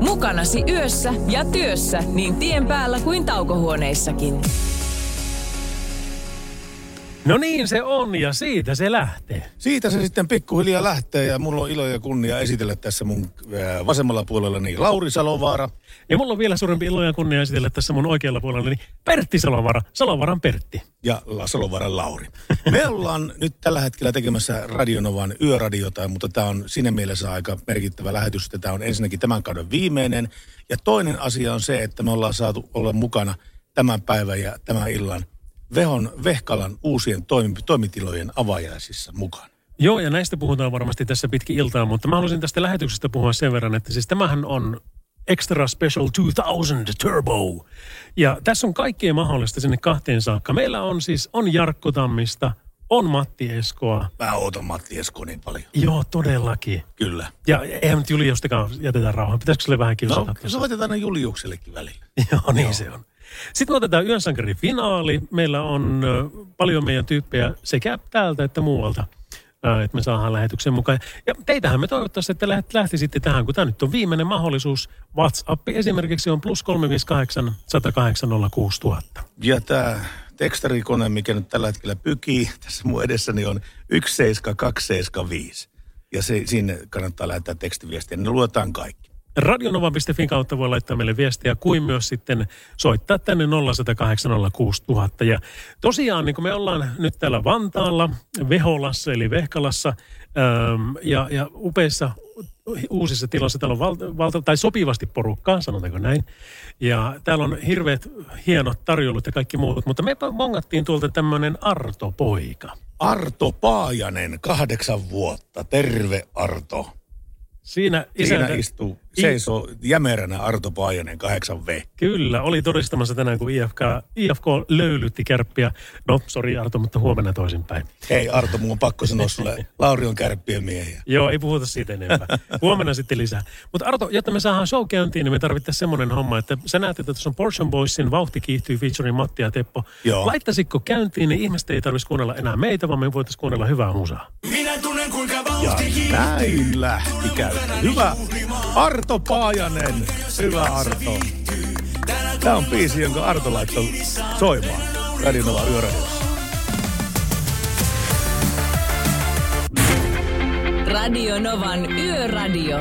Mukanasi yössä ja työssä niin tien päällä kuin taukohuoneissakin. No niin se on ja siitä se lähtee. Siitä se sitten pikkuhiljaa lähtee ja mulla on ilo ja kunnia esitellä tässä mun ää, vasemmalla puolella niin Lauri Salovaara. Ja mulla on vielä suurempi ilo ja kunnia esitellä tässä mun oikealla puolella niin Pertti Salovara, Salovaran Pertti. ja La Salovaaran Lauri. Me ollaan nyt tällä hetkellä tekemässä Radionovan yöradiota, mutta tämä on siinä mielessä aika merkittävä lähetys, että tämä on ensinnäkin tämän kauden viimeinen. Ja toinen asia on se, että me ollaan saatu olla mukana tämän päivän ja tämän illan Vehon Vehkalan uusien toimi, toimitilojen avajaisissa mukana. Joo, ja näistä puhutaan varmasti tässä pitkin iltaa, mutta mä haluaisin tästä lähetyksestä puhua sen verran, että siis tämähän on Extra Special 2000 Turbo. Ja tässä on kaikkea mahdollista sinne kahteen saakka. Meillä on siis, on Jarkko Tammista, on Matti Eskoa. Mä ootan Matti Esko niin paljon. Joo, todellakin. Kyllä. Ja eihän nyt Juliostakaan jätetä rauhaan. Pitäisikö sille vähän kiusata? No, soitetaan aina Juliuksellekin välillä. Joo, niin se on. Sitten otetaan Yön finaali. Meillä on paljon meidän tyyppejä sekä täältä että muualta, että me saadaan lähetyksen mukaan. Ja teitähän me toivottavasti, että läht- lähtisitte tähän, kun tämä nyt on viimeinen mahdollisuus. WhatsApp esimerkiksi on plus 358 108 06000. Ja tämä tekstarikone, mikä nyt tällä hetkellä pykii tässä mun edessäni on 17275. Ja se, sinne kannattaa lähettää tekstiviestiä, ne luetaan kaikki. Radionova.fin kautta voi laittaa meille viestiä, kuin myös sitten soittaa tänne 0108 06000. Ja tosiaan, niin kuin me ollaan nyt täällä Vantaalla, Veholassa eli Vehkalassa äm, ja, ja upeissa uusissa tiloissa, täällä on valta, valta, tai sopivasti porukkaa, sanotaanko näin. Ja täällä on hirveät hienot tarjoulut ja kaikki muut, mutta me mongattiin tuolta tämmöinen Arto-poika. Arto Paajanen, kahdeksan vuotta. Terve Arto. Siinä, Siinä isäntä- istuu, I- seisoo jämeränä Arto Paajanen, 8V. Kyllä, oli todistamassa tänään, kun IFK, IFK löylytti kärppiä. No, sori Arto, mutta huomenna toisinpäin. Hei Arto, mun on pakko sanoa sulle, Lauri on kärppien miehiä. Joo, ei puhuta siitä enempää. Huomenna sitten lisää. Mutta Arto, jotta me saadaan show käyntiin, niin me tarvittaisiin semmoinen homma, että sä näet, että tuossa on Portion Boysin Vauhti kiihtyy featuring Matti ja Teppo. Joo. Laittaisitko käyntiin, niin ihmiset ei tarvitsisi kuunnella enää meitä, vaan me voitaisiin kuunnella hyvää musaa. Ja näin lähti käyntiin. Hyvä Arto Paajanen. Hyvä Arto. Tämä on biisi, jonka Arto laittoi soimaan. Radionova Yöradiossa. Radio Novan Yöradio.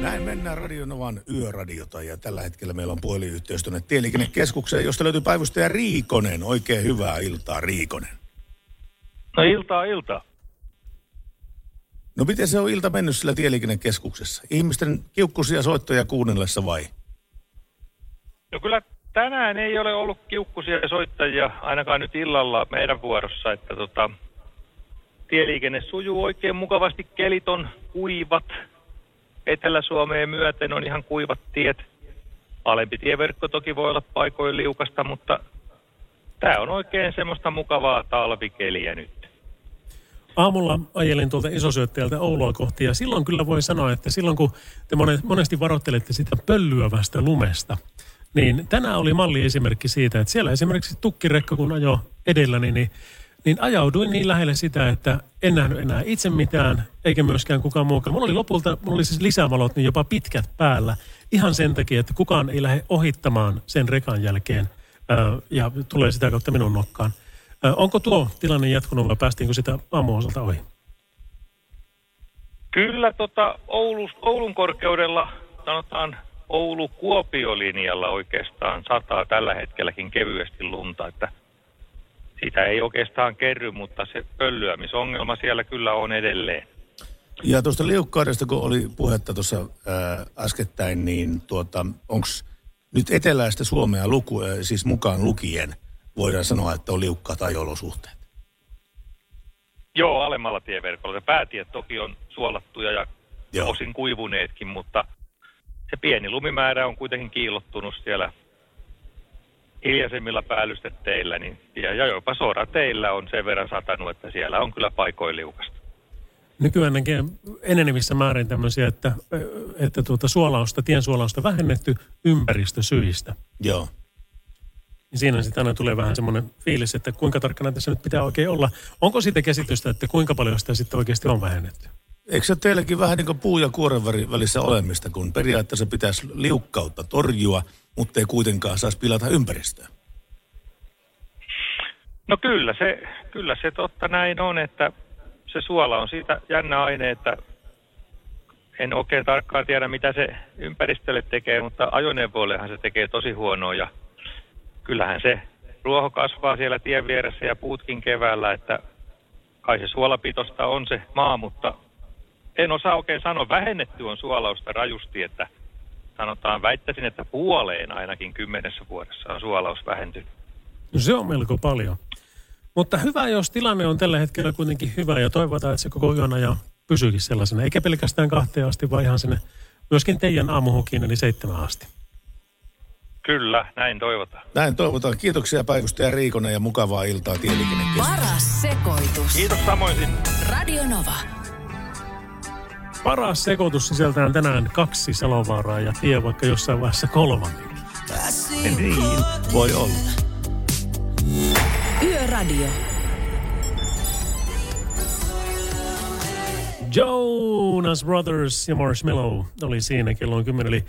Näin mennään Radionovan yöradiota ja tällä hetkellä meillä on puhelinyhteys tuonne Tieliikennekeskukseen, josta löytyy päivystäjä Riikonen. Oikein hyvää iltaa Riikonen. No iltaa iltaa. No miten se on ilta mennyt sillä Tieliikennekeskuksessa? Ihmisten kiukkuisia soittoja kuunnellessa vai? No kyllä tänään ei ole ollut kiukkuisia soittajia ainakaan nyt illalla meidän vuorossa, että tota, tieliikenne sujuu oikein mukavasti, kelit on kuivat, Etelä-Suomeen myöten on ihan kuivat tiet. Alempi tieverkko toki voi olla paikoin liukasta, mutta tämä on oikein semmoista mukavaa talvikeliä nyt. Aamulla ajelin tuolta isosyöttäjältä Oulua kohti ja silloin kyllä voi sanoa, että silloin kun te monesti varoittelette sitä pöllyävästä lumesta, niin tänään oli malliesimerkki siitä, että siellä esimerkiksi tukkirekka kun ajo edelläni, niin, niin ajauduin niin lähelle sitä, että en nähnyt enää itse mitään, eikä myöskään kukaan muukaan. Mulla oli lopulta, mulla oli siis lisävalot niin jopa pitkät päällä, ihan sen takia, että kukaan ei lähde ohittamaan sen rekan jälkeen ja tulee sitä kautta minun nokkaan. Onko tuo tilanne jatkunut vai päästiinkö sitä aamuosalta ohi? Kyllä tota Oulus, Oulun korkeudella sanotaan Oulu-Kuopio-linjalla oikeastaan sataa tällä hetkelläkin kevyesti lunta, että sitä ei oikeastaan kerry, mutta se pöllyämisongelma siellä kyllä on edelleen. Ja tuosta liukkaudesta, kun oli puhetta tuossa ää, äskettäin, niin tuota, onko nyt eteläistä Suomea luku, ää, siis mukaan lukien, voidaan sanoa, että on liukkaat ajolosuhteet? Joo, alemmalla tieverkolla. Se päätiet toki on suolattuja ja Joo. osin kuivuneetkin, mutta se pieni lumimäärä on kuitenkin kiillottunut siellä hiljaisemmilla päällysteteillä, niin, ja, ja jopa sorateillä on sen verran satanut, että siellä on kyllä paikoin liukasta. Nykyään näkee enenevissä määrin tämmöisiä, että, että tuota suolausta, tien suolausta vähennetty ympäristösyistä. Joo. Niin siinä sitten aina tulee vähän semmoinen fiilis, että kuinka tarkkana tässä nyt pitää oikein olla. Onko siitä käsitystä, että kuinka paljon sitä sitten oikeasti on vähennetty? Eikö se teillekin vähän niin kuin puu ja kuoren välissä olemista, kun periaatteessa pitäisi liukkautta torjua, mutta ei kuitenkaan saisi pilata ympäristöä? No kyllä se, kyllä se totta näin on, että se suola on siitä jännä aine, että en oikein tarkkaan tiedä, mitä se ympäristölle tekee, mutta ajoneuvoillehan se tekee tosi huonoa ja kyllähän se ruoho kasvaa siellä tien vieressä ja puutkin keväällä, että kai se suolapitosta on se maa, mutta en osaa oikein sanoa. Vähennetty on suolausta rajusti, että sanotaan, väittäisin, että puoleen ainakin kymmenessä vuodessa on suolaus vähentynyt. No se on melko paljon. Mutta hyvä, jos tilanne on tällä hetkellä kuitenkin hyvä ja toivotaan, että se koko yön ajan pysyykin sellaisena. Eikä pelkästään kahteen asti, vaan ihan sinne myöskin teidän aamuhukiin, eli seitsemän asti. Kyllä, näin toivotaan. Näin toivotaan. Kiitoksia päivystäjä Riikonen ja mukavaa iltaa tieliikennekeskuksessa. Paras sekoitus. Kiitos samoin sinne. Radio Nova. Paras sekoitus sisältää tänään kaksi salovaaraa ja tie vaikka jossain vaiheessa kolmannen. Niin, voi olla. Yöradio. Jonas Brothers ja Marshmallow oli siinä kello on kymmenen. Eli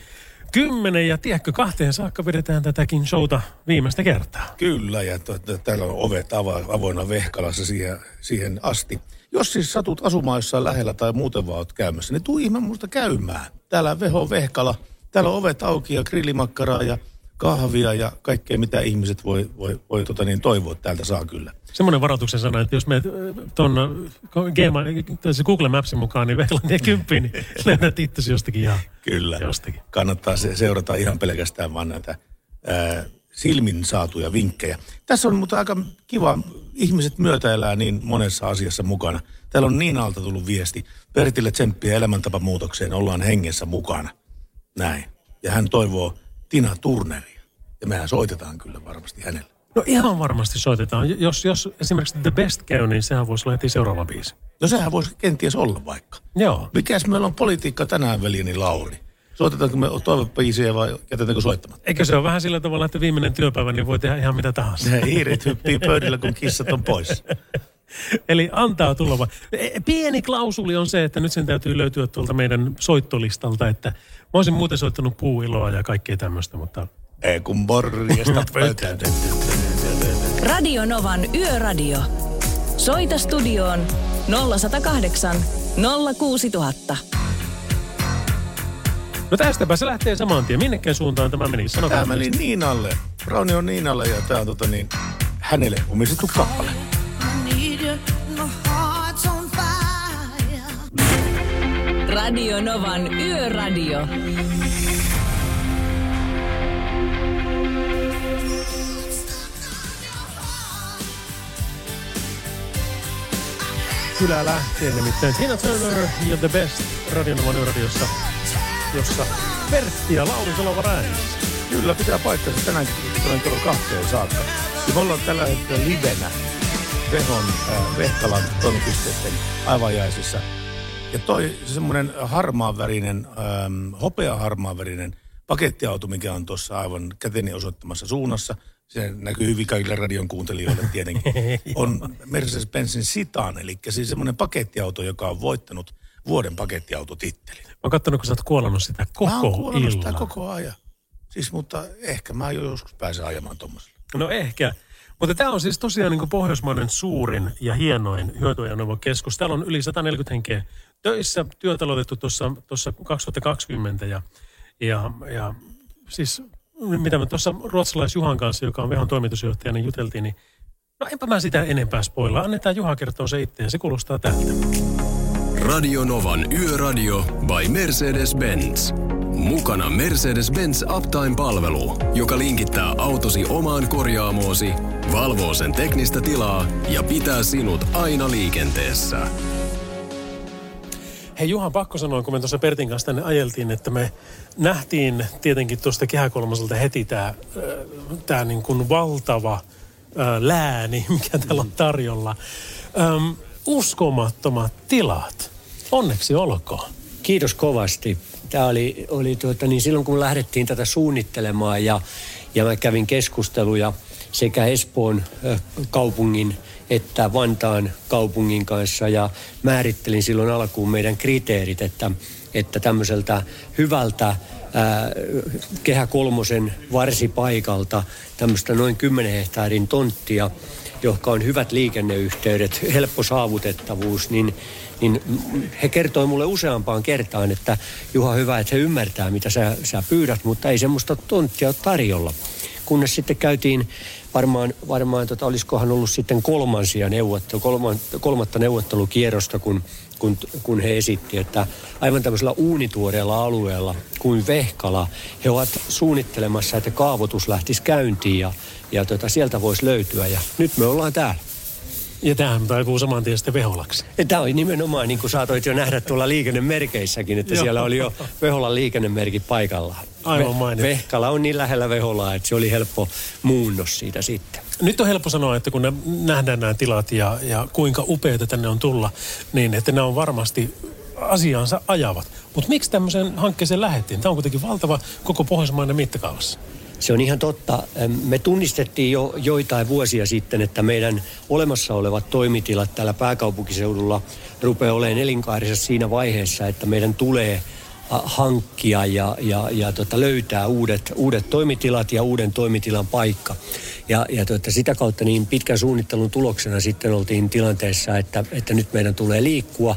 kymmenen ja tiedätkö, kahteen saakka vedetään tätäkin showta viimeistä kertaa. Kyllä, ja täällä on ovet avo, avoinna Vehkalassa siihen, siihen asti. Jos siis satut asumaan jossain lähellä tai muuten vaan oot käymässä, niin tuu ihme muista käymään. Täällä Veho Vehkala, täällä on ovet auki ja grillimakkaraa ja kahvia ja kaikkea, mitä ihmiset voi, voi, voi tota niin, toivoa, että täältä saa kyllä. Semmoinen varoituksen sana, että jos menet tuon Google Mapsin mukaan, niin Vehlantia kymppiin, niin löydät itsesi jostakin ihan Kyllä. jostakin. Kannattaa se, seurata ihan pelkästään vaan näitä ää, silmin saatuja vinkkejä. Tässä on mutta aika kiva, ihmiset myötäelää niin monessa asiassa mukana. Täällä on niin alta tullut viesti. Pertille tsemppiä elämäntapamuutokseen, ollaan hengessä mukana. Näin. Ja hän toivoo Tina Turneria. Ja mehän soitetaan kyllä varmasti hänelle. No ihan varmasti soitetaan. Jos, jos esimerkiksi The Best käy, niin sehän voisi olla heti seuraava biisi. No sehän voisi kenties olla vaikka. Joo. Mikäs meillä on politiikka tänään, veljeni Lauri? Soitetaanko me toivebiisiä vai jätetäänkö soittamatta? Eikö se ole vähän sillä tavalla, että viimeinen työpäivä, niin voi tehdä ihan mitä tahansa. Ne hiiret hyppii pöydällä, kun kissat on pois. Eli antaa tulla vaan. E, Pieni klausuli on se, että nyt sen täytyy löytyä tuolta meidän soittolistalta, että mä olisin muuten soittanut puuiloa ja kaikkea tämmöistä, mutta Ei kun morjesta pöytään. Radio Novan Yöradio. Soita studioon 0108 06000. No tästäpä se lähtee saman tien. Minnekään suuntaan tämä meni? Sanokaa. Tämä meni Niinalle. Rauni on Niinalle ja tämä on tota niin, hänelle omistettu kappale. Radio Novan Yöradio. Kyllä lähtee nimittäin. Tina Turner ja The Best Radionovan yöradiossa, jossa Pertti ja Lauri Salova äänissä. Kyllä pitää paikkansa tänäänkin tulen kello kahteen saakka. Ja me ollaan tällä hetkellä livenä Vehon, äh, Vehkalan toimipisteiden aivajaisissa. Ja toi semmoinen harmaanvärinen, ähm, hopeaharmaanvärinen pakettiauto, mikä on tuossa aivan käteni osoittamassa suunnassa, se näkyy hyvin kaikille radion kuuntelijoille tietenkin, on Mercedes-Benzin Citan, eli siis semmoinen pakettiauto, joka on voittanut vuoden pakettiautotittelin. Mä oon kattonut, kun sä oot kuolannut sitä Mä koko sitä illan. koko ajan. Siis, mutta ehkä mä jo joskus pääsen ajamaan tuommoisella. No ehkä. Mutta tämä on siis tosiaan niin Pohjoismaiden suurin ja hienoin hyötyajoneuvon keskus. Täällä on yli 140 henkeä töissä, aloitettu tuossa, tuossa 2020 ja, ja, ja siis mitä me tuossa ruotsalais Juhan kanssa, joka on Vehon toimitusjohtaja, niin juteltiin, niin no enpä mä sitä enempää spoilaa. Annetaan Juha kertoa se itse ja se kuulostaa tältä. Radio Novan Yöradio by Mercedes-Benz. Mukana Mercedes-Benz Uptime-palvelu, joka linkittää autosi omaan korjaamoosi, valvoo sen teknistä tilaa ja pitää sinut aina liikenteessä. Hei Juhan, pakko sanoa, kun me tuossa Pertin kanssa tänne ajeltiin, että me nähtiin tietenkin tuosta kehäkolmoselta heti tämä tää niin kuin valtava ää, lääni, mikä täällä on tarjolla. Öm, uskomattomat tilat. Onneksi olkoon. Kiitos kovasti. Tämä oli, oli tuota, niin silloin kun lähdettiin tätä suunnittelemaan ja, ja mä kävin keskusteluja sekä Espoon kaupungin että Vantaan kaupungin kanssa ja määrittelin silloin alkuun meidän kriteerit, että, että tämmöiseltä hyvältä ää, Kehä Kolmosen varsipaikalta tämmöistä noin 10 hehtaarin tonttia, johon on hyvät liikenneyhteydet, helppo saavutettavuus, niin, niin he kertoi mulle useampaan kertaan, että Juha hyvä, että he ymmärtää, mitä sä, sä pyydät, mutta ei semmoista tonttia ole tarjolla. Kunnes sitten käytiin varmaan, varmaan tota, olisikohan ollut sitten kolmansia neuvottelu, kolman, kolmatta neuvottelukierrosta, kun, kun, kun he esitti, että aivan tämmöisellä uunituoreella alueella kuin Vehkala, he ovat suunnittelemassa, että kaavoitus lähtisi käyntiin ja, ja tota, sieltä voisi löytyä. Ja nyt me ollaan täällä. Ja tämähän taipuu saman tien sitten Veholaksi. Tämä oli nimenomaan, niin kuin saatoit jo nähdä tuolla liikennemerkeissäkin, että siellä oli jo Veholan liikennemerkit paikallaan. Aivan mainittu. Vehkala on niin lähellä Veholaa, että se oli helppo muunnos siitä sitten. Nyt on helppo sanoa, että kun ne nähdään nämä tilat ja, ja kuinka upeita tänne on tulla, niin että ne on varmasti asiansa ajavat. Mutta miksi tämmöisen hankkeeseen lähdettiin? Tämä on kuitenkin valtava koko pohjoismainen mittakaavassa. Se on ihan totta. Me tunnistettiin jo joitain vuosia sitten, että meidän olemassa olevat toimitilat täällä pääkaupunkiseudulla rupeaa olemaan elinkaarissa siinä vaiheessa, että meidän tulee hankkia ja, ja, ja tota, löytää uudet, uudet toimitilat ja uuden toimitilan paikka. Ja, ja tota, sitä kautta niin pitkän suunnittelun tuloksena sitten oltiin tilanteessa, että, että nyt meidän tulee liikkua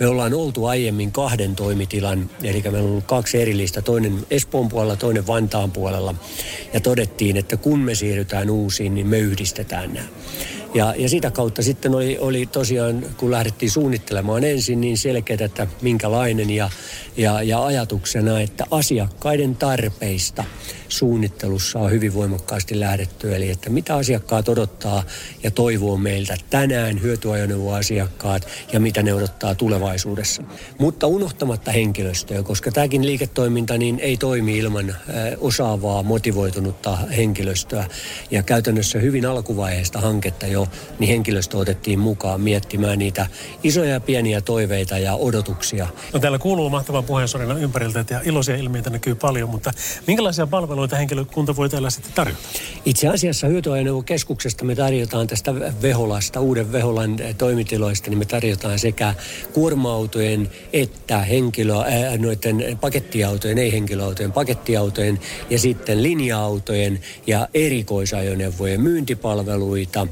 me ollaan oltu aiemmin kahden toimitilan, eli meillä on ollut kaksi erillistä, toinen Espoon puolella, toinen Vantaan puolella. Ja todettiin, että kun me siirrytään uusiin, niin me yhdistetään nämä. Ja, ja sitä kautta sitten oli, oli tosiaan, kun lähdettiin suunnittelemaan ensin, niin selkeää, että minkälainen ja, ja, ja ajatuksena, että asiakkaiden tarpeista suunnittelussa on hyvin voimakkaasti lähdetty. Eli että mitä asiakkaat odottaa ja toivoo meiltä tänään, hyötyajoneuvoasiakkaat ja mitä ne odottaa tulevaisuudessa. Mutta unohtamatta henkilöstöä, koska tämäkin liiketoiminta niin ei toimi ilman osaavaa, motivoitunutta henkilöstöä. Ja käytännössä hyvin alkuvaiheesta hanketta jo, niin henkilöstö otettiin mukaan miettimään niitä isoja ja pieniä toiveita ja odotuksia. No täällä kuuluu mahtavan puheensorina ympäriltä ja iloisia ilmiöitä näkyy paljon, mutta minkälaisia palveluita henkilökunta voi täällä sitten tarjota? Itse asiassa hyötyajoneuvokeskuksesta me tarjotaan tästä Veholasta, uuden Veholan toimitiloista, niin me tarjotaan sekä kuorma-autojen että henkilö, äh, noiden pakettiautojen, ei henkilöautojen, pakettiautojen ja sitten linja-autojen ja erikoisajoneuvojen myyntipalveluita,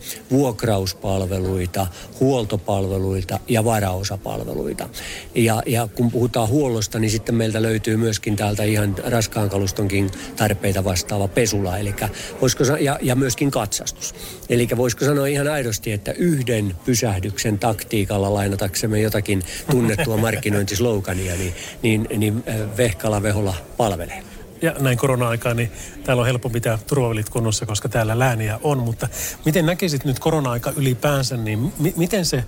vuokrauspalveluita, huoltopalveluita ja varaosapalveluita. Ja, ja kun puhutaan huollosta, niin sitten meiltä löytyy myöskin täältä ihan raskaan kalustonkin tarpeita vastaava pesula, eli voisiko, ja, ja myöskin katsastus. Eli voisiko sanoa ihan aidosti, että yhden pysähdyksen taktiikalla lainataksemme jotakin tunnettua markkinointislogania, niin, niin, niin Vehkala Vehola palvelee ja näin korona-aikaan, niin täällä on helppo pitää turvavälit kunnossa, koska täällä lääniä on. Mutta miten näkisit nyt korona-aika ylipäänsä, niin mi- miten se ö,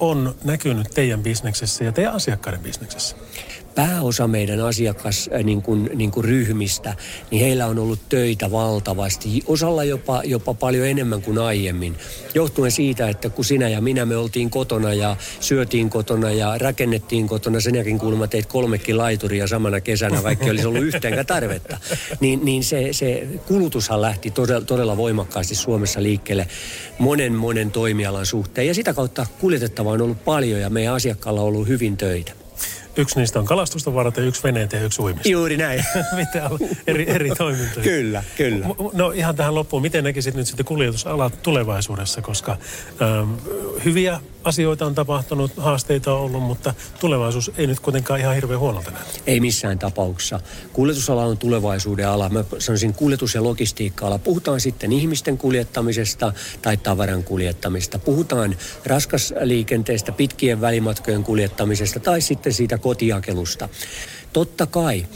on näkynyt teidän bisneksessä ja teidän asiakkaiden bisneksessä? Pääosa meidän asiakas äh, niin kuin, niin kuin ryhmistä, niin heillä on ollut töitä valtavasti. Osalla jopa, jopa paljon enemmän kuin aiemmin. Johtuen siitä, että kun sinä ja minä me oltiin kotona ja syötiin kotona ja rakennettiin kotona, sen jälkeen kuulemma teit kolmekin laituria samana kesänä, vaikka olisi ollut yhteenkään tarvetta. Niin, niin se, se kulutushan lähti todella, todella voimakkaasti Suomessa liikkeelle monen monen toimialan suhteen. Ja sitä kautta kuljetettavaa on ollut paljon ja meidän asiakkaalla on ollut hyvin töitä. Yksi niistä on kalastusta varten, yksi veneitä ja yksi uimista. Juuri näin. Mitä eri, eri toimintoja. kyllä, kyllä. No ihan tähän loppuun, miten näkisit nyt sitten kuljetusalat tulevaisuudessa, koska ähm, hyviä asioita on tapahtunut, haasteita on ollut, mutta tulevaisuus ei nyt kuitenkaan ihan hirveän huonolta näytä. Ei missään tapauksessa. Kuljetusala on tulevaisuuden ala. Mä sanoisin kuljetus- ja logistiikka-ala. Puhutaan sitten ihmisten kuljettamisesta tai tavaran kuljettamista. Puhutaan raskasliikenteestä, pitkien välimatkojen kuljettamisesta tai sitten siitä kotiakelusta totta kai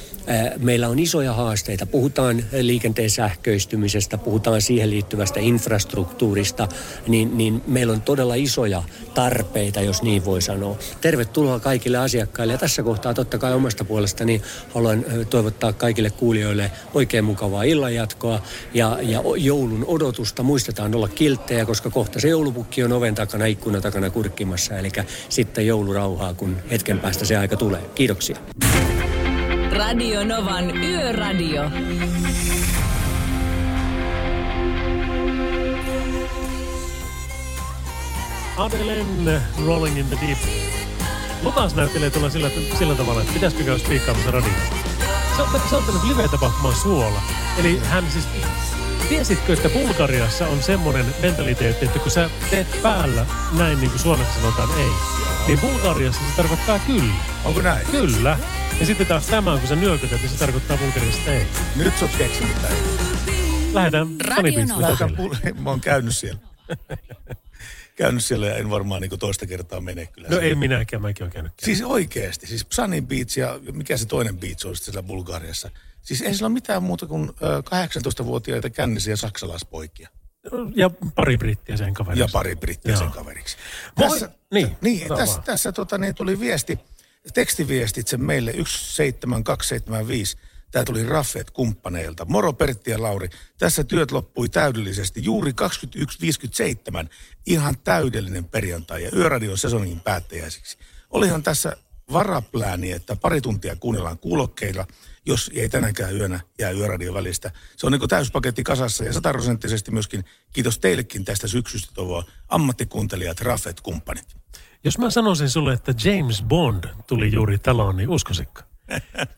meillä on isoja haasteita. Puhutaan liikenteen sähköistymisestä, puhutaan siihen liittyvästä infrastruktuurista, niin, niin meillä on todella isoja tarpeita, jos niin voi sanoa. Tervetuloa kaikille asiakkaille ja tässä kohtaa totta kai omasta puolestani haluan toivottaa kaikille kuulijoille oikein mukavaa illanjatkoa ja, ja joulun odotusta. Muistetaan olla kilttejä, koska kohta se joulupukki on oven takana, ikkunan takana kurkkimassa. Eli sitten joulurauhaa, kun hetken päästä se aika tulee. Kiitoksia. Radio Novan Yöradio. Adelen Rolling in the Deep. Lutas näyttelee tulla sillä, sillä tavalla, että pitäisikö käydä spiikkaamassa radiosta. Se on, se on tämmöinen live-tapahtuma suola. Eli hän siis Tiesitkö, että Bulgariassa on semmoinen mentaliteetti, että kun sä teet päällä näin niin kuin Suomessa sanotaan ei, niin Bulgariassa se tarkoittaa kyllä. Onko näin? Kyllä. Ja sitten taas tämä, kun sä nyökytät, niin se tarkoittaa Bulgariassa ei. Nyt sä oot keksinyt tämän. Lähdetään Funny Mä oon käynyt siellä. käynyt siellä ja en varmaan niin toista kertaa mene kyllä. No ei minäkään, mäkin olen käynyt. Siis oikeasti, siis Sunny Beach ja mikä se toinen beach olisi siellä Bulgariassa. Siis ei sillä ole mitään muuta kuin 18-vuotiaita kännisiä saksalaispoikia. Ja pari brittiä sen kaveriksi. Ja pari brittiä Joo. sen kaveriksi. Tässä, niin, niin tässä, tässä tota, niin tuli viesti, tekstiviestit sen meille 17275. Tämä tuli Raffet kumppaneilta. Moro Pertti ja Lauri. Tässä työt loppui täydellisesti. Juuri 21.57. Ihan täydellinen perjantai ja yöradion sesongin päättäjäisiksi. Olihan tässä varaplääni, että pari tuntia kuunnellaan kuulokkeilla – jos ei tänäkään yönä jää yöradio välistä. Se on niin täyspaketti kasassa ja sataprosenttisesti myöskin kiitos teillekin tästä syksystä toivoa ammattikuuntelijat, raffet, kumppanit. Jos mä sanoisin sulle, että James Bond tuli juuri taloon, niin uskoisikko?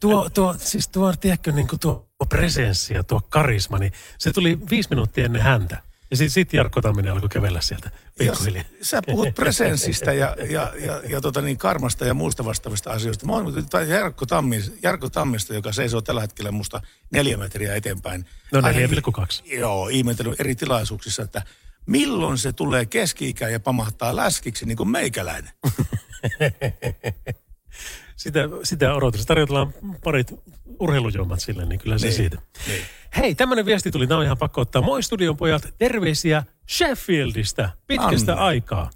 Tuo, tuo, siis tuo, tiedätkö, niin kuin tuo presenssi ja tuo karisma, niin se tuli viisi minuuttia ennen häntä. Ja sitten sit Jarkko Tamminen alkoi kävellä sieltä pikkuhiljaa. Sä puhut presenssistä ja, ja, ja, ja tota niin, karmasta ja muista vastaavista asioista. Mä oon Jarkko, Tammis, Jarkko Tammista, joka seisoo tällä hetkellä musta neljä metriä eteenpäin. No 4,2. Joo, ihmetellyt eri tilaisuuksissa, että milloin se tulee keski ja pamahtaa läskiksi niin kuin meikäläinen. sitä, sitä odotus. Tarjotellaan parit urheilujuomat sille, niin kyllä se niin, siitä. Niin. Hei, tämmöinen viesti tuli, tämä on ihan pakko ottaa. Moi studion pojat, terveisiä Sheffieldistä pitkästä Anne. aikaa.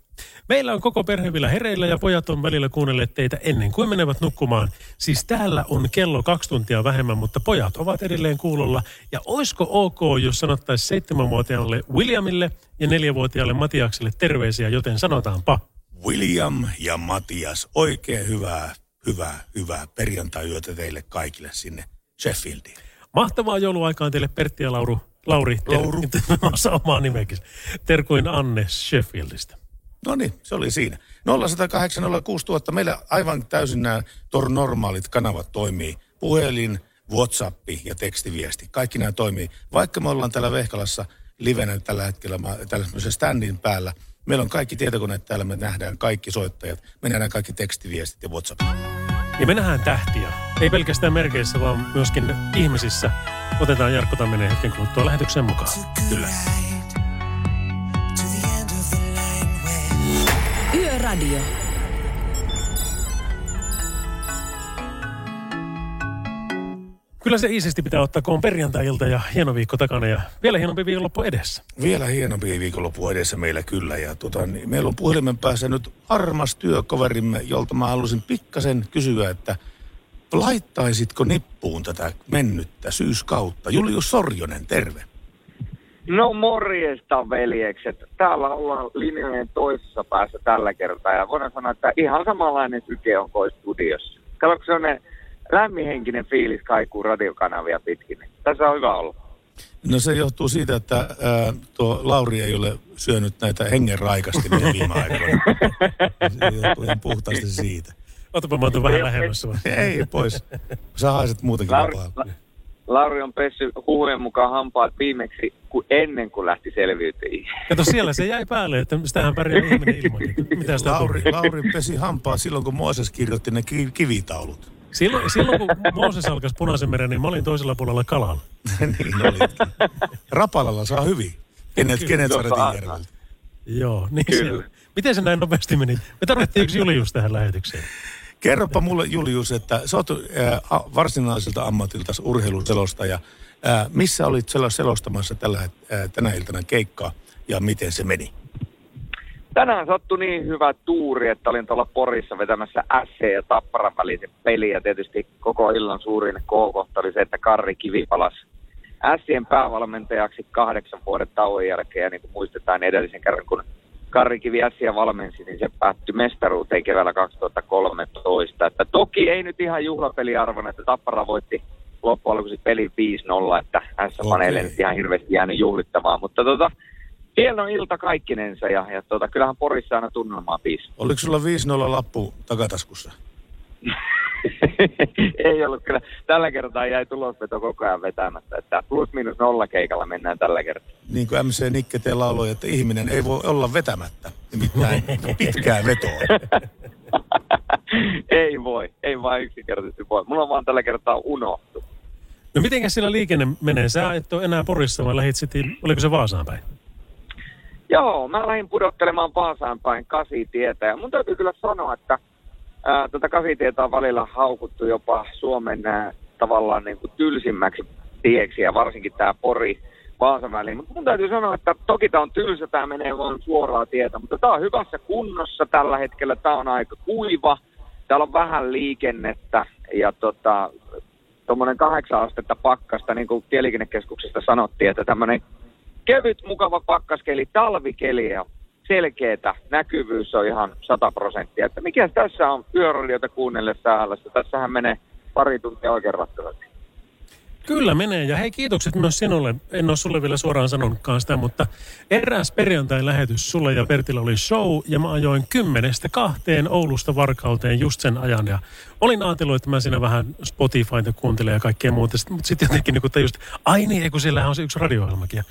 Meillä on koko perhe vielä hereillä ja pojat on välillä kuunnelleet teitä ennen kuin menevät nukkumaan. Siis täällä on kello kaksi tuntia vähemmän, mutta pojat ovat edelleen kuulolla. Ja oisko ok, jos sanottaisiin seitsemänvuotiaalle Williamille ja neljävuotiaalle Matiakselle terveisiä, joten sanotaanpa. William ja Matias, oikein hyvää, hyvää, hyvää perjantai-yötä teille kaikille sinne Sheffieldiin. Mahtavaa jouluaikaa teille Pertti ja Lauru. Lauri, Lauru. Ter- omaa nimekin. Terkuin Anne Sheffieldistä. No niin, se oli siinä. 0108 06000. Meillä aivan täysin nämä tor normaalit kanavat toimii. Puhelin, WhatsApp ja tekstiviesti. Kaikki nämä toimii. Vaikka me ollaan täällä Vehkalassa livenä tällä hetkellä tällaisen standin päällä. Meillä on kaikki tietokoneet täällä, me nähdään kaikki soittajat. Me nähdään kaikki tekstiviestit ja WhatsApp. Ja me nähdään tähtiä. Ei pelkästään merkeissä, vaan myöskin ihmisissä. Otetaan Jarkko Tamminen hetken kuluttua lähetyksen mukaan. Kyllä. Yöradio. Kyllä se iisisti pitää ottaa, kun on perjantai-ilta ja hieno viikko takana ja vielä hienompi viikonloppu edessä. Vielä hienompi viikonloppu edessä meillä kyllä. Ja tota, niin meillä on puhelimen päässä nyt armas työkaverimme, jolta mä halusin pikkasen kysyä, että laittaisitko nippuun tätä mennyttä syyskautta? Julius Sorjonen, terve. No morjesta veljekset. Täällä ollaan linjojen toisessa päässä tällä kertaa ja voidaan sanoa, että ihan samanlainen syke on kuin studiossa. Kato, se on ne lämminhenkinen fiilis kaikuu radiokanavia pitkin. Tässä on hyvä olla. No se johtuu siitä, että ää, tuo Lauri ei ole syönyt näitä hengenraikastimia viime aikoina. Se johtuu ihan puhtaasti siitä. Otapa mä vähän lähemmäs. Ei, pois. Sä haiset muutenkin Lauri, La, Lauri on pessy huhujen mukaan hampaat viimeksi kuin ennen kuin lähti selviytyihin. Kato, siellä se jäi päälle, että sitähän pärjää ihminen ilman. Mitä sitä Lauri, Lauri pesi hampaa silloin, kun Mooses kirjoitti ne kivitaulut. Silloin, silloin kun Mooses alkaisi punaisen meren, niin mä olin toisella puolella kalalla. niin oli. Rapalalla saa hyvin. Kenet, kenet järveltä. Joo, niin Kyllä. se Miten se näin nopeasti meni? Me tarvittiin yksi Julius tähän lähetykseen. Kerropa mulle Julius, että sä oot a- varsinaiselta ammatilta urheiluselostaja. Ää, missä olit selo- selostamassa tällä, ää, tänä iltana keikkaa ja miten se meni? Tänään sattui niin hyvä tuuri, että olin tuolla Porissa vetämässä SC ja Tapparan välisen peli. Ja tietysti koko illan suurin K-kohta oli se, että Karri Kivi palasi Sien päävalmentajaksi kahdeksan vuoden tauon jälkeen. Ja niin kuin muistetaan niin edellisen kerran, kun Karri Kivi Ässiä valmensi, niin se päättyi mestaruuteen keväällä 2013. Että toki ei nyt ihan juhlapeliarvona, että Tappara voitti loppujen lopuksi peli 5-0, että S-faneille Okei. nyt ihan hirveästi jäänyt juhlittamaan. Mutta tota, hieno ilta kaikkinensa ja, ja tota, kyllähän Porissa aina tunnelmaa piisi. Oliko sulla 5-0 lappu takataskussa? ei ollut kyllä. Tällä kertaa jäi tulosveto koko ajan vetämättä. Että plus minus nolla keikalla mennään tällä kertaa. Niin kuin MC Nikke te lauloi, että ihminen ei voi olla vetämättä. Nimittäin pitkää vetoa. ei voi. Ei vaan yksinkertaisesti voi. Mulla on vaan tällä kertaa unohtu. No mitenkä sillä liikenne menee? Sä et ole enää Porissa, vaan lähit sitten, oliko se Vaasaan päin? Joo, mä lähdin pudottelemaan Vaasaan päin kasitietä. Ja mun täytyy kyllä sanoa, että tätä kasitietä on välillä haukuttu jopa Suomen ää, tavallaan niin kuin tylsimmäksi tieksi ja varsinkin tämä Pori Vaasan. Mutta mun täytyy sanoa, että toki tämä on tylsä, tämä menee vaan suoraa tietä, mutta tämä on hyvässä kunnossa tällä hetkellä. Tämä on aika kuiva, täällä on vähän liikennettä ja tota, tuommoinen kahdeksan astetta pakkasta, niin kuin tieliikennekeskuksesta sanottiin, että tämmöinen kevyt, mukava pakkaskeli, talvikeli ja selkeätä näkyvyys on ihan 100 prosenttia. Että mikä tässä on yöradiota kuunnellessa äällässä? Tässähän menee pari tuntia oikein ratkaisesti. Kyllä menee. Ja hei, kiitokset myös sinulle. En ole sulle vielä suoraan sanonutkaan sitä, mutta eräs perjantai-lähetys sulle ja Pertillä oli show, ja mä ajoin kymmenestä kahteen Oulusta Varkauteen just sen ajan. Ja olin ajatellut, että mä siinä vähän Spotifyta kuuntelen ja kaikkea muuta, mutta sitten jotenkin niin tajusin, että ai niin, kun siellähän on se yksi radio-ohjelmakin.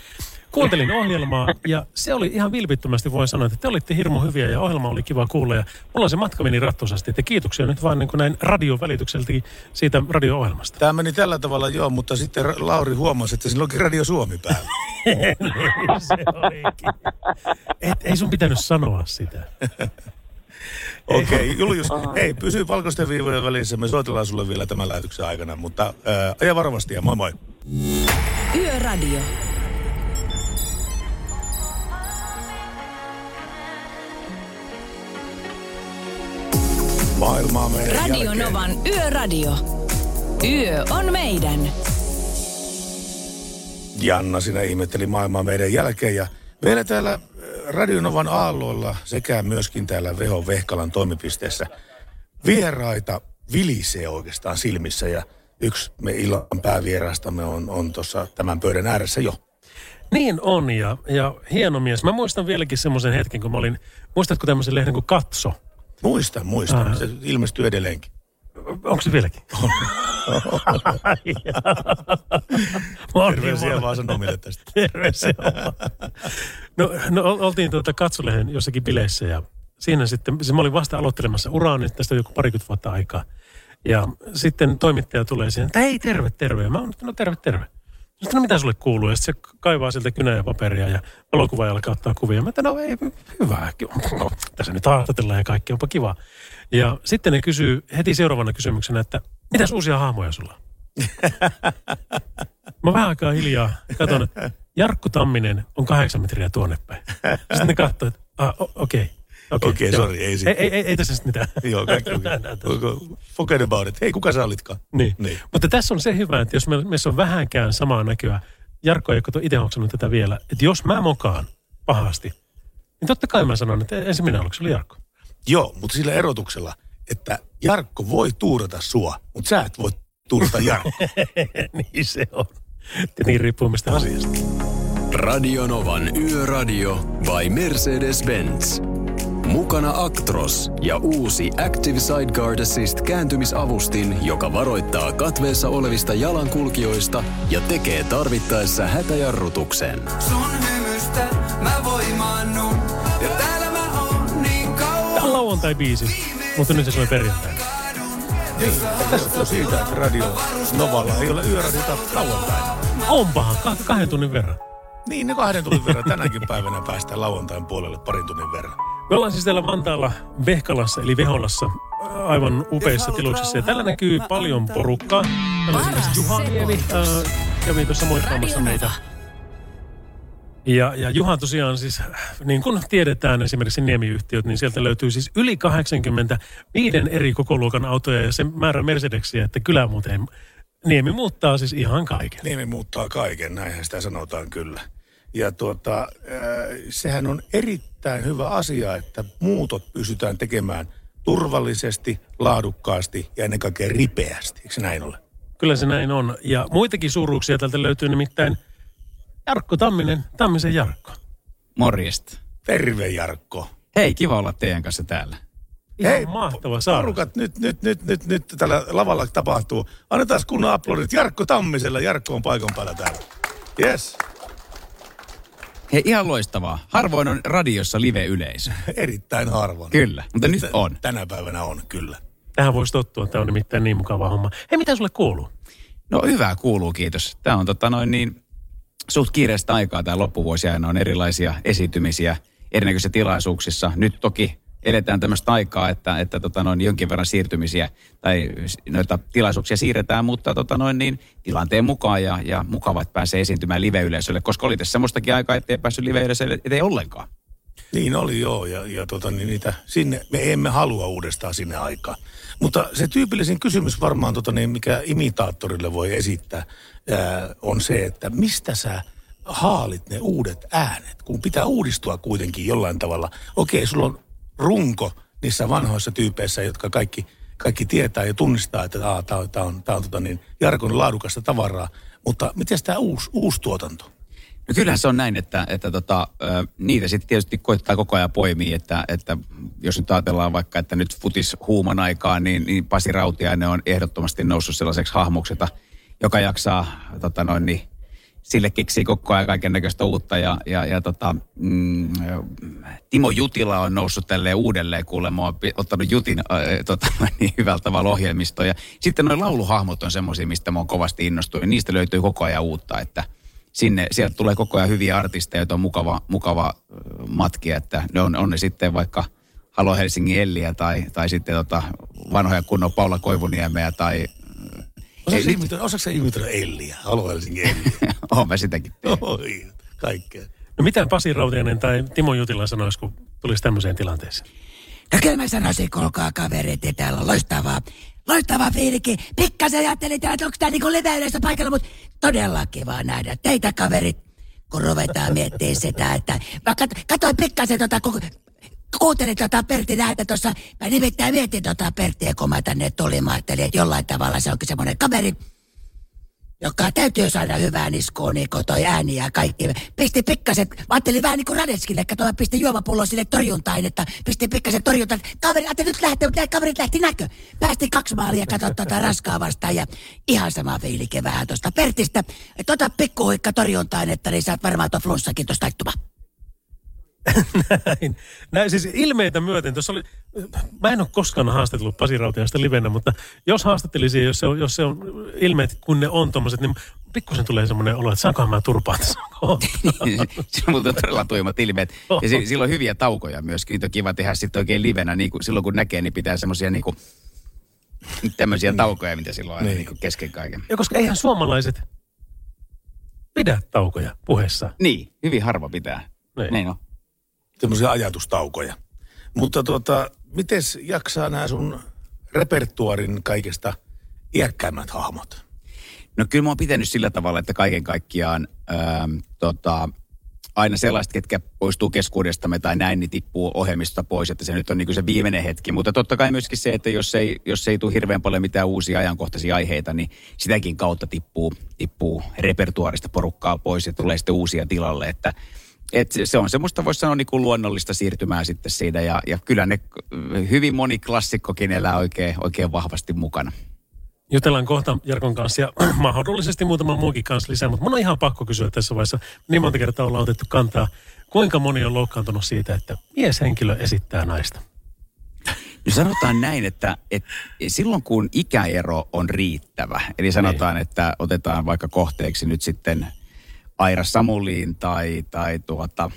Kuuntelin ohjelmaa ja se oli ihan vilpittömästi voin sanoa, että te olitte hirmu hyviä ja ohjelma oli kiva kuulla. Ja mulla se matka meni rattosasti, että kiitoksia nyt vaan niin kuin näin radion välitykseltä siitä radio-ohjelmasta. Tämä meni tällä tavalla joo, mutta sitten Lauri huomasi, että sillä onkin Radio Suomi päällä. se olikin. Et, ei sun pitänyt sanoa sitä. Okei, okay, Julius, hei, pysy valkoisten viivojen välissä. Me soitellaan sulle vielä tämän lähetyksen aikana, mutta ää, aja varovasti ja moi moi. Yöradio. Maailmaa meidän Radio jälkeen. Novan Yöradio. Yö on meidän. Janna sinä ihmetteli maailmaa meidän jälkeen ja meillä täällä äh, Radionovan aalloilla sekä myöskin täällä Veho Vehkalan toimipisteessä vieraita vilisee oikeastaan silmissä ja yksi me illan päävieraistamme on, on tuossa tämän pöydän ääressä jo. Niin on ja, ja hieno mies. Mä muistan vieläkin semmoisen hetken, kun mä olin, muistatko tämmöisen lehden kuin Katso? Muistan, muistan. Ah. Se ilmestyy edelleenkin. Onko se vieläkin? Terveisiä vaan- sanomille tästä. Terveisiä. No, no ol- oltiin tuota katsolehen jossakin bileissä ja siinä sitten, siis mä olin vasta aloittelemassa uraa nyt tästä joku parikymmentä vuotta aikaa. Ja sitten toimittaja tulee siihen, että hei terve, terve. Ja mä oon, no terve, terve. Sitten no mitä sulle kuuluu? Ja se kaivaa sieltä kynää ja paperia ja valokuvaaja alkaa ottaa kuvia. Mä että no ei, hyvä. No, tässä nyt haastatellaan ja kaikki onpa kiva. Ja sitten ne kysyy heti seuraavana kysymyksenä, että mitäs uusia hahmoja sulla? Mä vähän aikaa hiljaa katson, että Jarkko Tamminen on kahdeksan metriä tuonne päin. Sitten ne katsoo, että ah, o- okei. Okei, joo. sori, ei ei, sitten. ei, ei, ei tässä sitten mitään. Joo, kaikki oikein. Forget about it. Hei, kuka sä olitkaan? Niin. Niin. Mutta tässä on se hyvä, että jos me- meissä on vähänkään samaa näköä, Jarkko ei ole itse hoksannut tätä vielä, että jos mä mokaan pahasti, niin totta kai mä sanon, että ensin minä oliko se oli Jarkko. Joo, mutta sillä erotuksella, että Jarkko voi tuurata sua, mutta sä et voi tuurata Jarkko. niin se on. Ja niin riippuu mistä asiasta. Radionovan Yöradio by Mercedes-Benz. Mukana Actros ja uusi Active Sideguard Assist kääntymisavustin, joka varoittaa katveessa olevista jalankulkijoista ja tekee tarvittaessa hätäjarrutuksen. Sun hymystä mä voimaannun. Ja täällä mä oon niin kauan. Tämä on lauantai-biisi, mutta nyt se soi perjantaina. Niin, tässä on siitä, että Radio Novalla ei ole yöradiota lauantaina. Onpahan, kah- kahden tunnin verran. Niin, ne kahden tunnin verran tänäkin päivänä päästään lauantain puolelle parin tunnin verran. Me ollaan siis täällä Vantaalla Vehkalassa eli Veholassa aivan upeissa tiluksissa. Ja täällä näkyy paljon porukkaa. Täällä on esimerkiksi Juha Nievi, äh, kävi tuossa moikkaamassa meitä. Ja, ja Juha tosiaan siis, niin kuin tiedetään esimerkiksi Niemi-yhtiöt, niin sieltä löytyy siis yli 80 viiden eri kokoluokan autoja ja se määrä Mercedeksiä, että kyllä muuten Niemi muuttaa siis ihan kaiken. Niemi muuttaa kaiken, näinhän sitä sanotaan kyllä. Ja tuota, äh, sehän on erittäin hyvä asia, että muutot pystytään tekemään turvallisesti, laadukkaasti ja ennen kaikkea ripeästi. Eikö se näin ole? Kyllä se näin on. Ja muitakin suuruuksia täältä löytyy nimittäin Jarkko Tamminen, Tammisen Jarkko. Morjesta. Terve Jarkko. Hei, kiva olla teidän kanssa täällä. Ihan Hei, mahtava saada. Porukat, nyt, nyt, nyt, nyt, nyt tällä lavalla tapahtuu. Annetaan kunnon aplodit Jarkko Tammisella. Jarkko on paikan päällä täällä. Yes, Hei, ihan loistavaa. Harvoin on radiossa live-yleisö. erittäin harvoin. Kyllä, mutta nyt on. Tänä päivänä on, kyllä. Tähän voisi tottua, tämä on nimittäin niin mukava homma. Hei, mitä sulle kuuluu? No hyvää kuuluu, kiitos. Tämä on tota noin niin, suht kiireistä aikaa tämä loppuvuosi aina on erilaisia esiintymisiä erinäköisissä tilaisuuksissa. Nyt toki eletään tämmöistä aikaa, että, että tota noin, jonkin verran siirtymisiä tai noita tilaisuuksia siirretään, mutta tota noin, niin, tilanteen mukaan ja, ja mukava, että pääsee esiintymään live-yleisölle, koska oli tässä semmoistakin aikaa, ettei päässyt live-yleisölle eteen ollenkaan. Niin oli joo, ja, ja tota, niin niitä, sinne, me emme halua uudestaan sinne aikaan. Mutta se tyypillisin kysymys varmaan, tota, niin, mikä imitaattorille voi esittää, ää, on se, että mistä sä haalit ne uudet äänet, kun pitää uudistua kuitenkin jollain tavalla. Okei, sulla on runko niissä vanhoissa tyypeissä, jotka kaikki, kaikki tietää ja tunnistaa, että tämä on, tää on, tää on, tota, niin, Jarkon laadukasta tavaraa. Mutta miten tämä uusi, uusi tuotanto? No kyllähän se on näin, että, että tota, niitä sitten tietysti koittaa koko ajan poimia, että, että jos nyt ajatellaan vaikka, että nyt futis huuman aikaa, niin, niin Pasi Rautiainen on ehdottomasti noussut sellaiseksi hahmoksi, joka jaksaa tota noin, niin, sille keksii koko ajan kaiken näköistä uutta ja, ja, ja tota, mm, Timo Jutila on noussut tälleen uudelleen pi- ottanut Jutin äh, tota, niin hyvällä tavalla ohjelmistoon. Ja sitten noin lauluhahmot on semmoisia, mistä mä oon kovasti innostunut ja niistä löytyy koko ajan uutta, että sinne, sieltä tulee koko ajan hyviä artisteja, joita on mukava, mukava matkia, että ne on, on ne sitten vaikka Halo Helsingin Elliä tai, tai sitten tota vanhoja kunnon Paula Koivuniemeä tai Osaatko nyt- imitoida, imitoida Elliä? Halo Helsingin Elliä. oon mä sitäkin. Oi, kaikkea. No mitä Pasi Rautiainen tai Timo Jutila sanoisi, kun tulisi tämmöiseen tilanteeseen? No kyllä mä sanoisin, kuulkaa kaverit, että täällä on loistavaa, loistavaa fiilikki. Pikkasen ajattelin, että onko tää niinku live paikalla, mutta todella kiva nähdä teitä kaverit, kun ruvetaan miettimään sitä, että mä kat- katsoin pikkasen tota, kun kuuntelin tota Pertin ääntä tuossa, mä nimittäin mietin tota Perttiä, kun mä tänne tulin, mä ajattelin, että jollain tavalla se onkin semmoinen kaveri, joka täytyy saada hyvään iskuun, niin kuin toi ääni ja kaikki. Pisti pikkasen, mä ajattelin vähän niin kuin Radetskille, kato, mä pistin juomapullo sille torjuntaan, että pistin pikkasen torjuntaan. Kaveri, ajattelin nyt lähtee, mutta kaverit lähti näkö. Päästi kaksi maalia, kato tuota raskaa vastaan ja ihan sama fiilike vähän tuosta Pertistä. Että ota pikkuhuikka torjuntaan, että niin saat varmaan tuon flunssakin tuosta taittumaan. Näin. Näin siis ilmeitä myöten. Tuossa oli, mä en ole koskaan haastatellut Pasi Rautiaista livenä, mutta jos haastattelisin, jos se on, jos se on ilmeet, kun ne on tommoset, niin pikkusen tulee semmoinen olo, että saankohan mä turpaan tässä kohtaa. Sillä on muuten todella tuimat ilmeet. Ja si- silloin on hyviä taukoja myöskin. Niitä on kiva tehdä sitten oikein livenä. Niin kuin, silloin kun näkee, niin pitää semmoisia niin kuin, tämmöisiä taukoja, mitä silloin aina Niin. niin kuin kesken kaiken. Ja koska eihän suomalaiset pidä taukoja puheessa. Niin, hyvin harva pitää. Niin. Niin on. Semmoisia ajatustaukoja. Mutta tuota, miten jaksaa nämä sun repertuarin kaikesta iäkkäimmät hahmot? No kyllä mä oon pitänyt sillä tavalla, että kaiken kaikkiaan ähm, tota, aina sellaiset, ketkä poistuu keskuudestamme tai näin, niin tippuu ohjelmista pois, että se nyt on niin se viimeinen hetki. Mutta totta kai myöskin se, että jos ei, jos ei tule hirveän paljon mitään uusia ajankohtaisia aiheita, niin sitäkin kautta tippuu, tippuu repertuaarista porukkaa pois ja tulee sitten uusia tilalle. Että et se- on semmoista, voisi sanoa, niin kuin luonnollista siirtymää sitten siitä. Ja, ja kyllä ne hyvin moni klassikkokin elää oikein, oikein vahvasti mukana. Jutellaan kohta Jarkon kanssa ja mahdollisesti muutaman muukin kanssa lisää, mutta mun on ihan pakko kysyä tässä vaiheessa. Niin monta kertaa ollaan otettu kantaa. Kuinka moni on loukkaantunut siitä, että mieshenkilö esittää naista? No sanotaan näin, että, että silloin kun ikäero on riittävä, eli sanotaan, että otetaan vaikka kohteeksi nyt sitten Aira Samuliin tai, tai tuota,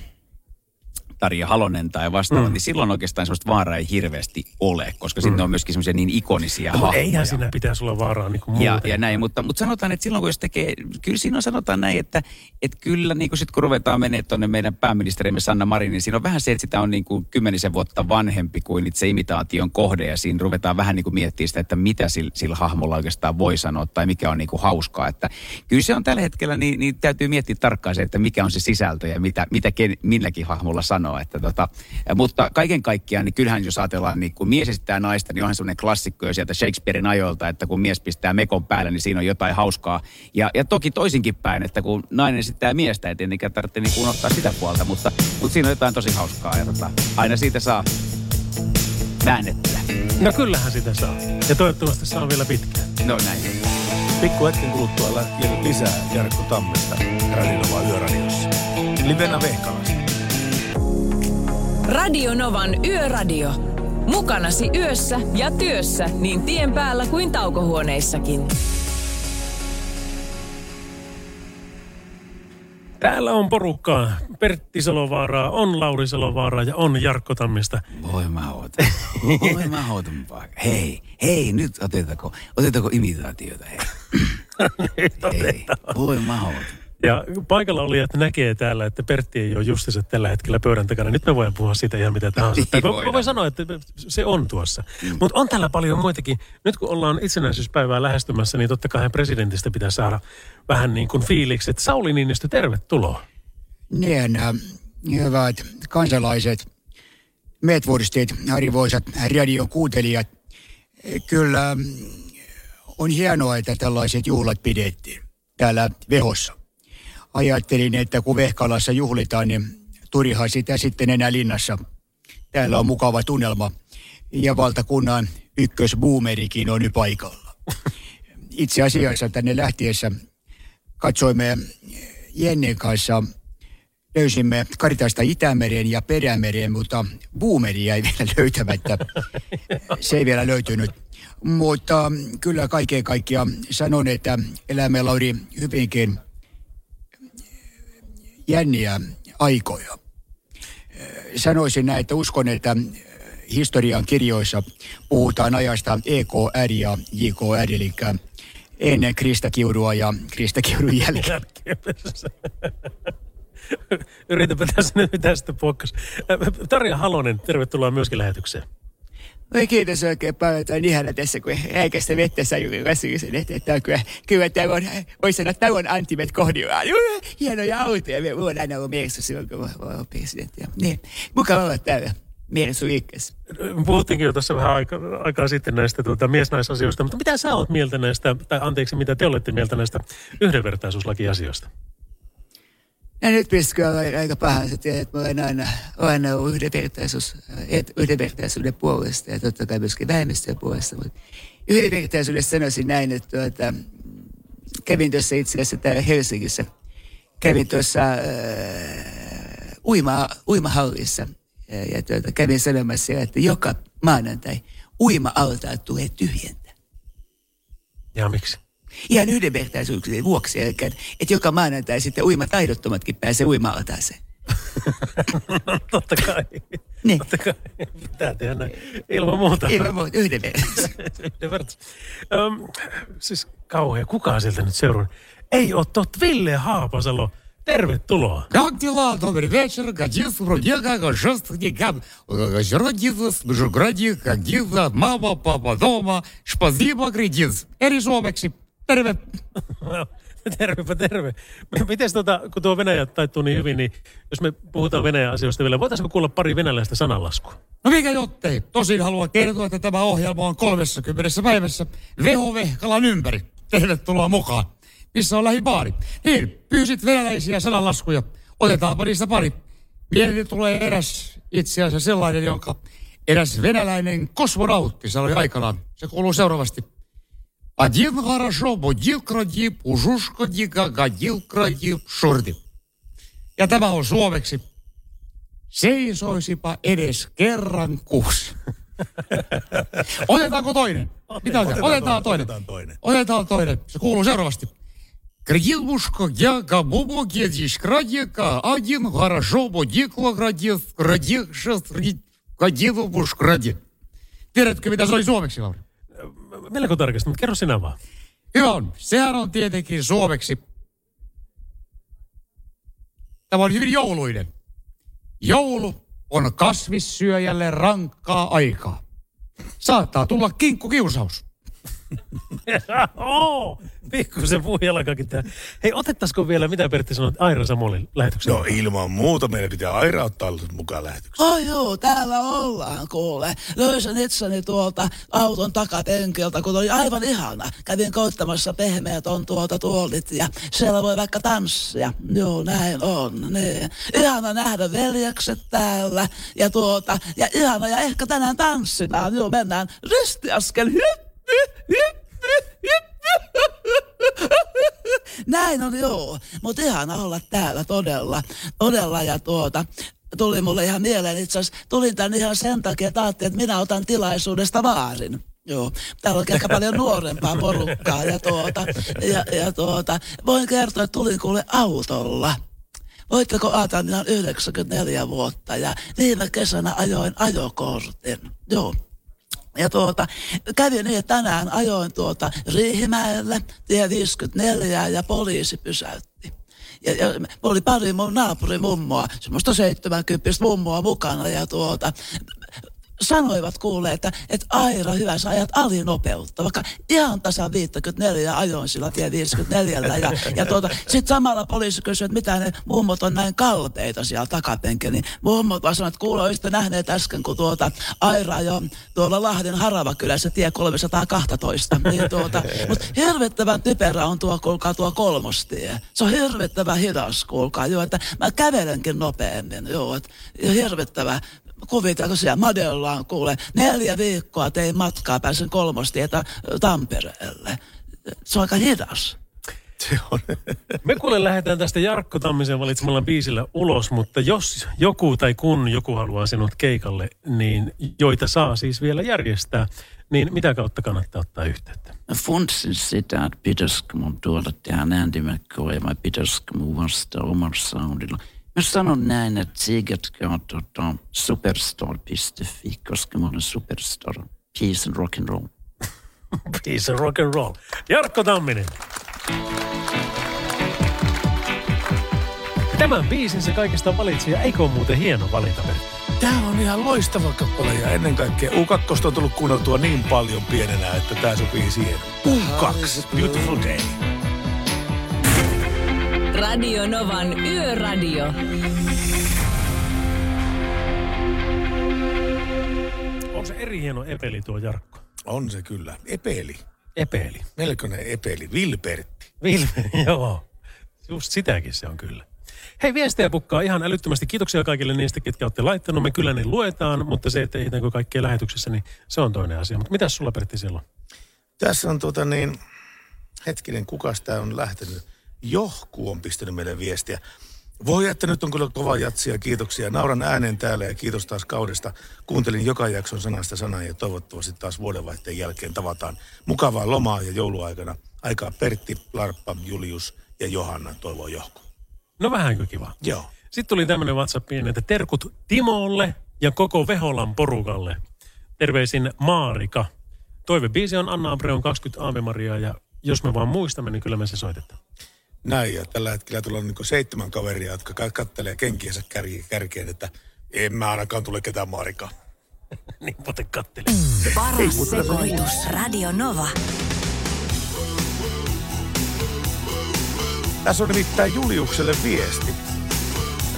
Tarja Halonen tai vastaava, Mm. mm. niin silloin oikeastaan semmoista vaaraa ei hirveästi ole, koska sitten on myöskin semmoisia niin ikonisia No, hahmoja. eihän siinä pitäisi olla vaaraa niin kuin Ja, ja näin, mutta, mutta sanotaan, että silloin kun jos tekee, kyllä siinä on sanotaan näin, että, että kyllä niin kuin sit kun ruvetaan menee tuonne meidän pääministerimme Sanna Marin, niin siinä on vähän se, että sitä on niin kuin kymmenisen vuotta vanhempi kuin itse imitaation kohde ja siinä ruvetaan vähän niin kuin miettimään sitä, että mitä sillä, sillä hahmolla oikeastaan voi sanoa tai mikä on niin kuin hauskaa. Että kyllä se on tällä hetkellä, niin, niin täytyy miettiä tarkkaan se, että mikä on se sisältö ja mitä, mitä ken, milläkin hahmolla sanoo. Että tota, mutta kaiken kaikkiaan, niin kyllähän jos ajatellaan, niin kun mies esittää naista, niin onhan semmoinen klassikko jo sieltä Shakespearein ajoilta, että kun mies pistää mekon päälle, niin siinä on jotain hauskaa. Ja, ja toki toisinkin päin, että kun nainen esittää miestä, ei tietenkään tarvitse niin unohtaa sitä puolta, mutta, mutta siinä on jotain tosi hauskaa ja tota, aina siitä saa väännettyä. No kyllähän sitä saa. Ja toivottavasti saa vielä pitkään. No näin. Pikku hetken kuluttua lisää Jarkko Tammesta Radinova Yöradiossa. Livenä Vehkalasta. Radio Novan Yöradio. Mukanasi yössä ja työssä niin tien päällä kuin taukohuoneissakin. Täällä on porukkaa. Pertti Salovaaraa, on Lauri Salovaaraa ja on Jarkko Tammista. Voi mä ootan. Voi mä ootan vaikka. Hei, hei, nyt otetaanko, otetaanko imitaatiota, hei. hei, voi mä ootan. Ja paikalla oli, että näkee täällä, että Pertti ei ole justiinsa tällä hetkellä pöydän takana. Nyt me voidaan puhua siitä ihan mitä tahansa. Niin mä- voin sanoa, että se on tuossa. Mm. Mutta on täällä paljon muitakin. Nyt kun ollaan itsenäisyyspäivää lähestymässä, niin totta kai presidentistä pitää saada vähän niin kuin fiiliksi. Että Sauli Niinistö, tervetuloa. Niin, hyvät kansalaiset, metvurstit, arvoisat radion kuuntelijat. Kyllä on hienoa, että tällaiset juhlat pidettiin täällä Vehossa. Ajattelin, että kun Vehkalassa juhlitaan, niin turihan sitä sitten enää linnassa. Täällä on mukava tunnelma ja valtakunnan ykkösboomerikin on nyt paikalla. Itse asiassa tänne lähtiessä katsoimme Jennen kanssa löysimme Karitasta Itämeren ja Perämeren, mutta Boomeri jäi vielä löytämättä. Se ei vielä löytynyt. Mutta kyllä kaiken kaikkiaan sanon, että elämme Lauri hyvinkin jänniä aikoja. Sanoisin näin, että uskon, että historian kirjoissa puhutaan ajasta EKR ja JKR, eli ennen Krista Kiurua ja Krista Kiurun jälkeen. Yritäpä tässä nyt mitä sitten puokkas. Tarja Halonen, tervetuloa myöskin lähetykseen. Oi kiitos oikein paljon. Tämä on ihana tässä, kun äikästä vettä sajuu väsyisen. Että tämä on kyllä, kyllä tämä on, voi sanoa, että tämä on antimet kohdillaan. Hienoja autoja. Me on aina ollut Mersu silloin, kun oon presidentti. Niin, mukava olla täällä. Mersu ykkös. Puhuttiinkin jo tuossa vähän aika, aikaa sitten näistä tuota, mies-naisasioista, mutta mitä sä oot mieltä näistä, tai anteeksi, mitä te olette mieltä näistä yhdenvertaisuuslakiasioista? Ja nyt pitäisi kyllä olla aika paha, että mä olen aina, aina ollut yhdenvertaisuus, et, yhdenvertaisuuden puolesta ja totta kai myöskin vähemmistöjen puolesta. Mutta yhdenvertaisuudessa sanoisin näin, että tuota, kävin tuossa itse asiassa täällä Helsingissä. Kävin tuossa äh, uima, uimahallissa ja, ja tuota, kävin sanomassa siellä, että joka maanantai uima-altaat tulee tyhjentää. Ja miksi? Ihan yhdenvertaisuuksien vuoksi, eli että joka maanantai sitten uimataidottomatkin pääsee uima-altaaseen. Totta kai. Niin. Totta kai. Pitää tehdä näin. Ilman muuta. Ilman muuta, yhdenvertaisuus. Yhdenvertaisuus. Öm, siis kauhea. Kuka sieltä nyt seuraa? Ei ole tot Ville Haapasalo. Tervetuloa. Как дела? Добрый вечер. Годится вроде как шестникам. Родится в Межгороде, годится мама, папа дома. Спасибо, кредит. Eri suomeksi. Terve. Tervepä terve. Miten tota, kun tuo Venäjä taittuu niin hyvin, niin jos me puhutaan Venäjän asioista vielä, voitaisiinko kuulla pari venäläistä sananlaskua? No mikä jottei. Tosin haluan kertoa, että tämä ohjelma on 30 päivässä Veho Vehkalan ympäri. Tervetuloa mukaan. Missä on lähibaari? Niin, pyysit venäläisiä sananlaskuja. Otetaanpa niistä pari. Mieleeni tulee eräs itse asiassa sellainen, jonka eräs venäläinen kosmonautti sanoi aikanaan. Se kuuluu seuraavasti. Один хорошо будил крадив, ужушка дига годил крадив, шурdi. Ja tämä on suomeksi. Seisoisipa edes kerran kuusi. Otetaanko toinen? Mitä otetaan? Otetaan toinen. Otetaan toinen. Otetaan toinen. Se kuuluu seuraavasti. Крилушка, яга, бобо, гедиш, крадека, один, хорошо, бодикло, градец, градекшес, кадиловуш, граде. Tiedätkö, mitä se oli suomeksi, Lauri? Melko tarkasti, mutta kerro sinä vaan. Hyvä on. Sehän on tietenkin suomeksi. Tämä on hyvin jouluinen. Joulu on kasvissyöjälle rankkaa aikaa. Saattaa tulla kinkkukiusaus. Oo, pikkusen puujalkakin tää. Hei, otettaisiko vielä, mitä Pertti sanoi, Aira Samolin lähetyksen? No ilman muuta meidän pitää Aira ottaa mukaan lähetykseen. Oh joo, täällä ollaan kuule. Löysin itseni tuolta auton takapenkiltä, kun oli aivan ihana. Kävin koittamassa pehmeät on tuolta tuolit ja siellä voi vaikka tanssia. Joo, näin on. Niin. Ihana nähdä veljekset täällä ja tuota, ja ihana ja ehkä tänään tanssitaan. Joo, mennään ristiaskel. Hyppy. Näin on joo, mutta ihana olla täällä todella, todella ja tuota, tuli mulle ihan mieleen itse asiassa, tulin tänne ihan sen takia, että ajattelin, että minä otan tilaisuudesta vaarin. Joo, täällä on aika paljon nuorempaa porukkaa ja tuota, ja, ja tuota, voin kertoa, että tulin kuule autolla. Voitteko ajatella, minä olen 94 vuotta ja viime kesänä ajoin ajokortin. Joo. Ja tuota, kävi niin, että tänään ajoin tuota Riihimäelle, tie 54 ja poliisi pysäytti. Ja, ja oli pari mun naapurimummoa, semmoista 70 mummoa mukana ja tuota, sanoivat kuulee, että, että Aira, hyvä, sä ajat alinopeutta, vaikka ihan tasa 54 ajoin sillä tie 54. Ja, ja tuota, sitten samalla poliisi kysyi, että mitä ne mummot on näin kalpeita siellä takapenkillä, niin mummot vaan sanoivat, että kuule, olisitte nähneet äsken, kun tuota Aira jo tuolla Lahden Haravakylässä tie 312. Niin tuota, mutta hirvittävän typerä on tuo, kuulkaa, tuo kolmostie. Se on hirvittävän hidas, kuulkaa, joo, että mä kävelenkin nopeammin, joo, että ja kuvitelko siellä Madellaan, kuule, neljä viikkoa tein matkaa, pääsen kolmostietä Tampereelle. Se on aika hidas. Se on. Me kuule lähdetään tästä Jarkko Tammisen valitsemalla biisillä ulos, mutta jos joku tai kun joku haluaa sinut keikalle, niin joita saa siis vielä järjestää, niin mitä kautta kannattaa ottaa yhteyttä? Mä funtsin sitä, että pitäisikö mun tuoda tähän ääntimäkkoon vai pitäisikö mun vasta omalla soundilla. Mä sanon näin, että tsiigatkaa tota superstar.fi, koska mä olen superstar. Peace and rock and roll. Peace and rock and roll. Jarkko Tamminen. Tämän biisin se kaikista valitsi ja eikö ole muuten hieno valinta? Tämä on ihan loistava kappale ja ennen kaikkea U2 on tullut kuunneltua niin paljon pienenä, että tämä sopii siihen. U2, Beautiful Day. Radio Novan Yöradio. On se eri hieno epeli tuo Jarkko. On se kyllä. Epeli. Epeli. Melkoinen epeli. Vilpertti. Vilme, joo. Just sitäkin se on kyllä. Hei, viestejä pukkaa ihan älyttömästi. Kiitoksia kaikille niistä, ketkä olette laittanut. Me kyllä ne luetaan, mutta se, että ehditäänkö kaikkea lähetyksessä, niin se on toinen asia. Mutta mitäs sulla, Pertti, silloin? Tässä on tota niin, hetkinen, kukas tämä on lähtenyt? Johku on pistänyt meille viestiä. Voi että nyt on kyllä kova jatsia, kiitoksia. Nauran äänen täällä ja kiitos taas kaudesta. Kuuntelin joka jakson sanasta sanaa ja toivottavasti taas vuodenvaihteen jälkeen tavataan mukavaa lomaa ja jouluaikana. Aikaa Pertti, Larppa, Julius ja Johanna toivoo Johku. No vähänkö kiva. Joo. Sitten tuli tämmöinen WhatsAppiin, että terkut Timolle ja koko Veholan porukalle. Terveisin Maarika. Toivebiisi on Anna Abreon 20 Aave Maria ja jos me vaan muistamme, niin kyllä me se soitetaan. Näin, ja tällä hetkellä tulee niin seitsemän kaveria, jotka ka- kattelee kenkiensä kär- kärkeen, että en mä ainakaan tule ketään Maarikaan. niin muuten kattele. Paras sekoitus. Radio Nova. Tässä on nimittäin Juliukselle viesti.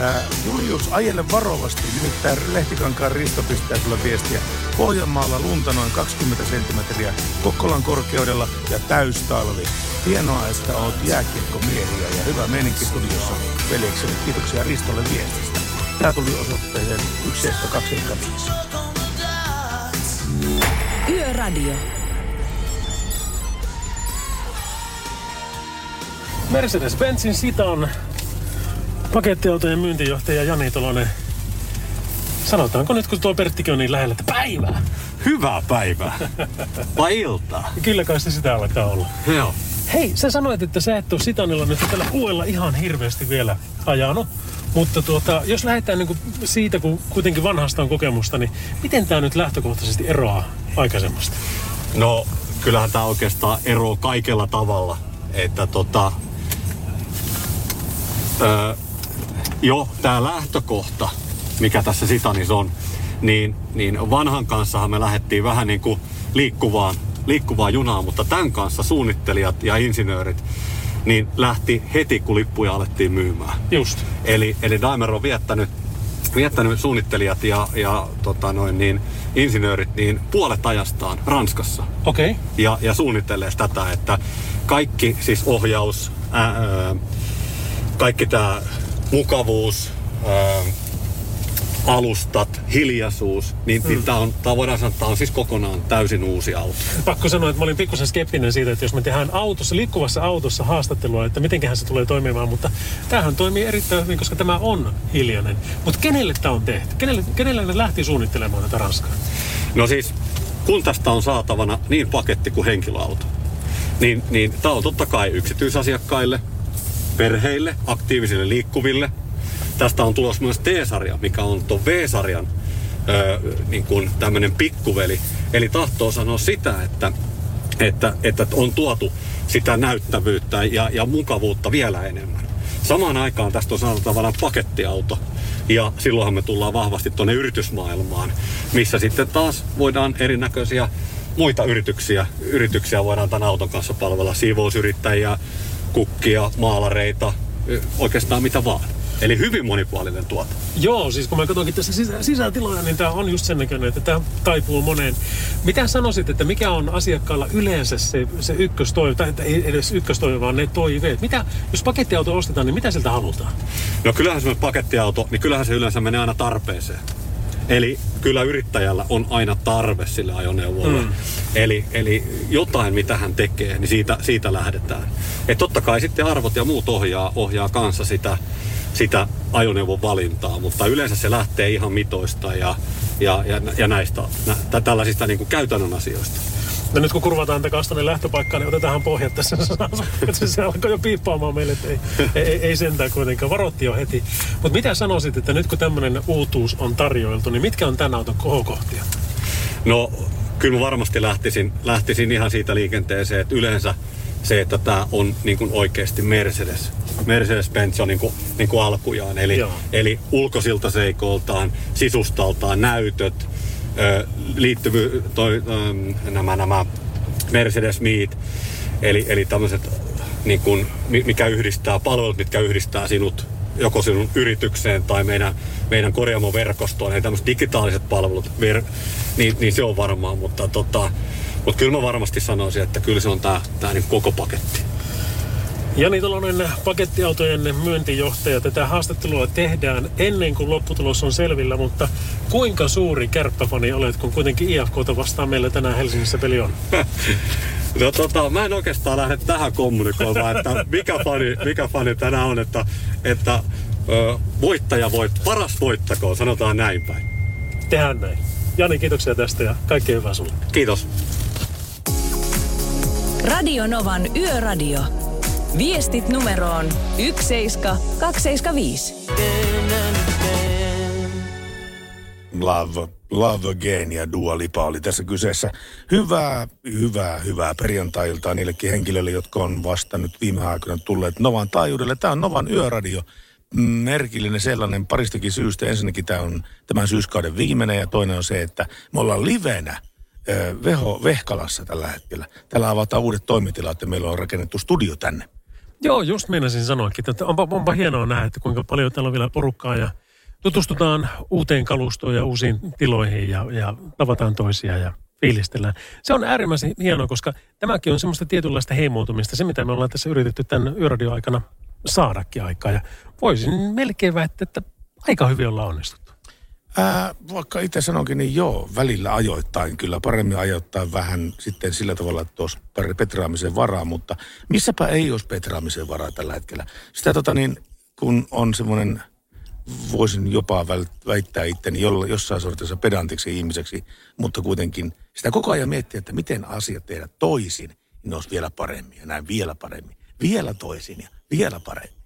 Ää, Julius, ajelle varovasti, nimittäin Lehtikankaan Risto pistää kyllä viestiä. Pohjanmaalla lunta noin 20 senttimetriä, Kokkolan korkeudella ja täystalvi. Hienoa, että oot jääkiekkомiehiä ja hyvä meininki studiossa veljekseni. Kiitoksia Ristolle viestistä. Tämä tuli osoitteeseen 172 Yöradio. Mercedes-Benzin Sitan pakettiautojen myyntijohtaja Jani Tolonen. Sanotaanko nyt, kun tuo Perttikin on niin lähellä, että päivää? Hyvää päivää. Vai iltaa? Kyllä kai se sitä alkaa olla. Joo. Hei, sä sanoit, että sä et ole Sitanilla nyt tällä uudella ihan hirveästi vielä ajanut. Mutta tuota, jos lähdetään niin siitä, kun kuitenkin vanhasta on kokemusta, niin miten tämä nyt lähtökohtaisesti eroaa aikaisemmasta? No, kyllähän tämä oikeastaan eroaa kaikella tavalla. Että tota, öö, jo tämä lähtökohta, mikä tässä Sitanis on, niin, niin vanhan kanssahan me lähdettiin vähän niin kuin liikkuvaan, liikkuvaan junaan, mutta tämän kanssa suunnittelijat ja insinöörit niin lähti heti, kun lippuja alettiin myymään. Just. Eli, eli Daimler on viettänyt, viettänyt suunnittelijat ja, ja tota noin, niin, insinöörit niin puolet ajastaan Ranskassa. Okei. Okay. Ja, ja suunnittelee tätä, että kaikki siis ohjaus, ää, ää, kaikki tämä mukavuus, ää, alustat, hiljaisuus, niin, mm. niin tämä on, tää voidaan sanoa, että tämä on siis kokonaan täysin uusi auto. Pakko sanoa, että mä olin pikkusen skeptinen siitä, että jos me tehdään autossa, liikkuvassa autossa haastattelua, että mitenköhän se tulee toimimaan, mutta tämähän toimii erittäin hyvin, koska tämä on hiljainen. Mutta kenelle tämä on tehty? Kenelle, kenelle ne lähti suunnittelemaan tätä Ranskaa? No siis, kun tästä on saatavana niin paketti kuin henkilöauto, niin, niin tämä on totta kai yksityisasiakkaille, perheille, aktiivisille liikkuville. Tästä on tulossa myös T-sarja, mikä on tuon V-sarjan öö, niin kuin tämmöinen pikkuveli. Eli tahtoo sanoa sitä, että, että, että on tuotu sitä näyttävyyttä ja, ja mukavuutta vielä enemmän. Samaan aikaan tästä on saatu tavallaan pakettiauto. Ja silloinhan me tullaan vahvasti tuonne yritysmaailmaan, missä sitten taas voidaan erinäköisiä muita yrityksiä, yrityksiä voidaan tämän auton kanssa palvella. Siivousyrittäjiä, kukkia, maalareita, oikeastaan mitä vaan. Eli hyvin monipuolinen tuote. Joo, siis kun mä katsoinkin tässä sisä, sisätiloja, niin tämä on just sen näköinen, että tämä taipuu moneen. Mitä sanoisit, että mikä on asiakkaalla yleensä se, se ykköstoive, tai että ei edes ykköstoive, vaan ne toiveet? Mitä, jos pakettiauto ostetaan, niin mitä sieltä halutaan? No kyllähän se pakettiauto, niin kyllähän se yleensä menee aina tarpeeseen. Eli kyllä yrittäjällä on aina tarve sille ajoneuvolle. Mm. Eli, eli jotain, mitä hän tekee, niin siitä, siitä lähdetään. Et totta kai sitten arvot ja muut ohjaa, ohjaa kanssa sitä, sitä ajoneuvon valintaa, mutta yleensä se lähtee ihan mitoista ja, ja, ja, ja näistä nä, tällaisista niin kuin käytännön asioista. No nyt kun kurvataan takaisin tuonne lähtöpaikkaan, niin otetaan pohjat tässä. Se alkoi jo piippaamaan meille, että ei, ei, ei sentään kuitenkaan. Varoitti jo heti. Mutta mitä sanoisit, että nyt kun tämmöinen uutuus on tarjoiltu, niin mitkä on tämän auton kohokohtia? No kyllä mä varmasti lähtisin, lähtisin ihan siitä liikenteeseen, että yleensä se, että tämä on niin kuin oikeasti Mercedes. Mercedes-Benz on niin kuin, niin kuin alkujaan. Eli, eli ulkosilta seikoltaan, sisustaltaan, näytöt, liittyvy, toi, nämä, nämä Mercedes Meet, eli, eli tämmöiset, niin kuin, mikä yhdistää palvelut, mitkä yhdistää sinut joko sinun yritykseen tai meidän, meidän korjaamoverkostoon, eli tämmöiset digitaaliset palvelut, ver, niin, niin se on varmaan, mutta, tota, mutta kyllä mä varmasti sanoisin, että kyllä se on tämä tää niin koko paketti. Jani Tolonen, pakettiautojen myyntijohtaja. Tätä haastattelua tehdään ennen kuin lopputulos on selvillä, mutta kuinka suuri kärppäfani olet, kun kuitenkin IFKta vastaan meillä tänään Helsingissä peli on? No tota, mä en oikeastaan lähde tähän kommunikoimaan, että mikä fani, mikä fani tänään on, että, että ö, voittaja voit, paras voittakoon, sanotaan näin päin. Tehdään näin. Jani, kiitoksia tästä ja kaikkea hyvää sulle. Kiitos. Radio Novan Yöradio. Viestit numeroon 17275. Love, Love Again ja Dua Lipa oli tässä kyseessä. Hyvää, hyvää, hyvää perjantailta niillekin henkilöille, jotka on vasta nyt viime aikoina tulleet Novan taajuudelle. Tämä on Novan yöradio. Merkillinen sellainen paristakin syystä. Ensinnäkin tämä on tämän syyskauden viimeinen ja toinen on se, että me ollaan livenä Veho Vehkalassa tällä hetkellä. Täällä avataan uudet toimitilat ja meillä on rakennettu studio tänne. Joo, just meinasin sanoakin, että onpa, onpa hienoa nähdä, että kuinka paljon täällä on vielä porukkaa ja tutustutaan uuteen kalustoon ja uusiin tiloihin ja, ja tavataan toisia ja fiilistellään. Se on äärimmäisen hienoa, koska tämäkin on semmoista tietynlaista heimoutumista, se mitä me ollaan tässä yritetty tämän yöradioaikana saadakin aikaa. Ja voisin melkein väittää, että aika hyvin ollaan onnistuttu. Ää, vaikka itse sanonkin, niin joo, välillä ajoittain kyllä. Paremmin ajoittain vähän sitten sillä tavalla, että olisi petraamisen varaa, mutta missäpä ei olisi petraamisen varaa tällä hetkellä. Sitä tota niin, kun on semmoinen, voisin jopa väittää itteni jossain sortissa pedantiksi ihmiseksi, mutta kuitenkin sitä koko ajan miettiä, että miten asiat tehdä toisin, niin olisi vielä paremmin ja näin vielä paremmin. Vielä toisin ja vielä paremmin.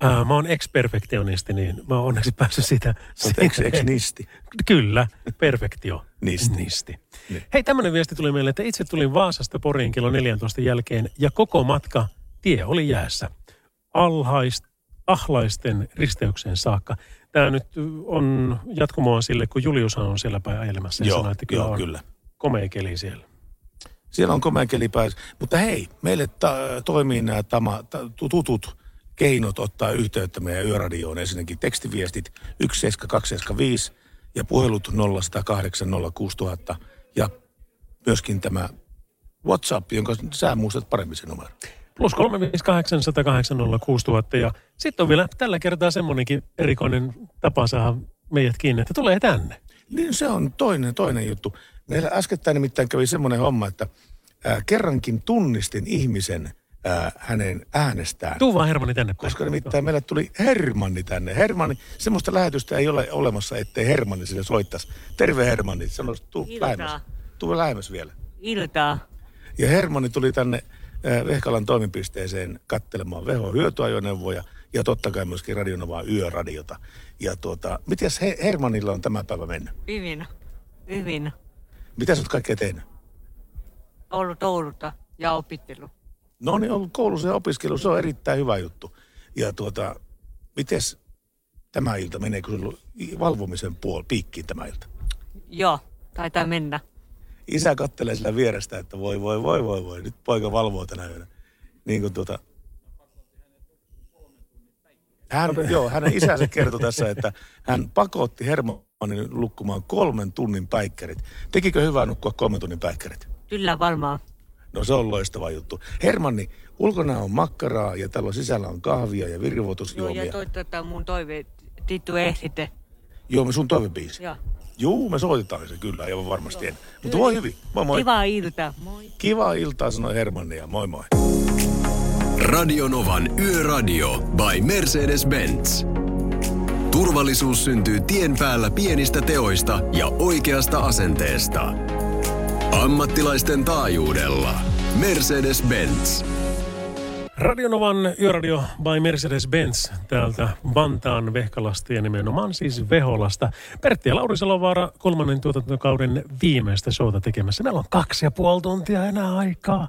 Ää, mä oon ex-perfektionisti, niin mä oon onneksi päässyt sitä. Ex- ex-nisti. Kyllä, perfektio. Nisti. Nisti. Hei, tämmöinen viesti tuli meille, että itse tulin Vaasasta Poriin kello 14 jälkeen ja koko matka tie oli jäässä. Alhaist, ahlaisten risteykseen saakka. Tämä nyt on jatkumoa sille, kun Julius on siellä päin ajelemassa Joo, sanoi, että kyllä joo, on kyllä. komea keli siellä. Siellä on komea keli päässä. Mutta hei, meille ta- toimii nämä tama, ta- tutut keinot ottaa yhteyttä meidän yöradioon. Ensinnäkin tekstiviestit 17275 ja puhelut 0108 06000 ja myöskin tämä WhatsApp, jonka sä muistat paremmin sen numero. Plus 358 108 06000 ja sitten on vielä tällä kertaa semmoinenkin erikoinen tapa saada meidät kiinni, että tulee tänne. Niin se on toinen, toinen juttu. Meillä äskettäin nimittäin kävi semmoinen homma, että ää, kerrankin tunnistin ihmisen ää, hänen äänestään. Tuu vaan Hermanni tänne päin. Koska nimittäin meillä tuli Hermanni tänne. Hermanni, semmoista lähetystä ei ole olemassa, ettei Hermanni sille soittaisi. Terve Hermanni, sanoisi, tuu Iltaa. lähemmäs. Tuu lähemmäs vielä. Iltaa. Ja Hermanni tuli tänne ää, Vehkalan toimipisteeseen kattelemaan Veho hyötyajoneuvoja ja totta kai myöskin Radionovaa yöradiota. Ja tuota, mitäs He- Hermannilla on tämä päivä mennyt? Hyvin. Hyvin. Mitä sä oot kaikkea tehnyt? Ollut Ouluta ja opittelu. No niin, ollut koulussa ja opiskelu, se on erittäin hyvä juttu. Ja tuota, mites tämä ilta, meneekö sinulla valvomisen puol piikkiin tämä ilta? Joo, taitaa mennä. Isä kattelee sillä vierestä, että voi, voi, voi, voi, voi, nyt poika valvoo tänä yönä. Niin kuin tuota, hän, joo, hänen isänsä kertoi tässä, että hän pakotti Hermannin lukkumaan kolmen tunnin päikkärit. Tekikö hyvää nukkua kolmen tunnin päikkärit? Kyllä varmaan. No se on loistava juttu. Hermanni, ulkona on makkaraa ja täällä sisällä on kahvia ja Joo, virvoitusjuomia. ja toi, tota, mun toive, Tittu ehditte. Joo, me sun toivebiisi. Joo. Joo, me soitetaan se kyllä, aivan varmasti en. Mutta voi hyvin. Moi moi. Kiva ilta. Moi. Kivaa iltaa, sanoi Hermanni ja moi moi. Radionovan Yöradio by Mercedes-Benz. Turvallisuus syntyy tien päällä pienistä teoista ja oikeasta asenteesta. Ammattilaisten taajuudella. Mercedes-Benz. Radionovan Yöradio by Mercedes-Benz täältä Vantaan Vehkalasta ja nimenomaan siis Veholasta. Pertti ja Lauri Salovaara kolmannen tuotantokauden viimeistä showta tekemässä. Meillä on kaksi ja puoli tuntia enää aikaa.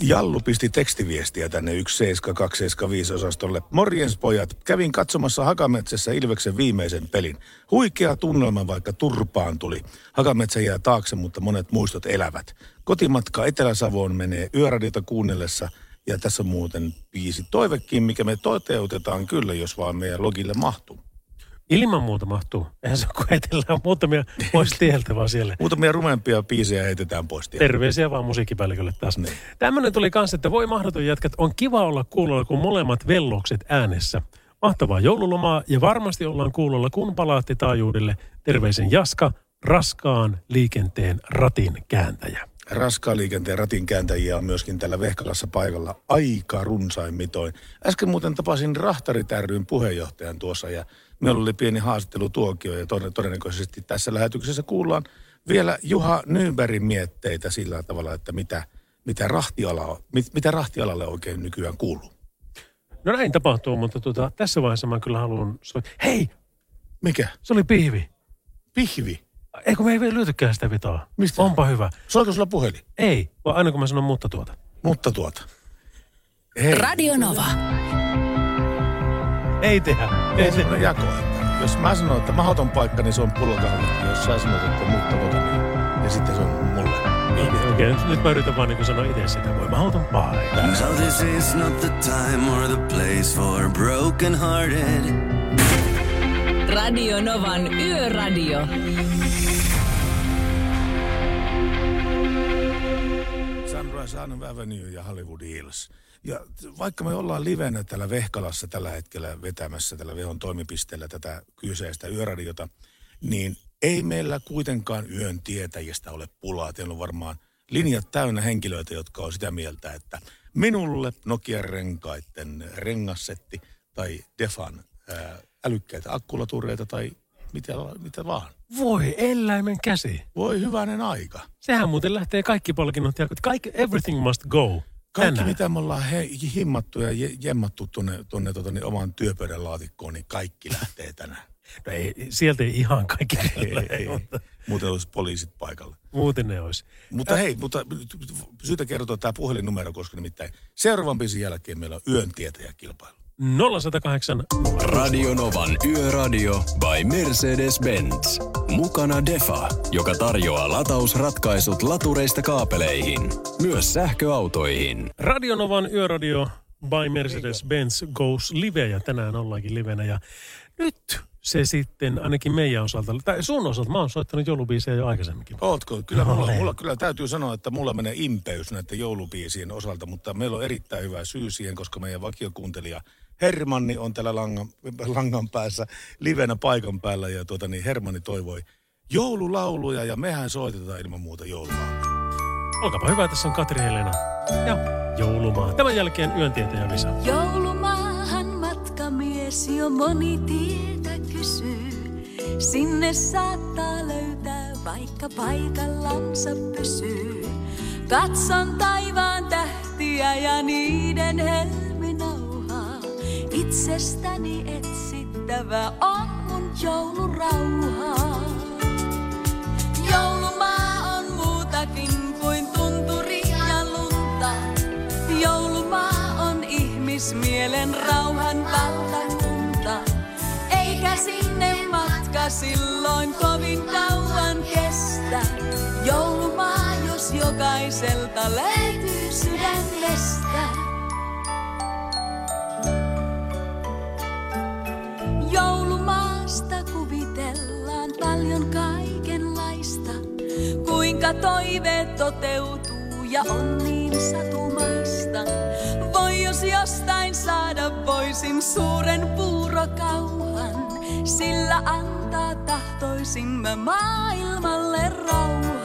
Jallu pisti tekstiviestiä tänne 17275 osastolle. Morjens pojat, kävin katsomassa Hakametsässä Ilveksen viimeisen pelin. Huikea tunnelma, vaikka turpaan tuli. Hakametsä jää taakse, mutta monet muistot elävät. Kotimatka Etelä-Savoon menee yöradiota kuunnellessa ja tässä on muuten viisi toivekin, mikä me toteutetaan kyllä, jos vaan meidän logille mahtuu. Ilman muuta mahtuu. Eihän se ole, kun heitellään muutamia pois tieltä vaan siellä. Muutamia rumempia biisejä heitetään pois tieltä. Terveisiä vaan musiikkipäällikölle taas. Niin. Tämmöinen tuli kanssa, että voi mahdoton jätkät. On kiva olla kuulolla, kun molemmat vellokset äänessä. Mahtavaa joululomaa ja varmasti ollaan kuulolla, kun palaatte taajuudelle. Terveisen Jaska, raskaan liikenteen ratin kääntäjä. Raskaan liikenteen ratin kääntäjiä on myöskin täällä Vehkalassa paikalla aika runsain mitoin. Äsken muuten tapasin Rahtarit ryn puheenjohtajan tuossa ja meillä oli pieni haastattelutuokio ja tod- todennäköisesti tässä lähetyksessä kuullaan vielä Juha Nybergin mietteitä sillä tavalla, että mitä, mitä, rahtiala, mit, mitä rahtialalle oikein nykyään kuuluu. No näin tapahtuu, mutta tuota, tässä vaiheessa mä kyllä haluan soittaa. Hei! Mikä? Se oli pihvi. Pihvi? Eikö me ei vielä löytykään sitä vitoa? Mistä? Onpa hyvä. Soiko sulla puhelin? Ei, vaan aina kun mä sanon mutta tuota. Mutta tuota. Hei. Radio Nova. Ei tehdä. Ei se ole jako. Jos mä sanon, että mahdoton paikka, niin se on pullokahvit. Jos sä sanot, että mutta tuota, niin ja sitten se on mulle. Okei, okay, nyt mä yritän vaan niin sanoa itse sitä. Voi mahdoton paikka. So this is not the time or the place for broken hearted. Radio Novan Yöradio. Sunrise Avenue ja Hollywood Hills. Ja vaikka me ollaan livenä täällä Vehkalassa tällä hetkellä vetämässä tällä Vehon toimipisteellä tätä kyseistä yöradiota, niin ei meillä kuitenkaan yön tietäjistä ole pulaa. Teillä on varmaan linjat täynnä henkilöitä, jotka on sitä mieltä, että minulle Nokian renkaiden rengassetti tai Defan ää, älykkäitä akkulatureita tai mitä, mitä vaan. Voi eläimen käsi. Voi hyvänen aika. Sehän muuten lähtee kaikki palkinnot ja kaikki, everything must go. Kaikki, Tänään. mitä me ollaan he, himmattu ja je, jemmattu tuonne, tuonne tota, niin oman työpöydän laatikkoon, niin kaikki lähtee tänään. No ei, sieltä ei ihan kaikki ei, lähde, ei, mutta Muuten olisi poliisit paikalla. muuten ne olisi. Mutta hei, mutta syytä kertoa tämä puhelinnumero, koska nimittäin seuraavan biisin jälkeen meillä on yön tietäjäkilpailu. 0108 Radio Novan Yöradio by Mercedes-Benz. Mukana Defa, joka tarjoaa latausratkaisut latureista kaapeleihin, myös sähköautoihin. Radionovan yöradio by Mercedes-Benz goes live ja tänään ollaankin livenä ja nyt se sitten ainakin meidän osalta, tai sun osalta, mä oon soittanut joulubiisejä jo aikaisemminkin. Ootko? Kyllä, mulla, Olen. mulla, kyllä täytyy sanoa, että mulla menee impeys näiden joulubiisien osalta, mutta meillä on erittäin hyvä syy siihen, koska meidän vakiokuuntelija Hermanni on täällä langan, langan päässä livenä paikan päällä ja tuota, niin Hermanni toivoi joululauluja ja mehän soitetaan ilman muuta joululauluja. Olkaapa hyvä, tässä on Katri Helena ja joulumaa. Tämän jälkeen yöntietäjä Visa. Joulumaahan matkamies jo moni tietä kysyy. Sinne saattaa löytää vaikka paikallansa pysyy. Katson taivaan tähtiä ja niiden helminauhaa. Itsestäni etsittävä on mun joulurauhaa. Joulumaa on muutakin kuin tunturi ja lunta. Joulumaa on ihmismielen rauhan valtakunta. Eikä sinne matka silloin kovin kauan kestä. Joulumaa, jos jokaiselta löytyy sydämestä. Joulumaasta kuvitellaan paljon kaikenlaista. Kuinka toiveet toteutuu ja on niin satumaista. Voi jos jostain saada voisin suuren puurokauhan. Sillä antaa tahtoisimme maailmalle rauhan.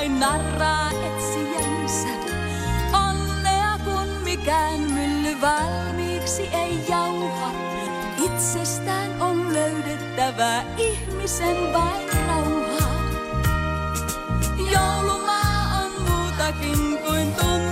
Tai narraa etsijänsä. Onnea kun mikään mylly valmiiksi ei jauha. Itsestään on löydettävä ihmisen vain rauha. Joulumaa on muutakin kuin tunturi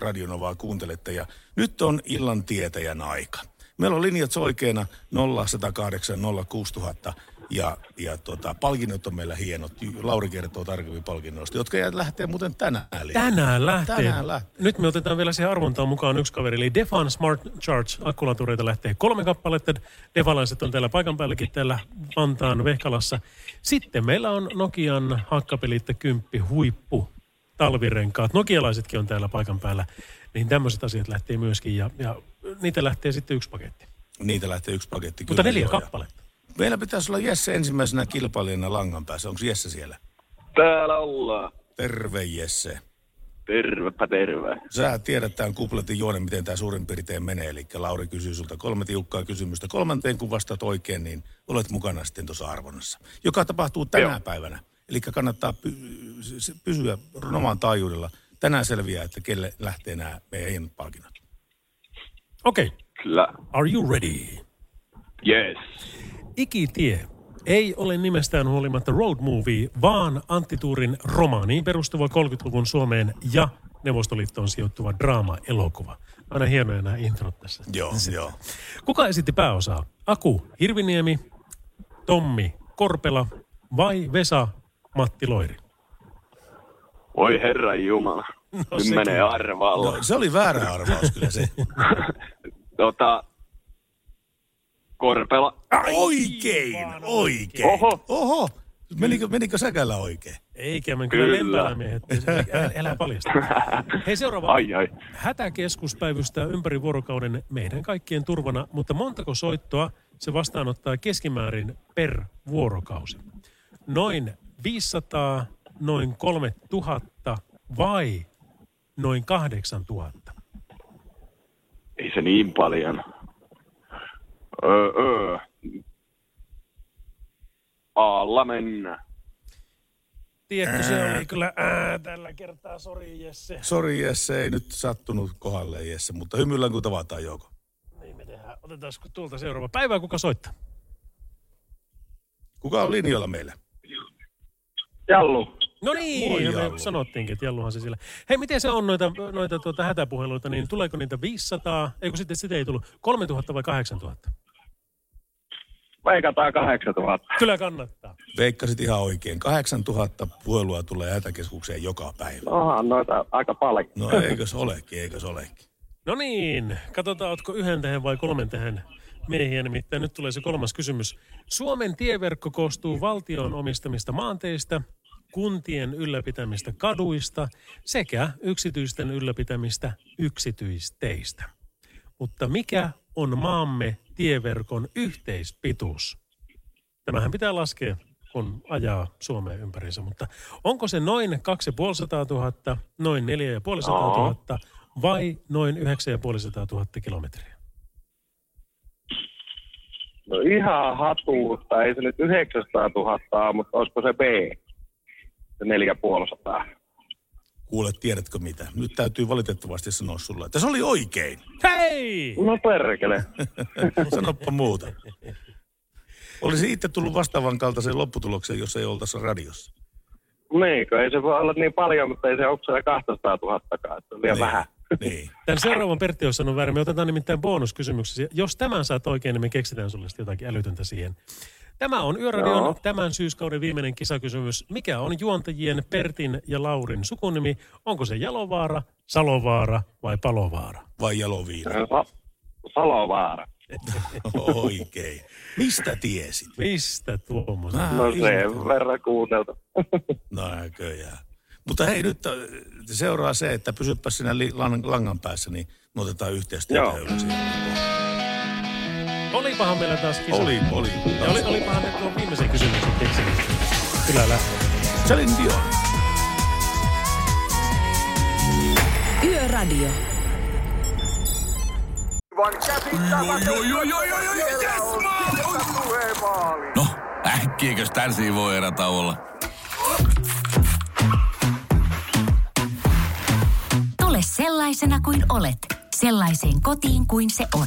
Radionovaa kuuntelette ja nyt on illan tietäjän aika. Meillä on linjat soikeena 0108 06000 ja, ja tota, palkinnot on meillä hienot. Lauri kertoo tarkemmin palkinnoista, jotka jää- lähtee muuten tänään. Tänään lähtee. Tänään lähtee. Nyt me otetaan vielä siihen arvontaan mukaan yksi kaveri. Eli Defan Smart Charge akkulatureita lähtee kolme kappaletta. Defalaiset on täällä paikan päälläkin täällä Vantaan Vehkalassa. Sitten meillä on Nokian hakkapelitte kymppi huippu talvirenkaat. Nokialaisetkin on täällä paikan päällä. Niin tämmöiset asiat lähtee myöskin ja, ja niitä lähtee sitten yksi paketti. Niitä lähtee yksi paketti. Mutta kyllä neljä joo, ja- kappaletta. Meillä pitäisi olla Jesse ensimmäisenä kilpailijana langan päässä. Onko Jesse siellä? Täällä ollaan. Terve Jesse. Tervepä terve. Sä tiedät tämän kupletin juonen, miten tämä suurin piirtein menee. Eli Lauri kysyy sulta kolme tiukkaa kysymystä. Kolmanteen kun vastaat oikein, niin olet mukana sitten tuossa arvonnassa. Joka tapahtuu tänä Joo. päivänä. Eli kannattaa pysyä oman taajuudella. Tänään selviää, että kelle lähtee nämä meidän hienot palkinnot. Okei. Kyllä. Are you ready? Yes. Ikitie ei ole nimestään huolimatta road movie, vaan Antti Tuurin romaaniin perustuva 30-luvun Suomeen ja Neuvostoliittoon sijoittuva draama-elokuva. Aina hienoja nämä introt tässä. Joo, joo. Kuka esitti pääosaa? Aku Hirviniemi, Tommi Korpela vai Vesa Matti Loiri? Voi herra jumala. No Nyt sekin. menee arvaalla. No, se oli väärä arvaus kyllä se. tota, Korpela. Oikein, oikein. Oho. Oho. Menikö, menikö säkällä oikein? Eikä, me kyllä, Kyllä. Älä, älä paljasta. Hei seuraava. Ai, ai. Hätäkeskus päivystää ympäri vuorokauden meidän kaikkien turvana, mutta montako soittoa se vastaanottaa keskimäärin per vuorokausi? Noin 500, noin 3000 vai noin 8000? Ei se niin paljon. Öö, öö. Alla mennään. Tiedätkö, se oli kyllä ää, tällä kertaa, sori Jesse. Sori Jesse, ei nyt sattunut kohdalle Jesse, mutta hymyillään kun tavataan joko. Niin me tehdään. Otetaan tuolta seuraava. Päivää kuka soittaa? Kuka on linjoilla meillä? Jallu. No niin, Moi, me Jallu. sanottiinkin, että Jalluhan se sillä. Hei, miten se on noita, noita tuota hätäpuheluita, niin tuleeko niitä 500, eikö sitten sitä ei tullut, 3000 vai 8000? Veikataan 8000. Kyllä kannattaa. Veikkasit ihan oikein. 8000 puhelua tulee hätäkeskukseen joka päivä. Onhan noita aika paljon. No eikös olekin, eikös olekin. No niin, katsotaan, ootko yhden tähän vai kolmen tähän miehiä. Nimittäin nyt tulee se kolmas kysymys. Suomen tieverkko koostuu valtion omistamista maanteistä, kuntien ylläpitämistä kaduista sekä yksityisten ylläpitämistä yksityisteistä. Mutta mikä on maamme tieverkon yhteispituus? Tämähän pitää laskea, kun ajaa Suomeen ympäriinsä, mutta onko se noin 2500 000, noin 4500 000 vai noin 9500 000 kilometriä? No ihan hatuutta. Ei se nyt 900 000, mutta olisiko se B? Se 4500. Kuule, tiedätkö mitä? Nyt täytyy valitettavasti sanoa sulle, että se oli oikein. Hei! No perkele. Sanoppa muuta. Olisi itse tullut vastaavan kaltaiseen lopputulokseen, jos ei oltaisi radiossa. Niinkö? Ei se voi olla niin paljon, mutta ei se ole siellä 200 000 että se on liian Niin. vähän. Niin. Tämän seuraavan Pertti on sanonut väärin. Me otetaan nimittäin bonuskysymyksiä. Jos tämän saat oikein, niin me keksitään sulle jotakin älytöntä siihen. Tämä on Yöradion Joo. tämän syyskauden viimeinen kisakysymys. Mikä on juontajien Pertin ja Laurin sukunimi? Onko se Jalovaara, Salovaara vai Palovaara? Vai jaloviina? Sa- Salovaara. Oikein. Mistä tiesit? Mistä tuommoisen? Mä No sen ihmettelen. verran kuunneltu. No näköjään. Mutta hei, nyt äh, seuraa se, että pysyppä li- lan- langan päässä, niin me otetaan yhteistyötä Joo. Olipahan meillä taas kisa. Oli, oli. Ja oli, olipahan me tuon viimeisen kysymyksen keksinyt. Kyllä lähtee. Celine Dion. Yöradio. No, äkkiäkös tän voi erätä olla? Tule sellaisena kuin olet, sellaiseen kotiin kuin se on.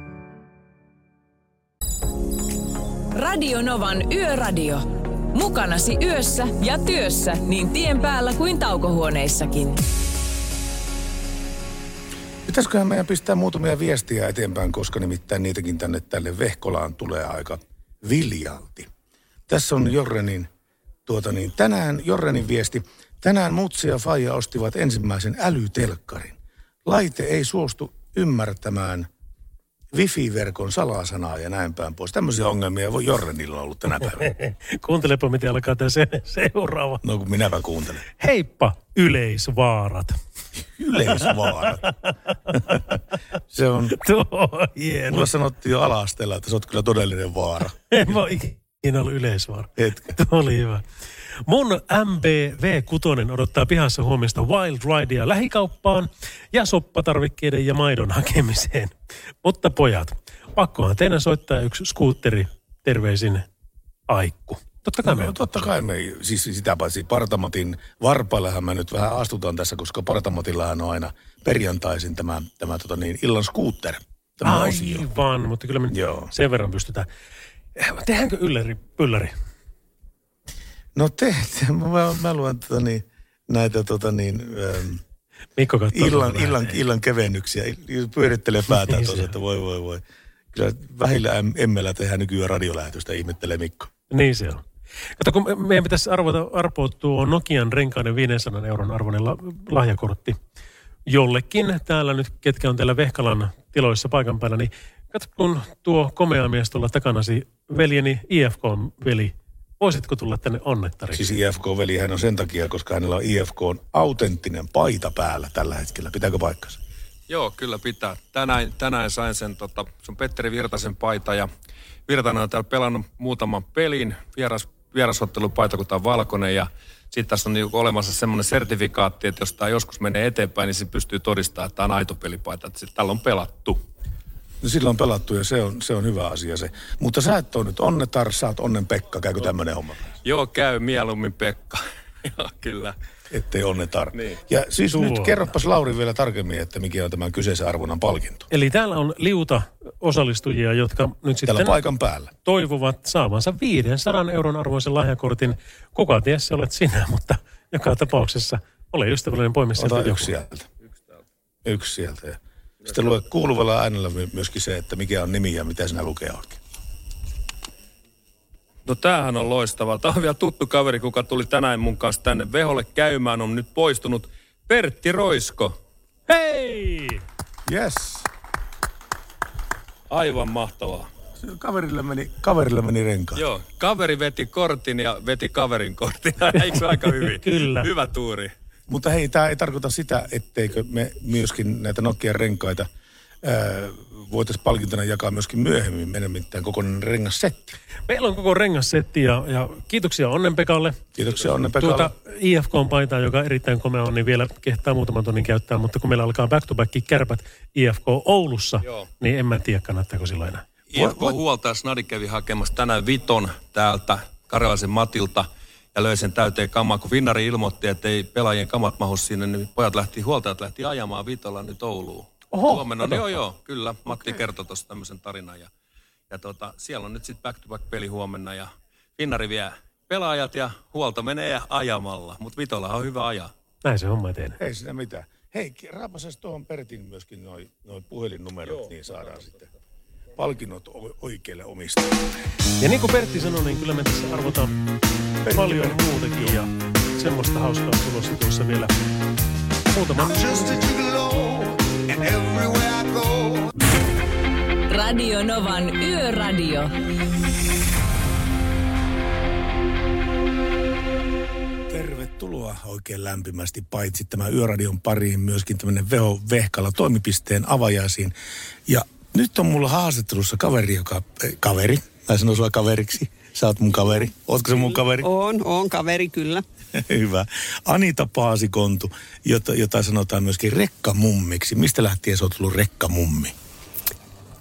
Radio Novan Yöradio. Mukanasi yössä ja työssä niin tien päällä kuin taukohuoneissakin. Pitäisiköhän meidän pistää muutamia viestiä eteenpäin, koska nimittäin niitäkin tänne tälle Vehkolaan tulee aika viljalti. Tässä on Jorrenin, tuota niin, tänään Jorrenin viesti. Tänään Mutsi ja Faija ostivat ensimmäisen älytelkkarin. Laite ei suostu ymmärtämään wifi-verkon salasanaa ja näin päin pois. Tämmöisiä ongelmia voi Jorrenilla ollut tänä päivänä. Kuuntelepa, miten alkaa tämä se, seuraava. No kun minäpä kuuntelen. Heippa, yleisvaarat. Yleisvaarat. Se on... Tuo on hieno. Mulla sanottiin jo ala-asteella, että sä oot kyllä todellinen vaara. En mä ikinä ollut yleisvaara. Hetkä. Tuo oli hyvä. Mun MBV6 odottaa pihassa huomista Wild Ridea lähikauppaan ja soppatarvikkeiden ja maidon hakemiseen. Mutta pojat, pakkohan teidän soittaa yksi skuutteri terveisin Aikku. Totta kai me No, totta kai me, siis sitä paitsi Partamatin varpaillahan mä nyt vähän astutaan tässä, koska Partamatillahan on aina perjantaisin tämä, tämä tota niin, illan scooter. Tämä osio. Aivan, mutta kyllä me Joo. sen verran pystytään. Tehdäänkö ylläri, pylläri? No te, te mä, mä luen tota niin, näitä tota niin, ähm, Mikko illan, illan, illan kevennyksiä, pyörittelee päätään Niin tuossa, että voi voi voi. Kyllä vähillä em- emmellä tehdään nykyään radiolähetystä, ihmettelee Mikko. Niin se on. Kato, kun me- meidän pitäisi arvota, arpoa tuo Nokian renkaiden 500 euron arvoinen la, lahjakortti jollekin täällä nyt, ketkä on täällä Vehkalan tiloissa paikan päällä, niin katso, kun tuo komea mies tuolla takanasi, veljeni IFK-veli, voisitko tulla tänne onnettariksi? Siis IFK-veli hän on sen takia, koska hänellä on IFK on autenttinen paita päällä tällä hetkellä. Pitääkö paikkansa? Joo, kyllä pitää. Tänään, tänään sain sen, tota, se on Petteri Virtasen paita ja Virtanen on täällä pelannut muutaman pelin, vieras, vierasottelupaita, kun tämä on valkoinen ja sitten tässä on niinku olemassa semmoinen sertifikaatti, että jos tämä joskus menee eteenpäin, niin se pystyy todistamaan, että tämä on aito pelipaita, että sit täällä on pelattu. No sillä on pelattu ja se on, se on hyvä asia se. Mutta sä et ole nyt onnetar, sä oot onnen Pekka. Käykö tämmöinen homma? Joo, käy mieluummin Pekka. Joo, kyllä. Ettei onnetar. Niin. Ja siis Tuo. nyt kerropas Lauri vielä tarkemmin, että mikä on tämän kyseisen arvonnan palkinto. Eli täällä on liuta osallistujia, jotka nyt sitten Täällä paikan päällä. toivovat saavansa 500 euron arvoisen lahjakortin. Kuka ties se olet sinä, mutta joka tapauksessa ole ystävällinen poimi sieltä Ota joku. yksi sieltä. Yksi sieltä. Ja sitten lue kuuluvalla äänellä my- myöskin se, että mikä on nimi ja mitä sinä lukee oikein. No tämähän on loistavaa. Tämä on vielä tuttu kaveri, kuka tuli tänään mun kanssa tänne Veholle käymään, on nyt poistunut. Pertti Roisko. Hei! Yes. Aivan mahtavaa. Kaverille meni, kaverille meni renkaat. Joo, kaveri veti kortin ja veti kaverin kortin. Eikö aika hyvin? Kyllä. Hyvä tuuri. Mutta hei, tämä ei tarkoita sitä, etteikö me myöskin näitä Nokian renkaita voitaisiin palkintona jakaa myöskin myöhemmin. Meidän mitään kokonainen rengassetti. Meillä on koko rengassetti ja, ja kiitoksia Onnenpekalle. Kiitoksia Onnen Pekalle. Tuota IFK-paitaa, joka erittäin komea on, niin vielä kehtaa muutaman tonnin käyttää, mutta kun meillä alkaa back-to-back kärpät IFK Oulussa, Joo. niin en mä tiedä, kannattaako silloin enää. IFK huoltaja Snadi kävi hakemassa tänään viton täältä Karjalaisen Matilta ja löi sen täyteen kamaa, kun Vinnari ilmoitti, että ei pelaajien kamat mahu sinne, niin pojat lähti, huoltajat lähti ajamaan vitolla nyt Ouluun. Oho, Huomenna, kato. joo joo, kyllä. Matti kertoi tuossa tämmöisen tarinan ja, ja tota, siellä on nyt sitten back-to-back peli huomenna ja Vinnari vie pelaajat ja huolto menee ajamalla, mutta vitolla on hyvä ajaa. Näin se homma eteen. Ei siinä mitään. Hei, raapasas tuohon Pertin myöskin noin noi puhelinnumerot, Joo, niin saadaan sitten palkinnot oikeille omistajille. Ja niin kuin Pertti sanoi, niin kyllä me tässä arvotaan paljon muutakin ja semmoista hauskaa tulossa tuossa vielä muutama. Radio Novan Yöradio. Tervetuloa oikein lämpimästi, paitsi tämän Yöradion pariin myöskin tämmöinen Veho Vehkala toimipisteen avajaisiin. Ja nyt on mulla haastattelussa kaveri, joka, eh, kaveri, mä sanon sua kaveriksi, sä oot mun kaveri. Ootko se mun kaveri? On, on kaveri kyllä. Hyvä. Anita Paasikontu, jota, jota sanotaan myöskin rekkamummiksi. Mistä lähtien sä oot tullut rekkamummi?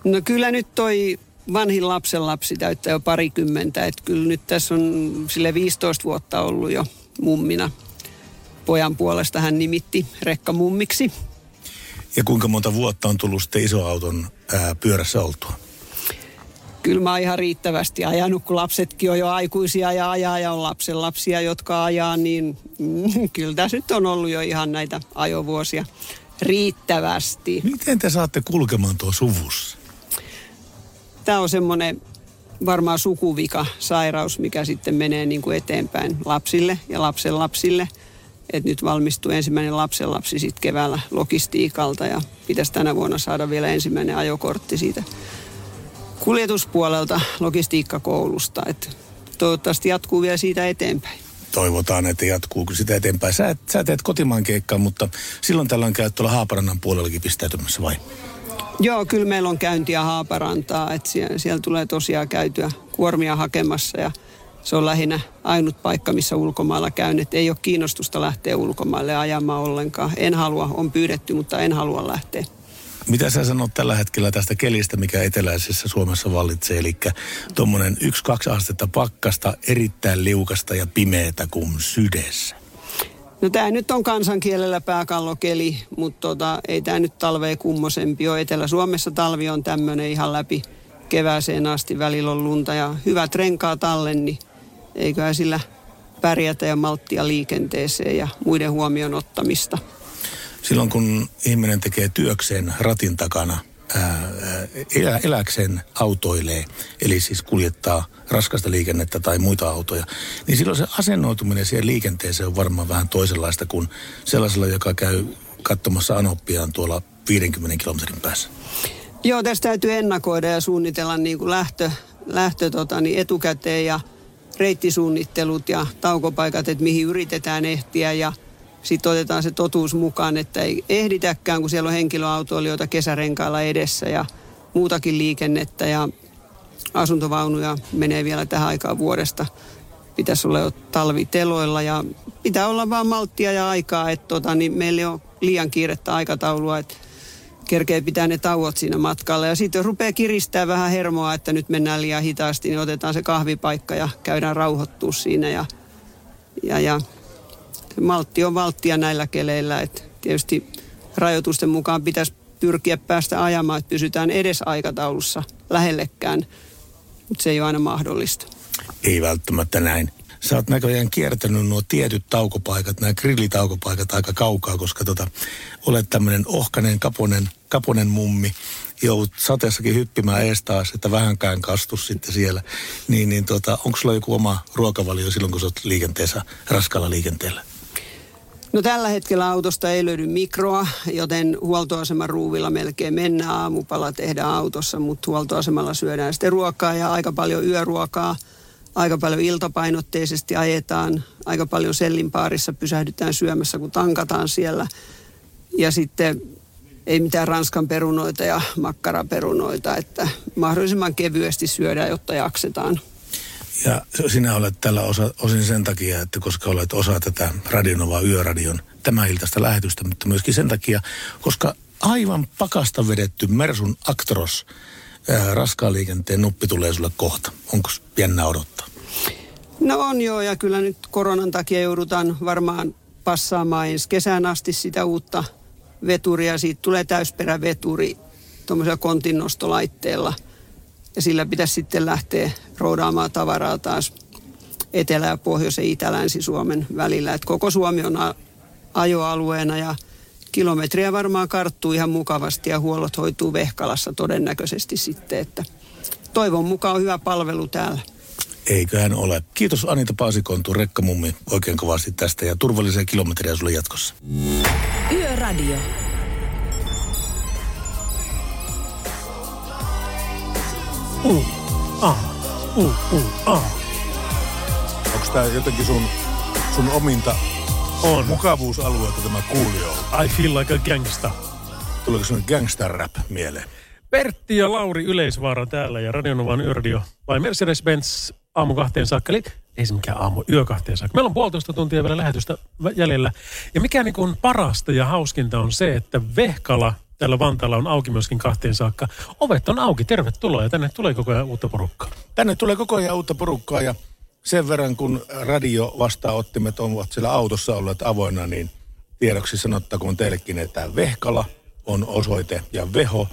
No kyllä nyt toi vanhin lapsen lapsi täyttää jo parikymmentä. Että kyllä nyt tässä on sille 15 vuotta ollut jo mummina. Pojan puolesta hän nimitti rekkamummiksi. Ja kuinka monta vuotta on tullut sitten isoauton ää, pyörässä oltua? Kyllä mä oon ihan riittävästi ajanut, kun lapsetkin on jo aikuisia ja ajaa ja on lapsen lapsia, jotka ajaa, niin mm, kyllä tässä nyt on ollut jo ihan näitä ajovuosia riittävästi. Miten te saatte kulkemaan tuo suvussa? Tämä on semmoinen varmaan sukuvika sairaus, mikä sitten menee niin kuin eteenpäin lapsille ja lapsen lapsille. Et nyt valmistuu ensimmäinen lapsenlapsi sitten keväällä logistiikalta ja pitäisi tänä vuonna saada vielä ensimmäinen ajokortti siitä kuljetuspuolelta logistiikkakoulusta. Et toivottavasti jatkuu vielä siitä eteenpäin. Toivotaan, että jatkuu sitä eteenpäin. Sä, sä teet kotimaan keikkaa, mutta silloin tällöin käyt tuolla Haaparannan puolellakin pistäytymässä vai? Joo, kyllä meillä on käyntiä Haaparantaa, että siellä, siellä tulee tosiaan käytyä kuormia hakemassa ja se on lähinnä ainut paikka, missä ulkomailla käyn, että ei ole kiinnostusta lähteä ulkomaille ajamaan ollenkaan. En halua, on pyydetty, mutta en halua lähteä. Mitä sä sanot tällä hetkellä tästä kelistä, mikä eteläisessä Suomessa vallitsee? Eli tuommoinen 1-2 astetta pakkasta, erittäin liukasta ja pimeätä kuin sydessä. No tämä nyt on kansankielellä pääkallokeli, mutta tota, ei tämä nyt talvea kummosempi ole. Etelä-Suomessa talvi on tämmöinen ihan läpi kevääseen asti. Välillä on lunta ja hyvät renkaat alle, niin eiköhän sillä pärjätä ja malttia liikenteeseen ja muiden huomioon ottamista. Silloin kun ihminen tekee työkseen ratin takana, ää, elä, eläkseen autoilee, eli siis kuljettaa raskasta liikennettä tai muita autoja, niin silloin se asennoituminen siihen liikenteeseen on varmaan vähän toisenlaista kuin sellaisella, joka käy katsomassa anoppiaan tuolla 50 kilometrin päässä. Joo, tästä täytyy ennakoida ja suunnitella niin kuin lähtö, lähtö tota, niin etukäteen ja reittisuunnittelut ja taukopaikat, että mihin yritetään ehtiä ja sitten otetaan se totuus mukaan, että ei ehditäkään, kun siellä on henkilöautoilijoita kesärenkailla edessä ja muutakin liikennettä ja asuntovaunuja menee vielä tähän aikaan vuodesta. Pitäisi olla jo talviteloilla ja pitää olla vaan malttia ja aikaa, että tota, niin meillä on liian kiirettä aikataulua, että kerkee pitää ne tauot siinä matkalla. Ja sitten jos rupeaa kiristää vähän hermoa, että nyt mennään liian hitaasti, niin otetaan se kahvipaikka ja käydään rauhoittua siinä. Ja, ja, ja maltti on valttia näillä keleillä. että tietysti rajoitusten mukaan pitäisi pyrkiä päästä ajamaan, että pysytään edes aikataulussa lähellekään, mutta se ei ole aina mahdollista. Ei välttämättä näin. Sä oot näköjään kiertänyt nuo tietyt taukopaikat, nämä grillitaukopaikat aika kaukaa, koska tota, olet tämmöinen ohkanen, kaponen, kaponen mummi. Joudut sateessakin hyppimään ees taas, että vähänkään kastus sitten siellä. Niin, niin tota, onko sulla joku oma ruokavalio silloin, kun sä oot liikenteessä, raskalla liikenteellä? No tällä hetkellä autosta ei löydy mikroa, joten huoltoaseman ruuvilla melkein mennään. Aamupala tehdään autossa, mutta huoltoasemalla syödään sitten ruokaa ja aika paljon yöruokaa. Aika paljon iltapainotteisesti ajetaan, aika paljon sellin paarissa pysähdytään syömässä, kun tankataan siellä. Ja sitten ei mitään ranskan perunoita ja makkaraperunoita, että mahdollisimman kevyesti syödään, jotta jaksetaan. Ja sinä olet tällä osa, osin sen takia, että koska olet osa tätä Radionova Yöradion tämä iltaista lähetystä, mutta myöskin sen takia, koska aivan pakasta vedetty Mersun Actros ää, raskaan liikenteen nuppi tulee sulle kohta. Onko jännä odottaa? No on joo, ja kyllä nyt koronan takia joudutaan varmaan passaamaan ensi kesään asti sitä uutta veturia. Siitä tulee täysperäveturi tuommoisella kontinnostolaitteella – ja sillä pitäisi sitten lähteä roudaamaan tavaraa taas Etelä- ja Pohjois- ja Itä-Länsi-Suomen välillä. Et koko Suomi on ajoalueena ja kilometriä varmaan karttuu ihan mukavasti ja huollot hoituu Vehkalassa todennäköisesti sitten, että toivon mukaan on hyvä palvelu täällä. Eiköhän ole. Kiitos Anita Paasikontu, rekkamummi, oikein kovasti tästä ja turvallisia kilometriä sulle jatkossa. Yöradio. Uh, ah, uh, uh, ah. Onko tämä jotenkin sun, sun ominta On. mukavuusalueelta tämä kuulio? I feel like a gangsta. Tuleeko sun gangster rap mieleen? Pertti ja Lauri Yleisvaara täällä ja Radionovan Yöradio vai Mercedes-Benz aamu kahteen saakka. Eli ei se mikään aamu, yö kahteen saakka. Meillä on puolitoista tuntia vielä lähetystä jäljellä. Ja mikä niin kuin parasta ja hauskinta on se, että Vehkala täällä Vantaalla on auki myöskin kahteen saakka. Ovet on auki, tervetuloa ja tänne tulee koko ajan uutta porukkaa. Tänne tulee koko ajan uutta porukkaa ja sen verran kun radio vastaanottimet ovat siellä autossa olleet avoinna, niin tiedoksi sanottakoon teillekin, että Vehkala on osoite ja Veho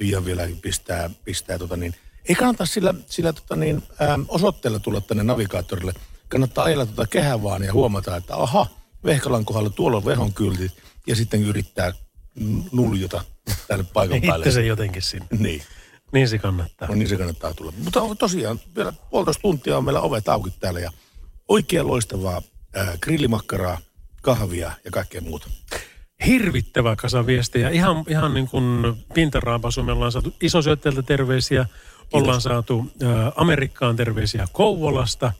ja vielä pistää, pistää tota niin, ei kannata sillä, sillä tota niin, äm, osoitteella tulla tänne navigaattorille. Kannattaa ajella tuota kehää vaan ja huomata, että aha, Vehkalan kohdalla tuolla on Vehon kyltit ja sitten yrittää mm, nuljota tänne paikan päälle. Itse se jotenkin sinne. Niin. Niin se kannattaa. No niin se kannattaa tulla. Mutta tosiaan vielä puolitoista tuntia on meillä ovet auki täällä ja oikein loistavaa ää, grillimakkaraa, kahvia ja kaikkea muuta. Hirvittävä kasa viestejä. Ihan, ihan niin kuin pintaraapasu. Me ollaan saatu isosyöttäjältä terveisiä. Ollaan saatu ä, Amerikkaan terveisiä Kouvolasta.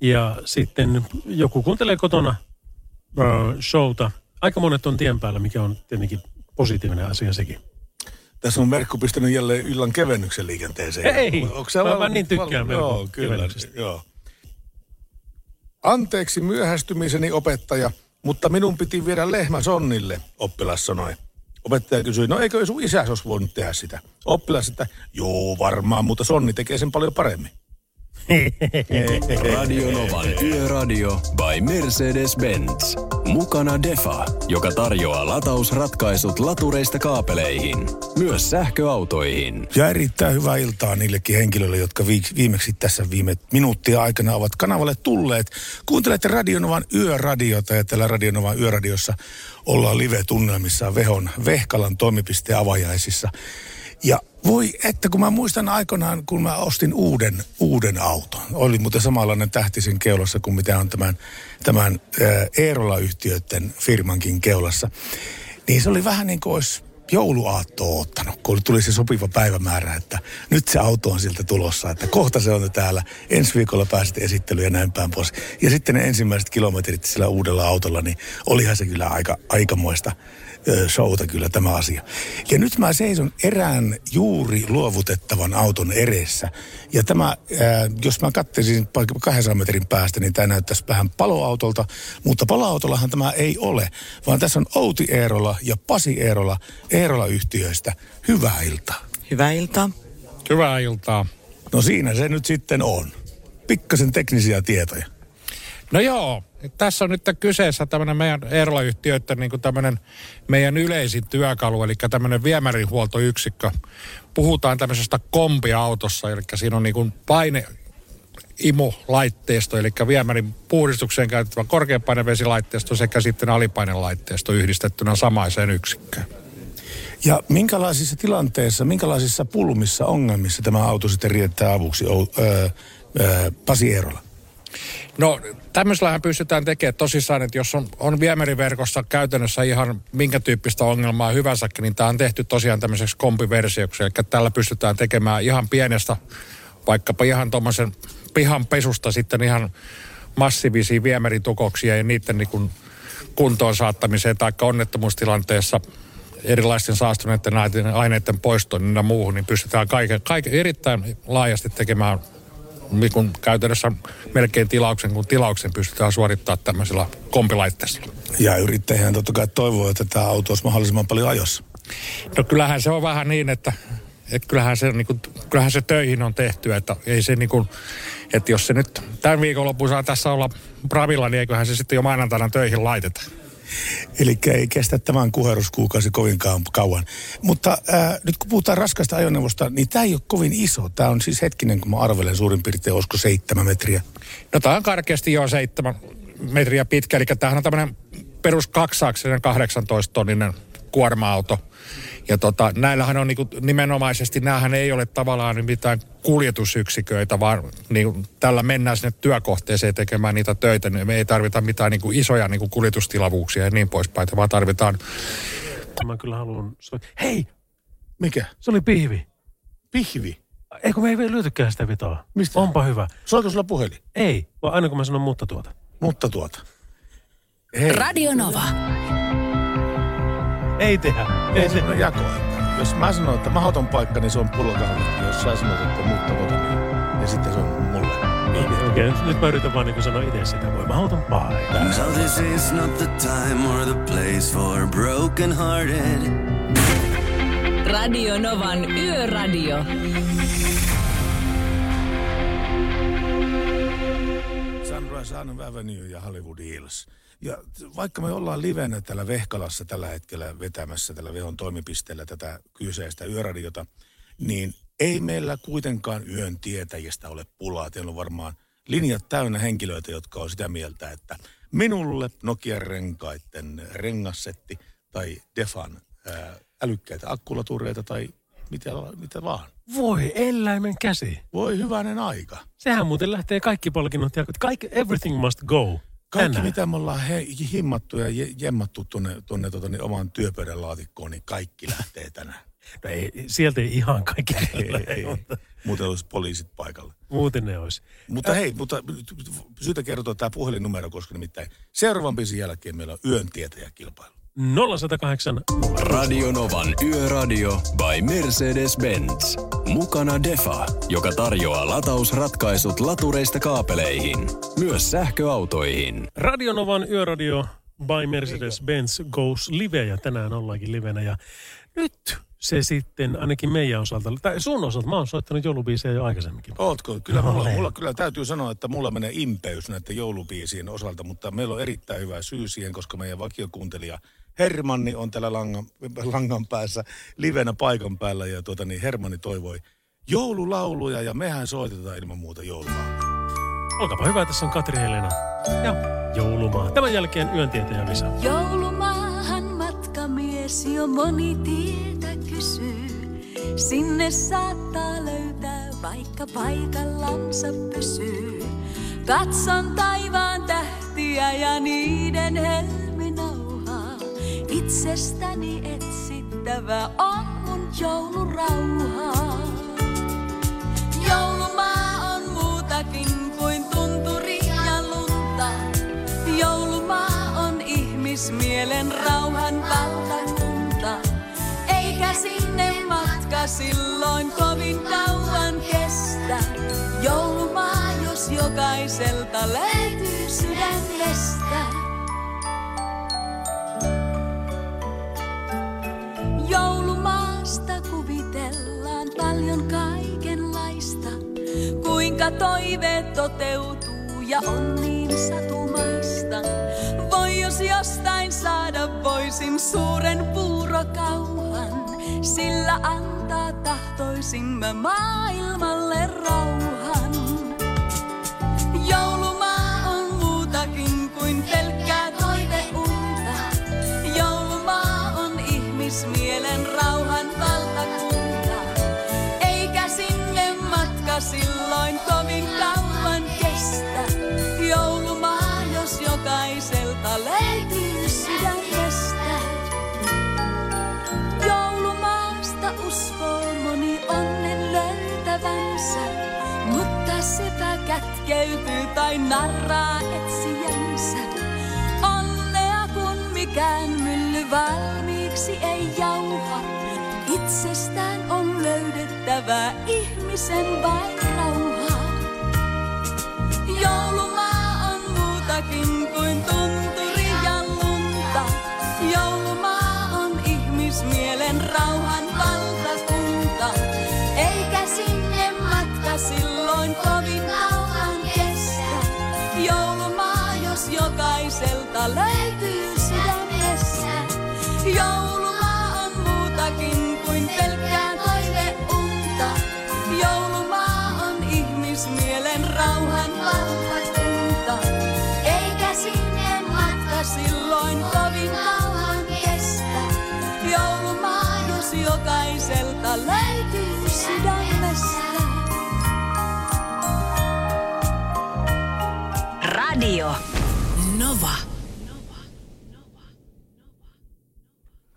Ja sitten joku kuuntelee kotona ä, showta. Aika monet on tien päällä, mikä on tietenkin positiivinen asia sekin. Tässä on Merkku pistänyt jälleen illan kevennyksen liikenteeseen. Ei, Onko se mä val- vaan niin tykkään val- Joo, kyllä. Joo. Anteeksi myöhästymiseni opettaja, mutta minun piti viedä lehmä sonnille, oppilas sanoi. Opettaja kysyi, no eikö sun isäsi olisi voinut tehdä sitä? Oppilas, että joo varmaan, mutta sonni tekee sen paljon paremmin. Radio Novan Yöradio by Mercedes-Benz. Mukana Defa, joka tarjoaa latausratkaisut latureista kaapeleihin. Myös sähköautoihin. Ja erittäin hyvää iltaa niillekin henkilöille, jotka viimeksi tässä viime minuuttia aikana ovat kanavalle tulleet. Kuuntelette Radionovan yöradiota ja tällä Radionovan yöradiossa ollaan live-tunnelmissa Vehon Vehkalan toimipisteen avajaisissa. Ja voi, että kun mä muistan aikanaan, kun mä ostin uuden, uuden auton. Oli muuten samanlainen tähtisen keulassa kuin mitä on tämän, tämän Eerola-yhtiöiden firmankin keulassa. Niin se oli vähän niin kuin olisi jouluaattoa ottanut, kun tuli se sopiva päivämäärä, että nyt se auto on siltä tulossa, että kohta se on täällä, ensi viikolla pääset esittelyyn ja näin päin pois. Ja sitten ne ensimmäiset kilometrit sillä uudella autolla, niin olihan se kyllä aika, aikamoista showta kyllä tämä asia. Ja nyt mä seison erään juuri luovutettavan auton edessä. Ja tämä, ää, jos mä katselisin vaikka 200 metrin päästä, niin tämä näyttäisi vähän paloautolta. Mutta paloautollahan tämä ei ole, vaan tässä on Outi Eerola ja Pasi Eerola Eerola-yhtiöistä. Hyvää iltaa. Hyvää iltaa. Hyvää iltaa. No siinä se nyt sitten on. Pikkasen teknisiä tietoja. No joo, tässä on nyt kyseessä tämmöinen meidän Eerola-yhtiöiden niin tämmöinen meidän yleisin työkalu, eli tämmöinen viemärihuoltoyksikkö. Puhutaan tämmöisestä kompiautossa, eli siinä on niin kuin paine imulaitteisto, eli viemärin puhdistukseen käytettävä korkeapainevesilaitteesto sekä sitten alipainelaitteisto yhdistettynä samaiseen yksikköön. Ja minkälaisissa tilanteissa, minkälaisissa pulmissa, ongelmissa tämä auto sitten riittää avuksi, öö, öö, Pasi Eerola? No tämmöisellähän pystytään tekemään tosissaan, että jos on, on viemäriverkossa käytännössä ihan minkä tyyppistä ongelmaa hyvänsäkin, niin tämä on tehty tosiaan tämmöiseksi kompiversioksi. Eli tällä pystytään tekemään ihan pienestä, vaikkapa ihan tuommoisen pihan pesusta sitten ihan massiivisia viemäritukoksia ja niiden niin kuntoon saattamiseen tai onnettomuustilanteessa erilaisten saastuneiden aineiden poistoon ja muuhun, niin pystytään kaiken, kaiken erittäin laajasti tekemään niin kuin käytännössä melkein tilauksen kuin tilauksen pystytään suorittamaan tämmöisellä kompilaitteella. Ja yrittäjähän totta kai toivoo, että tämä auto olisi mahdollisimman paljon ajossa. No kyllähän se on vähän niin, että, että kyllähän, se, niin kuin, kyllähän se töihin on tehty, että ei se niin kuin, että jos se nyt tämän viikonloppuun saa tässä olla Bravilla, niin eiköhän se sitten jo maanantaina töihin laiteta. Eli ei kestä tämän kuheruskuukausi kovinkaan kauan. Mutta ää, nyt kun puhutaan raskasta ajoneuvosta, niin tämä ei ole kovin iso. Tämä on siis hetkinen, kun mä arvelen suurin piirtein, olisiko seitsemän metriä. No tämä on karkeasti jo seitsemän metriä pitkä, eli tämähän on tämmöinen perus kaksaaksinen 18 tonninen kuorma-auto. Ja tota, näillähän on niinku, nimenomaisesti, näähän ei ole tavallaan mitään kuljetusyksiköitä, vaan niinku, tällä mennään sinne työkohteeseen tekemään niitä töitä. Niin me ei tarvita mitään niinku, isoja niinku, kuljetustilavuuksia ja niin poispäin, vaan tarvitaan Mä kyllä haluan... Hei! Mikä? Se oli pihvi. Pihvi? Eikö me ei vielä löytykään sitä vitoa? Mistä? Onpa hyvä. Soiko sulla puhelin? Ei, vaan aina kun mä sanon mutta tuota. Mutta tuota. Radio Nova. Ei tehdä. Ei se ole jako. Jos mä sanon, että mahdoton paikka, niin se on pullokahvit. Jos sä sanot, että mutta niin ja sitten se on mulle. Okei, okay, nyt mä yritän vaan niin sanoa itse sitä. Voi mahdoton paikka. So this is not the time or the place for broken hearted. Radio Novan Yöradio. Sunrise Avenue ja Hollywood Hills. Ja vaikka me ollaan livenä täällä Vehkalassa tällä hetkellä vetämässä tällä Vehon toimipisteellä tätä kyseistä yöradiota, niin ei meillä kuitenkaan yön tietäjistä ole pulaa. Teillä on varmaan linjat täynnä henkilöitä, jotka on sitä mieltä, että minulle Nokian renkaiden rengassetti tai Defan ää, älykkäitä akkulatureita tai mitä, mitä vaan. Voi eläimen käsi. Voi hyvänen aika. Sehän muuten lähtee kaikki palkinnot kaikki, everything must go. Kaikki, Tänään. mitä me ollaan he, himmattu ja je, jemmattu tuonne, tuonne tota, niin oman työpöydän laatikkoon, niin kaikki lähtee tänään. No ei, sieltä ei ihan kaikki ei, lähde, ei, mutta Muuten olisi poliisit paikalla. muuten ne olisi. Mutta hei, mutta syytä kertoa tämä puhelinnumero, koska nimittäin seuraavan biisin jälkeen meillä on yön tietäjäkilpailu. 0108 Radio Novan Yöradio by Mercedes-Benz. Mukana Defa, joka tarjoaa latausratkaisut latureista kaapeleihin, myös sähköautoihin. Radionovan Yöradio by Mercedes-Benz goes live ja tänään ollaankin livenä. Ja nyt se sitten ainakin meidän osalta, tai sun osalta, mä oon soittanut joulubiisejä jo aikaisemminkin. Ootko? Kyllä, No, mulla, mulla, kyllä täytyy sanoa, että mulla menee impeys näiden joulubiisien osalta, mutta meillä on erittäin hyvä syy siihen, koska meidän vakiokuuntelija Hermanni on täällä langan, langan päässä livenä paikan päällä ja tuota, niin Hermanni toivoi joululauluja ja mehän soitetaan ilman muuta joululauluja. Olkaapa hyvä, tässä on Katri Helena ja joulumaa. Tämän jälkeen yöntietäjä Visa. Joulumaahan matkamies jo moni tietä kysyy. Sinne saattaa löytää vaikka paikallansa pysyy. Katson taivaan tähtiä ja niiden helminauhaa. Itsestäni etsittävä on mun joulurauhaa. Joulumaa on muutakin kuin tunturi ja lunta. Joulumaa on ihmismielen rauhan valtakunta. Eikä sinne matka silloin kovin kauan kestä. Joulumaa, jos jokaiselta löytyy sydämestä. Joulumaasta kuvitellaan paljon kaikenlaista. Kuinka toiveet toteutuu ja on niin satumaista. Voi jos jostain saada voisin suuren puurokauhan. Sillä antaa tahtoisimme maailmalle rauhan. Löytävänsä. Mutta sepä kätkeytyy tai narraa etsijänsä. Onnea kun mikään mylly valmiiksi ei jauha. Itsestään on löydettävä ihmisen vain rauha. Joulumaa on muutakin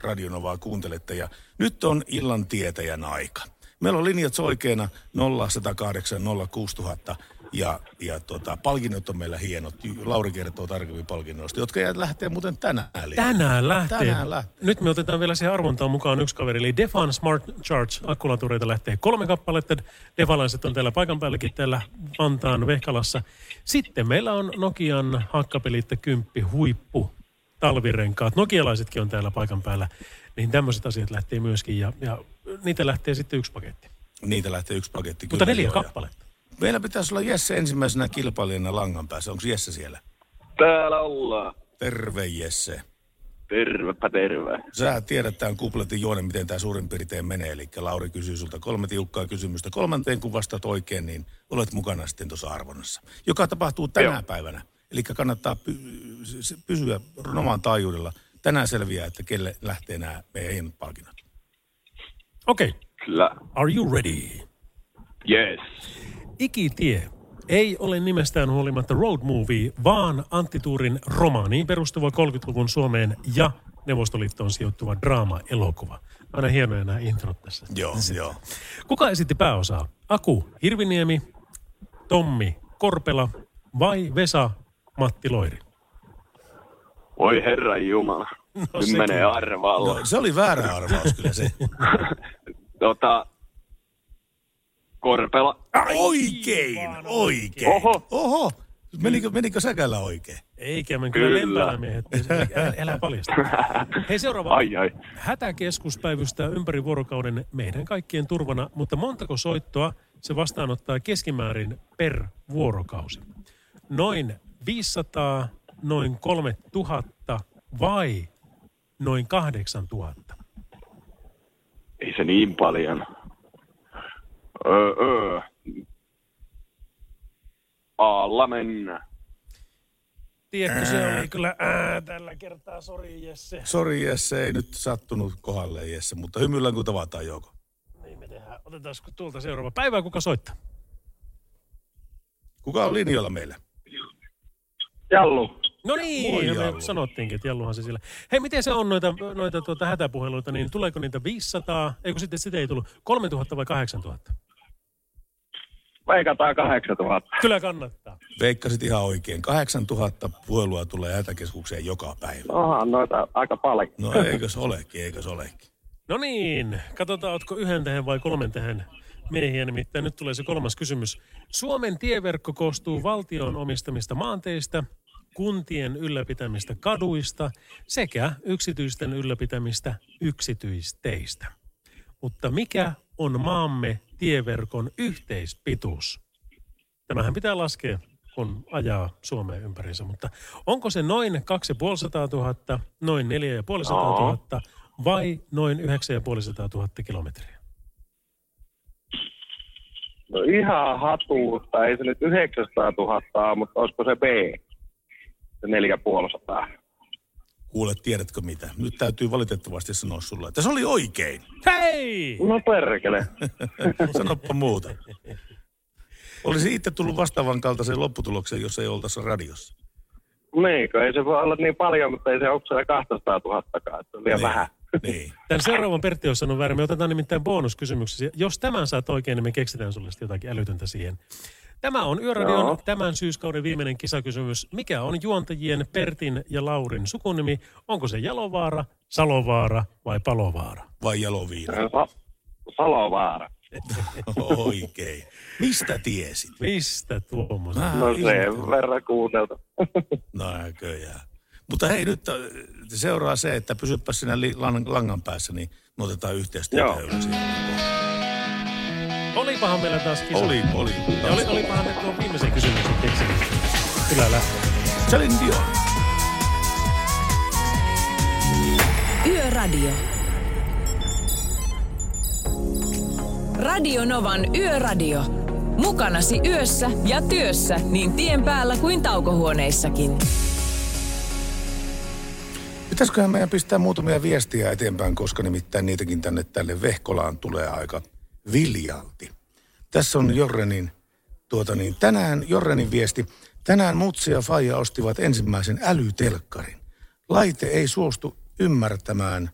Radionovaa kuuntelette ja nyt on illan tietäjän aika. Meillä on linjat soikeena 0108 06000 ja, ja tota, palkinnot on meillä hienot. Lauri kertoo tarkemmin palkinnoista, jotka lähtee muuten tänään. liikkeelle. Tänään lähtee. Tänään lähtee. Nyt me otetaan vielä siihen arvontaan mukaan yksi kaveri, eli Defan Smart Charge akkulatureita lähtee kolme kappaletta. Defalaiset on täällä paikan päälläkin täällä Vantaan Vehkalassa. Sitten meillä on Nokian hakkapelitte kymppi huippu talvirenkaat. Nokialaisetkin on täällä paikan päällä. Niin tämmöiset asiat lähtee myöskin ja, ja niitä lähtee sitten yksi paketti. Niitä lähtee yksi paketti. Mutta kyllä, neljä joo, ja- kappaletta. Meillä pitäisi olla Jesse ensimmäisenä kilpailijana langan päässä. Onko Jesse siellä? Täällä ollaan. Terve Jesse. Tervepä terve. Sä tiedät tämän kupletin juonen, miten tämä suurin piirtein menee. Eli Lauri kysyy sulta kolme tiukkaa kysymystä. Kolmanteen kun vastaat oikein, niin olet mukana sitten tuossa arvonnassa. Joka tapahtuu tänä Joo. päivänä. Eli kannattaa pysyä oman taajuudella. Tänään selviää, että kelle lähtee nämä meidän hienot palkinnot. Okei. Okay. Kyllä. Are you ready? Yes. Ikitie ei ole nimestään huolimatta road movie, vaan Antti Tuurin romaaniin perustuva 30-luvun Suomeen ja Neuvostoliittoon sijoittuva draama-elokuva. Aina hienoja nämä introt tässä. Joo, joo. Kuka esitti pääosaa? Aku Hirviniemi, Tommi Korpela vai Vesa Matti Loiri? Voi herra jumala. No, Kymmenen arvaalla. No, se oli väärä arvaus kyllä se. Tota, Korpela. Oikein, oikein. Oho. Oho. Menikö, menikö säkällä oikein? Eikä men kyllä, Kyllä. lentoelämiehet. Älä, älä paljasta. Hei seuraava. Ai, ai. Hätäkeskus päivystää ympäri vuorokauden meidän kaikkien turvana, mutta montako soittoa se vastaanottaa keskimäärin per vuorokausi? Noin 500, noin 3000 vai noin 8000? Ei se niin paljon. Öö, öö. Alla mennään. Tiedätkö, se oli kyllä ää, tällä kertaa, sori Jesse. Sori Jesse, ei nyt sattunut kohdalle Jesse, mutta hymyillään kun tavataan joko. Niin me tehdään. Otetaanko tuolta seuraava päivä, kuka soittaa? Kuka on linjalla meillä? Jallu. No niin, Moi, ja me Jallu. sanottiinkin, että Jalluhan se siellä. Hei, miten se on noita, noita tuota hätäpuheluita, niin tuleeko niitä 500, eikö sitten sitä ei tullut, 3000 vai 8000? Veikataan 8000. Kyllä kannattaa. Veikkasit ihan oikein. 8000 puhelua tulee hätäkeskukseen joka päivä. Onhan noita aika paljon. No eikös olekin, eikös olekin. No niin, katsotaan, ootko yhden tähän vai kolmen tähän miehiä. Nimittäin nyt tulee se kolmas kysymys. Suomen tieverkko koostuu valtion omistamista maanteistä, kuntien ylläpitämistä kaduista sekä yksityisten ylläpitämistä yksityisteistä. Mutta mikä on maamme tieverkon yhteispituus? Tämähän pitää laskea, kun ajaa Suomeen ympäriinsä, mutta onko se noin 2500 000, noin 4500 000 vai noin 9500 000 kilometriä? No ihan hatuutta. Ei se nyt 900 000, mutta olisiko se B? Se 4500. Kuule, tiedätkö mitä? Nyt täytyy valitettavasti sanoa sulle, että se oli oikein. Hei! No perkele. Sanoppa muuta. Olisi itse tullut vastaavan kaltaiseen lopputulokseen, jos ei oltaisi radiossa. Niinkö? Ei se voi olla niin paljon, mutta ei se ole siellä 200 000 että se on liian vähän. Niin. Tämän seuraavan Pertti on sanonut väärin. Me otetaan nimittäin bonuskysymyksiä. Jos tämän saat oikein, niin me keksitään sulle jotakin älytöntä siihen. Tämä on Yöradion Joo. tämän syyskauden viimeinen kisakysymys. Mikä on juontajien Pertin ja Laurin sukunimi? Onko se Jalovaara, Salovaara vai Palovaara? Vai Jaloviina? Sa- Salovaara. Oikein. Mistä tiesit? Mistä tuommoista? Mä No sen verran kuunneltu. No näköjään. Mutta hei, nyt äh, seuraa se, että pysyppä lan- langan päässä, niin me otetaan yhteistyötä Joo. yhdessä. Olipahan meillä taas kisa. Oli, oli. Ja oli, olipahan me tuon viimeisen kysymyksen keksinyt. Kyllä lähtee. Celine Dion. Yöradio. Radio Novan Yöradio. Mukanasi yössä ja työssä niin tien päällä kuin taukohuoneissakin. Pitäisiköhän meidän pistää muutamia viestiä eteenpäin, koska nimittäin niitäkin tänne tälle Vehkolaan tulee aika viljalti. Tässä on Jorrenin, tuota niin, tänään Jorrenin viesti. Tänään Mutsi ja Faija ostivat ensimmäisen älytelkkarin. Laite ei suostu ymmärtämään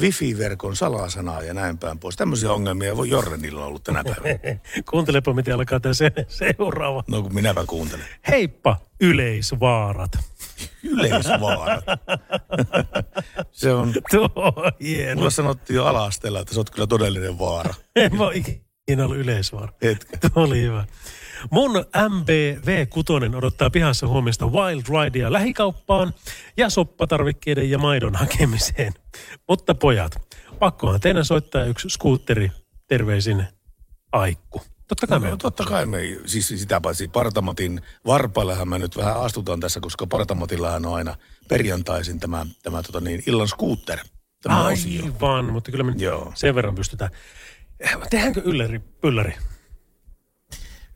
wifi-verkon salasanaa ja näin päin pois. Tämmöisiä ongelmia voi Jorrenilla ollut tänä päivänä. Kuuntelepa, miten alkaa tämä se, seuraava. No kun minäpä kuuntelen. Heippa, yleisvaarat. Yleisvaarat. Se on, Tuo on hieno. mulle sanottiin jo ala-asteella, että sä oot kyllä todellinen vaara. En ole ikinä ollut yleisvaara. Etkä. Tuo oli hyvä. Mun MBV6 odottaa pihassa huomista Wild Ridea lähikauppaan ja soppatarvikkeiden ja maidon hakemiseen. Mutta pojat, pakkohan teidän soittaa yksi skuutteri terveisin Aikku. Totta kai me No, totta kai me, siis sitä paitsi Partamatin varpaillehan me nyt vähän astutaan tässä, koska Partamatillahan on aina perjantaisin tämä, tämä tota niin, illan scooter. Tämä osio. Aivan, mutta kyllä me Joo. sen verran pystytään. Tehdäänkö ylläri, pylläri?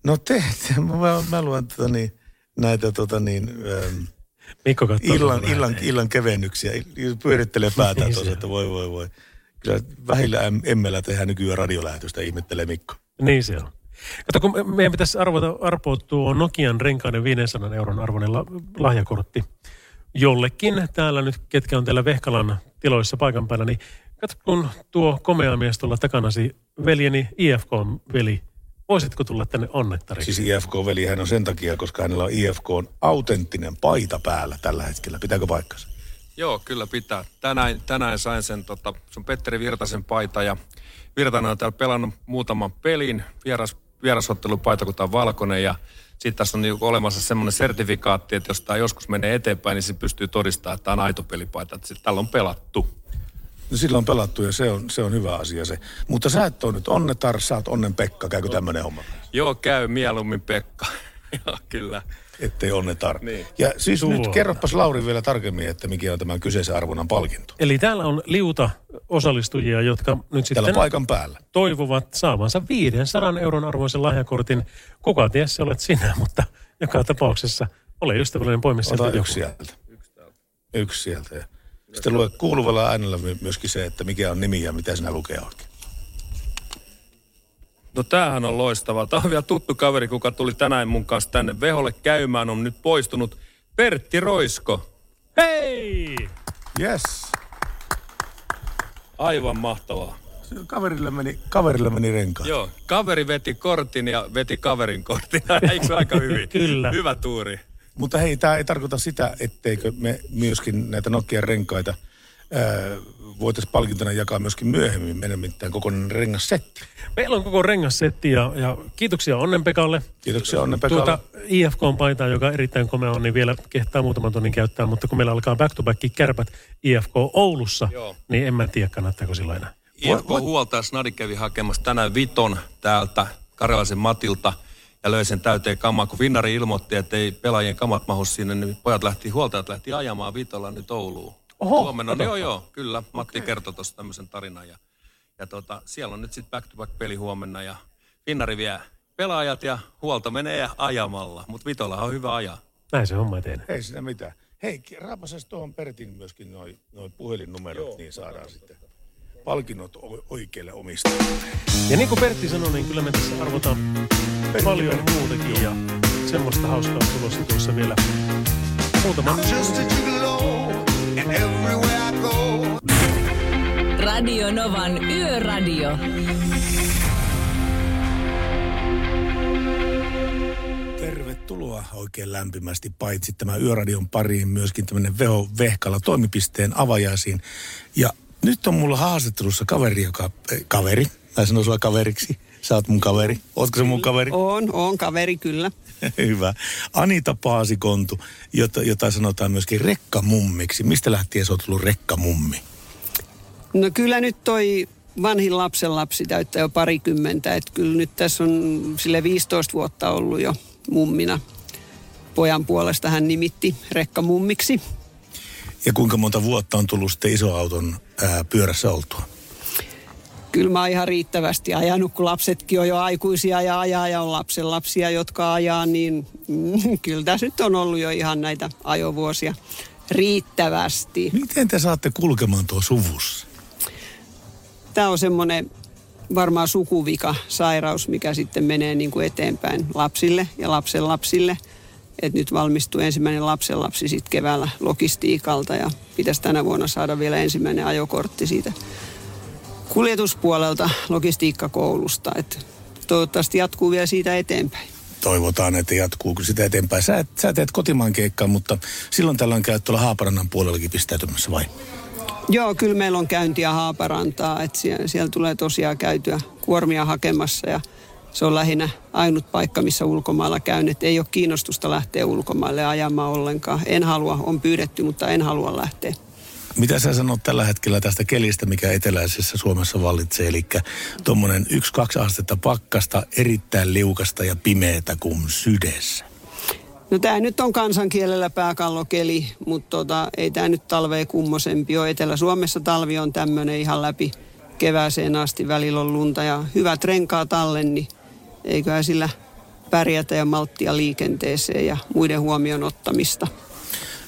No te, mä, mä luen tota niin, näitä tota niin, ähm, Mikko illan, illan, illan kevennyksiä, pyörittelee päätään Niin tuossa, se että voi voi voi. Kyllä vähillä em- emmellä tehdään nykyään radiolähetystä, ihmettelee Mikko. Niin se on. Kato, kun me- meidän pitäisi arvota, arpoa tuo Nokian renkaiden 500 euron arvoinen la, lahjakortti jollekin täällä nyt, ketkä on täällä Vehkalan tiloissa paikan päällä, niin katso, kun tuo komea mies tuolla takanasi, veljeni IFK-veli, voisitko tulla tänne onnettariin? Siis IFK-veli hän on sen takia, koska hänellä on IFK on autenttinen paita päällä tällä hetkellä. Pitääkö paikkansa? Joo, kyllä pitää. Tänään, tänään sain sen, tota, se on Petteri Virtasen paita ja Virtanen on täällä pelannut muutaman pelin, vieras, vierasottelupaita, kun tämä on valkoinen ja sitten tässä on niinku olemassa semmoinen sertifikaatti, että jos tämä joskus menee eteenpäin, niin se pystyy todistamaan, että tämä on aito pelipaita, että tällä on pelattu. No silloin on pelattu ja se on, se on hyvä asia se. Mutta sä et ole nyt onnetar, sä oot onnen Pekka, käykö tämmöinen homma? Joo, käy mieluummin Pekka. Joo, kyllä. Ettei onnetar. Niin. Ja siis Suora. nyt kerropas Lauri vielä tarkemmin, että mikä on tämän kyseisen arvonnan palkinto. Eli täällä on liuta osallistujia, jotka nyt sitten Täällä paikan päällä. toivovat saavansa 500 euron arvoisen lahjakortin. Kuka ties se olet sinä, mutta joka tapauksessa ole ystävällinen poimi sieltä Ota yksi sieltä. Yksi sieltä. Sitten lue kuuluvalla äänellä my- myöskin se, että mikä on nimi ja mitä sinä lukee oikein. No tämähän on loistavaa. Tämä on vielä tuttu kaveri, kuka tuli tänään mun kanssa tänne Veholle käymään, on nyt poistunut. Pertti Roisko. Hei! Yes. Aivan mahtavaa. Kaverille meni, kaverille meni renkaan. Joo, kaveri veti kortin ja veti kaverin kortin. Eikö se aika hyvin? Kyllä. Hyvä tuuri. Mutta hei, tämä ei tarkoita sitä, etteikö me myöskin näitä Nokian renkaita voitaisiin palkintona jakaa myöskin myöhemmin. Meidän mitään kokonainen rengassetti. Meillä on koko rengassetti ja, ja kiitoksia Onnenpekalle. Kiitoksia Onnen Pekalle. Tuota IFK-paitaa, joka erittäin komea on, niin vielä kehtaa muutaman tonnin käyttää, mutta kun meillä alkaa back-to-back kärpät IFK Oulussa, Joo. niin en mä tiedä kannattaako silloin enää. IFK huoltaja Snadi kävi hakemassa tänään Viton täältä Karjalaisen Matilta ja löi sen täyteen kamaa, kun Vinnari ilmoitti, että ei pelaajien kamat mahu sinne, niin pojat lähti, huoltajat lähti ajamaan Vitolla nyt Ouluun. Oho, Huomenna, no, kato. joo joo, kyllä. Matti okay. kertoi tuossa tämmöisen tarinan ja, ja tota, siellä on nyt sitten back-to-back peli huomenna ja Vinnari vie pelaajat ja huolto menee ja ajamalla, mutta Vitolla on hyvä ajaa. Näin se homma eteen. Ei siinä mitään. Hei, raapasas tuohon Pertin myöskin noin noi puhelinnumerot, Joo, niin saadaan sitten palkinnot o- oikeille omistajille. Ja niin kuin Pertti sanoi, niin kyllä me tässä arvotaan paljon muutakin ja semmoista hauskaa tulossa tuossa vielä muutama. Radio Novan Yöradio. Tervetuloa oikein lämpimästi, paitsi tämä Yöradion pariin, myöskin tämmöinen Veho Vehkala toimipisteen avajaisiin. Ja nyt on mulla haastattelussa kaveri, joka, eh, kaveri, mä sanon sua kaveriksi, sä oot mun kaveri. Ootko se mun kaveri? On, on kaveri kyllä. Hyvä. Anita Paasikontu, jota, jota sanotaan myöskin rekkamummiksi. Mistä lähtien sä oot tullut rekkamummi? No kyllä nyt toi vanhin lapsen lapsi täyttää jo parikymmentä. Että kyllä nyt tässä on sille 15 vuotta ollut jo mummina. Pojan puolesta hän nimitti rekkamummiksi. Ja kuinka monta vuotta on tullut sitten isoauton ää, pyörässä oltua? Kyllä mä oon ihan riittävästi ajanut, kun lapsetkin on jo aikuisia ja ajaa ja on lapsen lapsia, jotka ajaa, niin mm, kyllä tässä nyt on ollut jo ihan näitä ajovuosia riittävästi. Miten te saatte kulkemaan tuo suvussa? Tämä on semmoinen varmaan sukuvika sairaus, mikä sitten menee niin kuin eteenpäin lapsille ja lapsen lapsille. Et nyt valmistuu ensimmäinen lapsen lapsi sitten keväällä logistiikalta ja pitäisi tänä vuonna saada vielä ensimmäinen ajokortti siitä kuljetuspuolelta logistiikkakoulusta. Et toivottavasti jatkuu vielä siitä eteenpäin. Toivotaan, että jatkuu sitä eteenpäin. Sä, et- sä teet kotimaan keikkaa, mutta silloin tällöin käyt tuolla Haaparannan puolellakin pistäytymässä vai? Joo, kyllä meillä on käyntiä Haaparantaa, että siellä, siellä tulee tosiaan käytyä kuormia hakemassa ja se on lähinnä ainut paikka, missä ulkomailla käyn, että ei ole kiinnostusta lähteä ulkomaille ajamaan ollenkaan. En halua, on pyydetty, mutta en halua lähteä. Mitä sä sanot tällä hetkellä tästä kelistä, mikä eteläisessä Suomessa vallitsee? Eli tuommoinen 1-2 astetta pakkasta, erittäin liukasta ja pimeätä kuin sydessä. No tämä nyt on kansankielellä pääkallokeli, mutta tota, ei tämä nyt talvea kummosempi ole. Etelä-Suomessa talvi on tämmöinen ihan läpi kevääseen asti. Välillä on lunta ja hyvät renkaat alle, niin eiköhän sillä pärjätä ja malttia liikenteeseen ja muiden huomioon ottamista.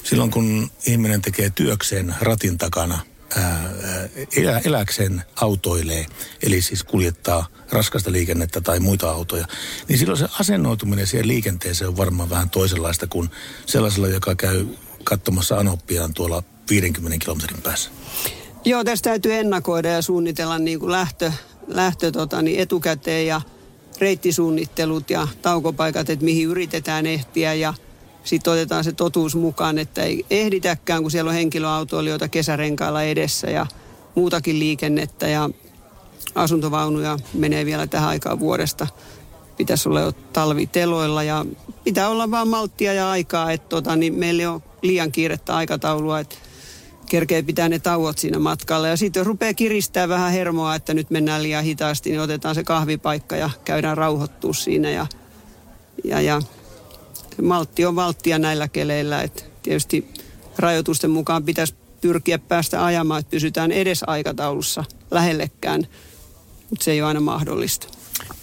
Silloin kun ihminen tekee työkseen ratin takana, ää, elä, eläkseen autoilee, eli siis kuljettaa raskasta liikennettä tai muita autoja, niin silloin se asennoituminen siihen liikenteeseen on varmaan vähän toisenlaista kuin sellaisella, joka käy katsomassa anoppiaan tuolla 50 kilometrin päässä. Joo, tästä täytyy ennakoida ja suunnitella niin kuin lähtö, lähtö tota, niin etukäteen ja reittisuunnittelut ja taukopaikat, että mihin yritetään ehtiä ja sitten otetaan se totuus mukaan, että ei ehditäkään, kun siellä on henkilöautoilijoita kesärenkailla edessä ja muutakin liikennettä ja asuntovaunuja menee vielä tähän aikaan vuodesta. Pitäisi olla jo talviteloilla ja pitää olla vaan malttia ja aikaa, että tota, niin meillä on liian kiirettä aikataulua, että kerkee pitää ne tauot siinä matkalla. Ja sitten rupeaa kiristää vähän hermoa, että nyt mennään liian hitaasti, niin otetaan se kahvipaikka ja käydään rauhoittua siinä. Ja, ja, ja maltti on valttia näillä keleillä. Että tietysti rajoitusten mukaan pitäisi pyrkiä päästä ajamaan, että pysytään edes aikataulussa lähellekään, mutta se ei ole aina mahdollista.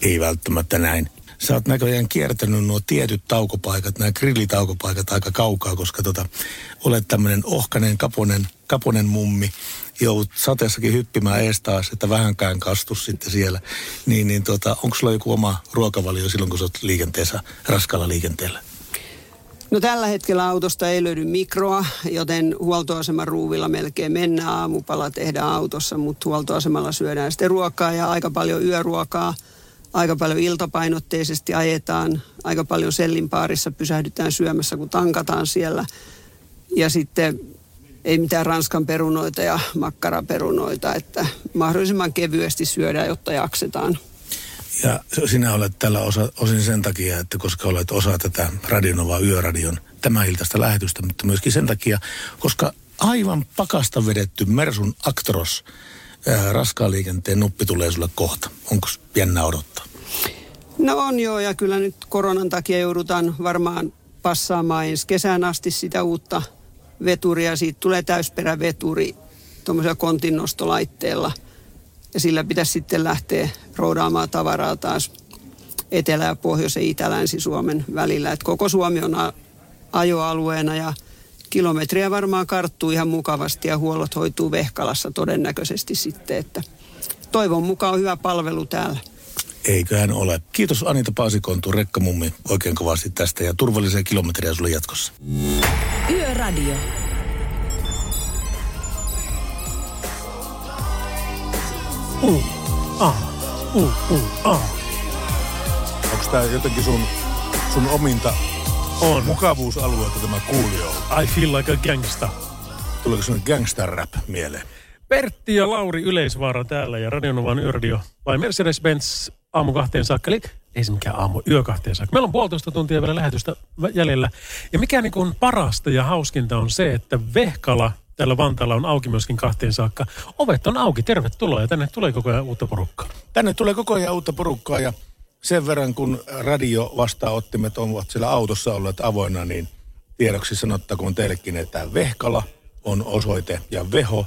Ei välttämättä näin. Sä oot näköjään kiertänyt nuo tietyt taukopaikat, nämä grillitaukopaikat aika kaukaa, koska tota, olet tämmöinen ohkanen, kaponen, kaponen mummi. Joudut sateessakin hyppimään ees taas, että vähänkään kastus sitten siellä. Niin, niin tota, onko sulla joku oma ruokavalio silloin, kun sä oot liikenteessä, raskalla liikenteellä? No tällä hetkellä autosta ei löydy mikroa, joten huoltoaseman ruuvilla melkein mennään. Aamupala tehdään autossa, mutta huoltoasemalla syödään sitten ruokaa ja aika paljon yöruokaa. Aika paljon iltapainotteisesti ajetaan, aika paljon sellinpaarissa pysähdytään syömässä, kun tankataan siellä. Ja sitten ei mitään ranskan perunoita ja makkaraperunoita, että mahdollisimman kevyesti syödään, jotta jaksetaan. Ja sinä olet tällä osa, osin sen takia, että koska olet osa tätä Radionova Yöradion tämä iltaista lähetystä, mutta myöskin sen takia, koska aivan pakasta vedetty Mersun Actros ää, raskaan liikenteen nuppi tulee sulle kohta. Onko jännä odottaa? No on joo, ja kyllä nyt koronan takia joudutaan varmaan passaamaan ensi kesään asti sitä uutta veturia. Siitä tulee täysperäveturi tuommoisella kontinnostolaitteella. Ja sillä pitäisi sitten lähteä roudaamaan tavaraa taas Etelä- ja Pohjois- ja Itä-Länsi-Suomen välillä. Et koko Suomi on a- ajoalueena ja kilometriä varmaan karttuu ihan mukavasti ja huollot hoituu Vehkalassa todennäköisesti sitten, että toivon mukaan on hyvä palvelu täällä. Eiköhän ole. Kiitos Anita Paasikontu, rekkamummi, oikein kovasti tästä ja turvallisia kilometriä sulle jatkossa. Yöradio. Uh, ah, uh, uh, ah. Onko tämä jotenkin sun, sun ominta On. mukavuusalueelta tämä kuulio? I feel like a gangsta. Tuleeko sun gangster rap mieleen? Pertti ja Lauri Yleisvaara täällä ja Radionovan yöradio vai Mercedes-Benz aamu kahteen saakka. Eli ei se mikään aamu, yö kahteen saakka. Meillä on puolitoista tuntia vielä lähetystä jäljellä. Ja mikä niin kuin parasta ja hauskinta on se, että Vehkala täällä Vantaalla on auki myöskin kahteen saakka. Ovet on auki, tervetuloa ja tänne tulee koko ajan uutta porukkaa. Tänne tulee koko ajan uutta porukkaa ja sen verran kun radio vastaanottimet ovat siellä autossa olleet avoinna, niin tiedoksi sanottakoon teillekin, että Vehkala on osoite ja Veho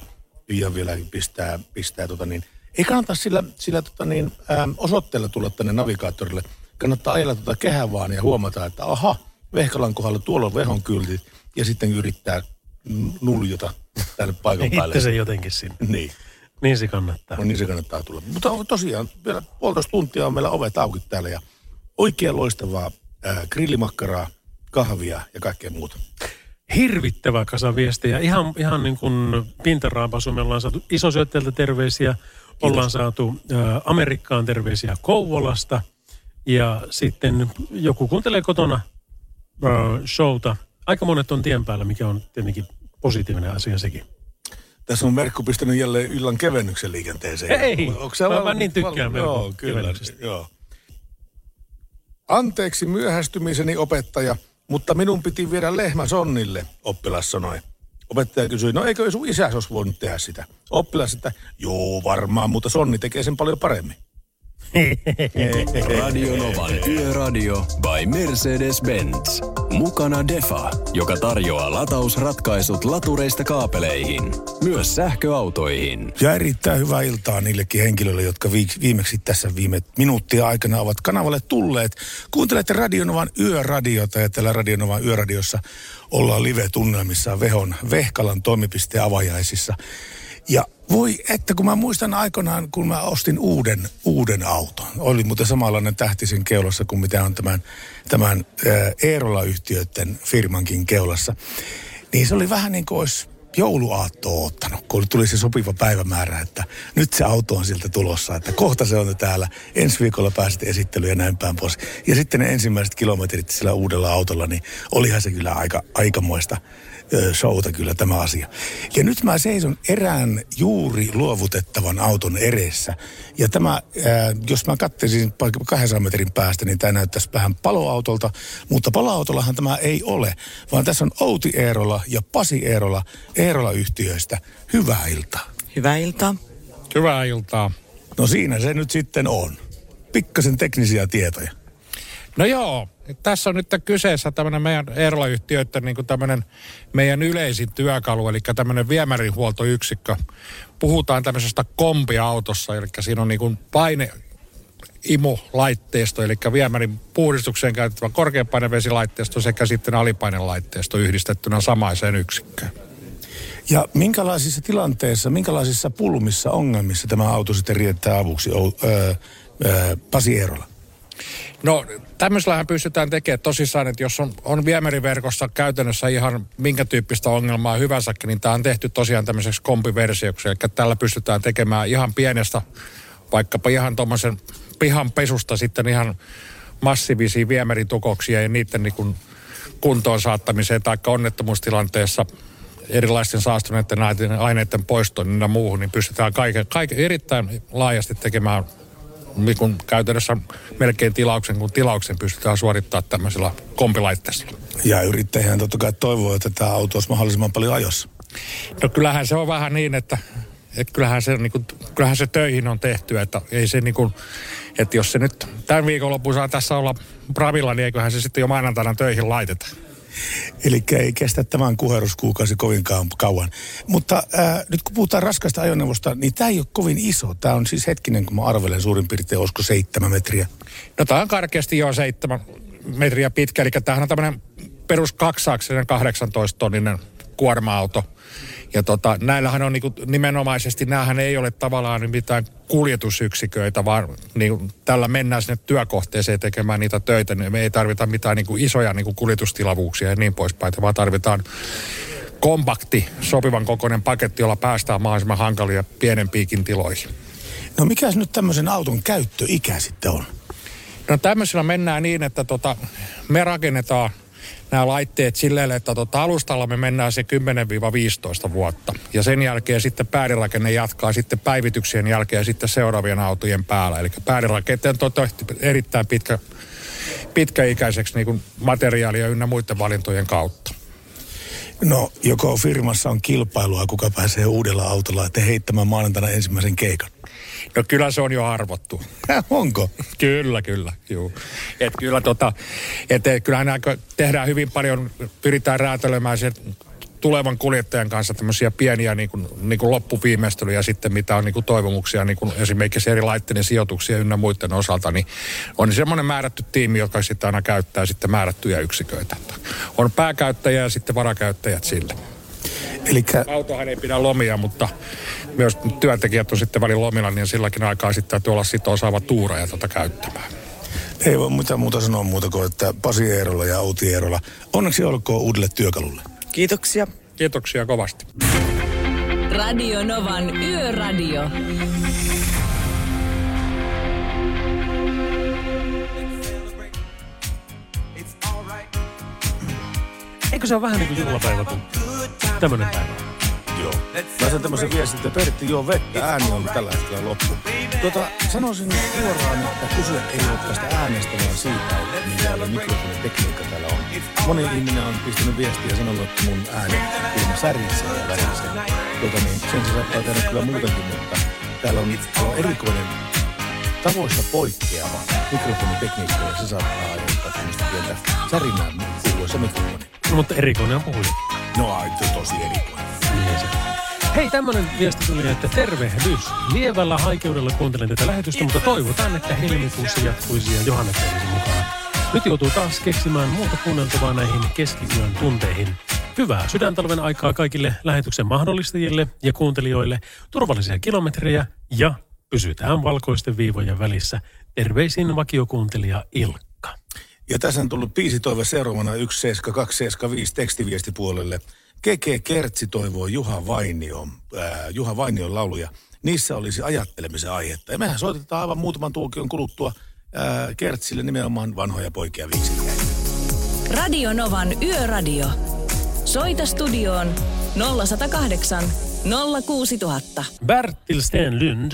ja vielä pistää, pistää tota niin, ei kannata sillä, sillä tota niin, äm, osoitteella tulla tänne navigaattorille. Kannattaa ajella tuota kehää vaan ja huomata, että aha, Vehkalan kohdalla tuolla on Vehon kyltit ja sitten yrittää nuljota tänne paikan päälle. Itse se jotenkin sinne. Niin. Niin se kannattaa. No niin se kannattaa tulla. Mutta tosiaan vielä puolitoista tuntia on meillä ovet auki täällä ja oikein loistavaa ää, grillimakkaraa, kahvia ja kaikkea muuta. Hirvittävä kasa viestejä. Ihan, ihan niin kuin pintaraapasu. Me ollaan saatu isosyöttäjältä terveisiä. Ollaan saatu ä, Amerikkaan terveisiä Kouvolasta. Ja sitten joku kuuntelee kotona ä, showta. Aika monet on tien päällä, mikä on tietenkin positiivinen asia sekin. Tässä on Merkku pistänyt jälleen illan kevennyksen liikenteeseen. Ei, Onko se mä- val- mä niin tykkään val- Joo, kyllä. Joo. Anteeksi myöhästymiseni opettaja, mutta minun piti viedä lehmä sonnille, oppilas sanoi. Opettaja kysyi, no eikö sun isäs olisi voinut tehdä sitä? Oppilas, että joo varmaan, mutta sonni tekee sen paljon paremmin. Radio Novan Yöradio by Mercedes-Benz. Mukana Defa, joka tarjoaa latausratkaisut latureista kaapeleihin. Myös sähköautoihin. Ja erittäin hyvää iltaa niillekin henkilöille, jotka viimeksi tässä viime minuuttia aikana ovat kanavalle tulleet. Kuuntelette Radionovan yöradiota ja täällä Radionovan yöradiossa ollaan live-tunnelmissa Vehon Vehkalan toimipisteen avajaisissa. Ja voi, että kun mä muistan aikoinaan, kun mä ostin uuden, uuden auton. Oli muuten samanlainen tähtisen keulassa kuin mitä on tämän, tämän Eerola-yhtiöiden firmankin keulassa. Niin se oli vähän niin kuin olisi jouluaattoa ottanut, kun tuli se sopiva päivämäärä, että nyt se auto on sieltä tulossa, että kohta se on täällä, ensi viikolla pääsit esittelyyn ja näin päin pois. Ja sitten ne ensimmäiset kilometrit sillä uudella autolla, niin olihan se kyllä aika, aikamoista showta kyllä tämä asia. Ja nyt mä seison erään juuri luovutettavan auton edessä. Ja tämä, ää, jos mä katselisin vaikka 200 metrin päästä, niin tämä näyttäisi vähän paloautolta. Mutta paloautollahan tämä ei ole, vaan tässä on Outi Eerola ja Pasi Eerola Eerola-yhtiöistä. Hyvää iltaa. Hyvää iltaa. Hyvää iltaa. No siinä se nyt sitten on. Pikkasen teknisiä tietoja. No joo, tässä on nyt kyseessä tämmöinen meidän Eerola-yhtiöiden niin kuin tämmöinen meidän yleisin työkalu, eli tämmöinen viemärihuoltoyksikkö. Puhutaan tämmöisestä kompiautossa, eli siinä on niin kuin paine imulaitteisto, eli viemärin puhdistukseen käytettävä korkeapainevesilaitteesto sekä sitten alipainelaitteisto yhdistettynä samaiseen yksikköön. Ja minkälaisissa tilanteissa, minkälaisissa pulmissa, ongelmissa tämä auto sitten riittää avuksi, öö, öö, Pasi Eerola? No tämmöisellähän pystytään tekemään tosissaan, että jos on, on viemäriverkossa käytännössä ihan minkä tyyppistä ongelmaa hyvänsäkin, niin tämä on tehty tosiaan tämmöiseksi kompiversioksi. Eli tällä pystytään tekemään ihan pienestä, vaikkapa ihan tuommoisen pihan pesusta sitten ihan massiivisia viemäritukoksia ja niiden niin kuin kuntoon saattamiseen tai onnettomuustilanteessa erilaisten saastuneiden aineiden- aineiden poistoon ja muuhun, niin pystytään kaiken, kaiken erittäin laajasti tekemään niin kuin käytännössä melkein tilauksen kuin tilauksen pystytään suorittamaan tämmöisellä kompilaitteella. Ja yrittäjähän totta kai toivoo, että tämä auto olisi mahdollisimman paljon ajossa. No kyllähän se on vähän niin, että, että kyllähän, se, niin kuin, kyllähän se töihin on tehty, että ei se niin kuin, että jos se nyt tämän viikonloppuun saa tässä olla Bravilla, niin eiköhän se sitten jo maanantaina töihin laiteta. Eli ei kestä tämän kuheruskuukausi kovinkaan kauan. Mutta ää, nyt kun puhutaan raskasta ajoneuvosta, niin tämä ei ole kovin iso. Tämä on siis hetkinen, kun mä arvelen suurin piirtein, olisiko seitsemän metriä. No tämä on karkeasti jo seitsemän metriä pitkä, eli tämähän on tämmöinen perus kaksaaksinen 18 tonninen kuorma-auto. Ja tota, näillähän on niinku, nimenomaisesti, näähän ei ole tavallaan mitään kuljetusyksiköitä, vaan niinku, tällä mennään sinne työkohteeseen tekemään niitä töitä. Niin me ei tarvita mitään niinku, isoja niinku, kuljetustilavuuksia ja niin poispäin, vaan tarvitaan kompakti, sopivan kokoinen paketti, jolla päästään mahdollisimman hankalia pienempiikin tiloihin. No mikäs nyt tämmöisen auton käyttöikä sitten on? No tämmöisellä mennään niin, että tota, me rakennetaan nämä laitteet silleen, että tota, alustalla me mennään se 10-15 vuotta. Ja sen jälkeen sitten päädirakenne jatkaa sitten päivityksien jälkeen sitten seuraavien autojen päällä. Eli päädirakenteen on tehty erittäin pitkä, pitkäikäiseksi niin kuin materiaalia ynnä muiden valintojen kautta. No, joko firmassa on kilpailua, kuka pääsee uudella autolla te heittämään maanantaina ensimmäisen keikan? No kyllä se on jo arvottu. Onko? Kyllä, kyllä, juu. Et kyllä tota, et, kyllähän näitä tehdään hyvin paljon, pyritään räätälöimään sen tulevan kuljettajan kanssa tämmöisiä pieniä niin kuin, niin kuin loppuviimeistelyjä sitten, mitä on niin kuin toivomuksia, niin kuin esimerkiksi eri laitteiden sijoituksia ynnä muiden osalta, niin on semmoinen määrätty tiimi, joka sitten aina käyttää sitten määrättyjä yksiköitä. On pääkäyttäjä ja sitten varakäyttäjät sille. Elikkä... Autohan ei pidä lomia, mutta myös työntekijät on sitten välillä lomilla, niin silläkin aikaa sitten täytyy olla sitten osaava tuura tätä käyttämään. Ei voi mitään muuta sanoa muuta kuin, että Pasi Eerola ja Outi Eerola. Onneksi olkoon uudelle työkalulle. Kiitoksia. Kiitoksia kovasti. Radio Novan Yöradio. Eikö se ole vähän niin kuin juhlapäivä, kun tämmöinen päivä? Joo. Mä sain tämmöisen viestin, että Pertti, joo vettä, ääni on tällä hetkellä loppu. Tota, sanoisin suoraan, että kyse ei ole tästä äänestä, vaan siitä, että minkälainen mikrofonitekniikka täällä on. Moni ihminen on pistänyt viestiä ja sanonut, että mun ääni ilma särisee ja värisee. Tota, niin, sen se saattaa tehdä kyllä muutenkin, mutta täällä on, on erikoinen tavoista poikkeava mikrofonitekniikka ja se saattaa aiheuttaa tämmöistä pientä särinää kuuluessa mikrofoni. No, mutta erikoinen on puhuja. No ai, tosi erikoinen. Niin se. Hei, tämmönen viesti tuli, että tervehdys. Lievällä haikeudella kuuntelen tätä lähetystä, mutta toivotaan, että helmikuussa jatkuisi ja Johannes olisi mukana. Nyt joutuu taas keksimään muuta kuunneltavaa näihin keskiyön tunteihin. Hyvää sydäntalven aikaa kaikille lähetyksen mahdollistajille ja kuuntelijoille. Turvallisia kilometrejä ja pysytään valkoisten viivojen välissä. Terveisin vakiokuuntelija Ilkka. Ja tässä on tullut biisitoive seuraavana 17275 tekstiviestipuolelle. Keke Kertsi toivoo Juha Vainion, ää, Juha Vainion lauluja. Niissä olisi ajattelemisen aihetta. Ja mehän soitetaan aivan muutaman tuokion kuluttua ää, Kertsille nimenomaan vanhoja poikia viiksikkäin. Radio Novan Yöradio. Soita studioon 0108 06000. Bertil Stenlund.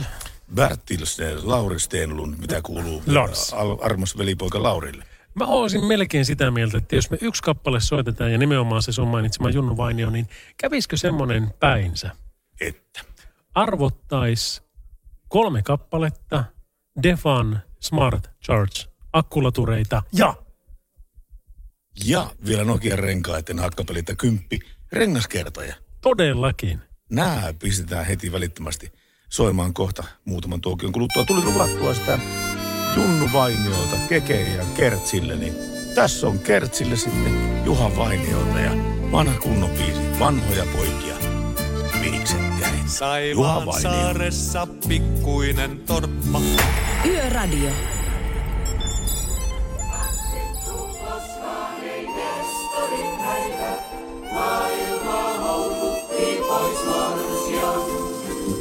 Bertil Sten, Lauri Stenlund, mitä kuuluu Lars. Armas velipoika Laurille. Mä olisin melkein sitä mieltä, että jos me yksi kappale soitetaan ja nimenomaan se sun mainitsema Junnu Vainio, niin kävisikö semmoinen päinsä? Että? Arvottais kolme kappaletta Defan Smart Charge akkulatureita ja Ja vielä Nokian renkaiden hakkapelitä kymppi rengaskertoja. todellakin. Nää pistetään heti välittömästi soimaan kohta muutaman tuokion kuluttua. Tuli luvattua sitä Junnu Vainiolta, Keke ja Kertsille, niin tässä on Kertsille sitten Juha Vainiolta ja vanha kunnon biisi, vanhoja poikia, viiksekkäin. Juha Vainio. saaressa pikkuinen torppa. Yöradio.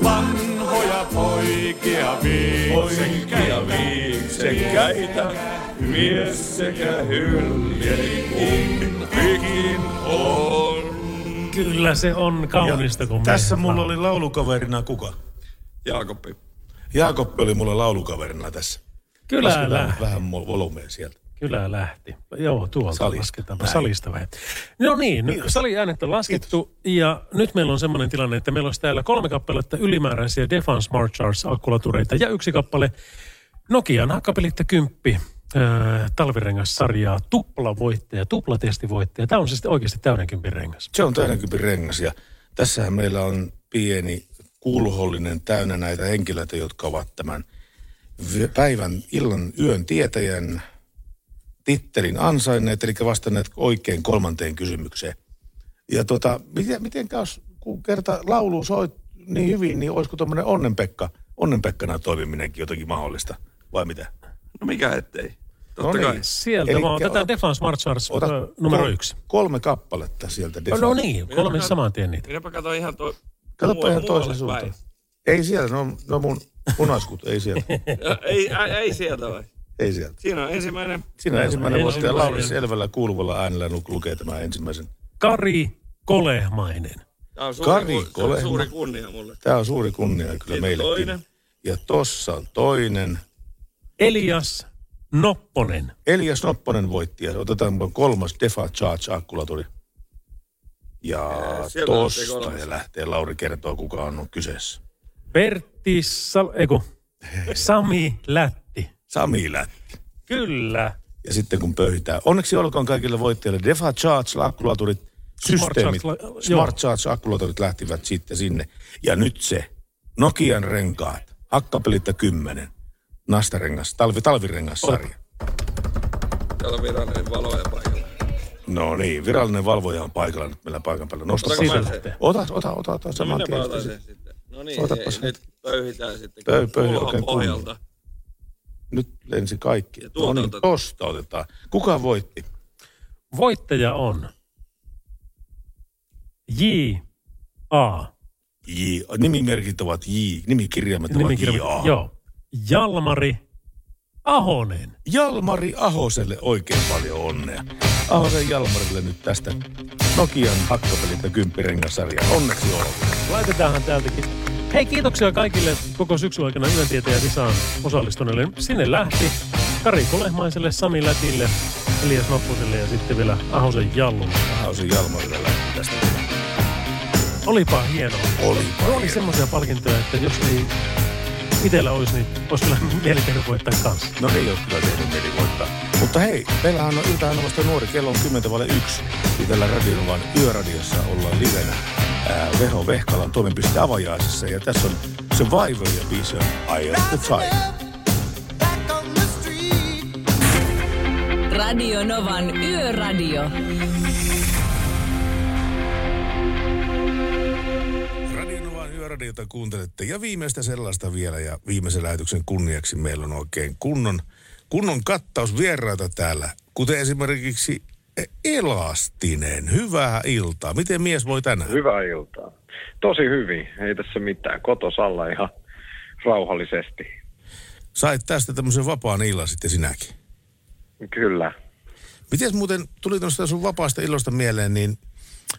Vanhoja poikia viiksekkäitä, viiksekkäitä, mies sekä hyljeli kumpikin on. Kyllä se on kaunista, kun Tässä mulla laulaa. oli laulukaverina kuka? Jaakoppi. Jaakoppi oli mulla laulukaverina tässä. Kyllä. Vähän mo- volumea sieltä. Kyllä lähti. Joo, tuolta Salista. lasketaanpa Näin. salista vähän. No niin, nyt saliäänet on laskettu ja nyt meillä on semmoinen tilanne, että meillä olisi täällä kolme kappaletta ylimääräisiä Defan Smart Charge akkulatureita ja yksi kappale Nokian hakkapelitta kymppi äh, talvirengas-sarjaa, tuplavoittaja, tuplatestivoittaja. Tämä on siis oikeasti täyden kympin rengas. Se on täydenkympin rengas ja tässähän meillä on pieni kulhollinen täynnä näitä henkilöitä, jotka ovat tämän päivän, illan, yön tietäjän tittelin ansainneet, eli vastanneet oikein kolmanteen kysymykseen. Ja tota, miten, miten jos, kun kerta laulu soit niin hyvin, niin olisiko tuommoinen onnenpekka, onnenpekkana toimiminenkin jotenkin mahdollista, vai mitä? No mikä ettei. No niin. Sieltä Elikkä vaan otetaan ota- Defan Smart Charge Ota ö, numero kol- yksi. Kolme kappaletta sieltä. No, no niin, kolme saman tien niitä. Minäpä katsoin ihan tuo... Katsoppa ihan toisen suuntaan. Ei siellä, no, no mun punaskut, ei siellä. Ja, ei, ei, ei sieltä vai? Ei siellä. Siinä on ensimmäinen... Siinä on ensimmäinen voittaja ensimmäinen. Lauri selvällä kuuluvalla äänellä lu- lukee tämän ensimmäisen. Kari Kolehmainen. Tämä on Kari suuri, ku- Kolehma. suuri kunnia mulle. Tämä on suuri kunnia kyllä Sitten meillekin. toinen. Ja tossa on toinen. Elias Nopponen. Elias Nopponen voitti ja otetaan kolmas Defa Charge akkulaturi. Ja sieltä lähtee tosta ja lähtee Lauri kertoo kuka on kyseessä. Pertti Sal... Eiku. Sami Lätti. Sami Lätti. Kyllä. Ja sitten kun pöyhitään. Onneksi olkoon kaikille voittajille Defa Charge akkulaturit, systeemit, Smart Charge- Smart Charge akkulaturit lähtivät sitten sinne. Ja nyt se Nokian renkaat, hakkapelitta 10, nastarengas, talvi, talvirengas sarja. Täällä on virallinen valoja paikalla. No niin, virallinen valvoja on paikalla nyt meillä paikan päällä. Nosta siitä. Ota, ota, ota, ota No saman tien. otan sen sitten. No niin, hei, nyt pöyhitään sitten. Pöy- pöy- oikein pohjalta. Nyt lensi kaikki. No niin, otetaan. tosta otetaan. Kuka voitti? Voittaja on J. A. J. Nimimerkit ovat J. Nimikirjaimet ovat Nimikirja, J. joo. Jalmari Ahonen. Jalmari Ahoselle oikein paljon onnea. Ahosen Jalmarille nyt tästä Nokian hakkapelit ja kymppirengasarja. Onneksi olkoon. Laitetaanhan täältäkin. Hei, kiitoksia kaikille koko syksyn aikana yöntieteen ja visaan osallistuneille. Sinne lähti Kari Kolehmaiselle, Sami Lätille, Elias Nopposelle ja sitten vielä Ahosen Jallulle. Ahosen Jalmarille lähti tästä. Olipa hienoa. Olipa Ne oli semmoisia palkintoja, että jos ei itsellä olisi, niin olisi kyllä mieli voittaa kanssa. No niin, jos kyllä tehnyt mieli voittaa. Mutta hei, meillähän on iltahan vasta nuori, kello on 10 vaille yksi. Ja tällä radiolla yöradiossa ollaan livenä ää, Veho Vehkalan toimipiste avajaisessa. Ja tässä on Survivor ja biisi on Eye of the Tiger. Radio Novan Yöradio. Radionovan yöradiota kuuntelette ja viimeistä sellaista vielä ja viimeisen lähetyksen kunniaksi meillä on oikein kunnon, kunnon kattaus vieraita täällä. Kuten esimerkiksi Elastinen, hyvää iltaa. Miten mies voi tänään? Hyvää iltaa. Tosi hyvin, ei tässä mitään. Kotosalla ihan rauhallisesti. Sait tästä tämmöisen vapaan illan sitten sinäkin. Kyllä. Miten muuten, tuli tuosta sun vapaasta illosta mieleen, niin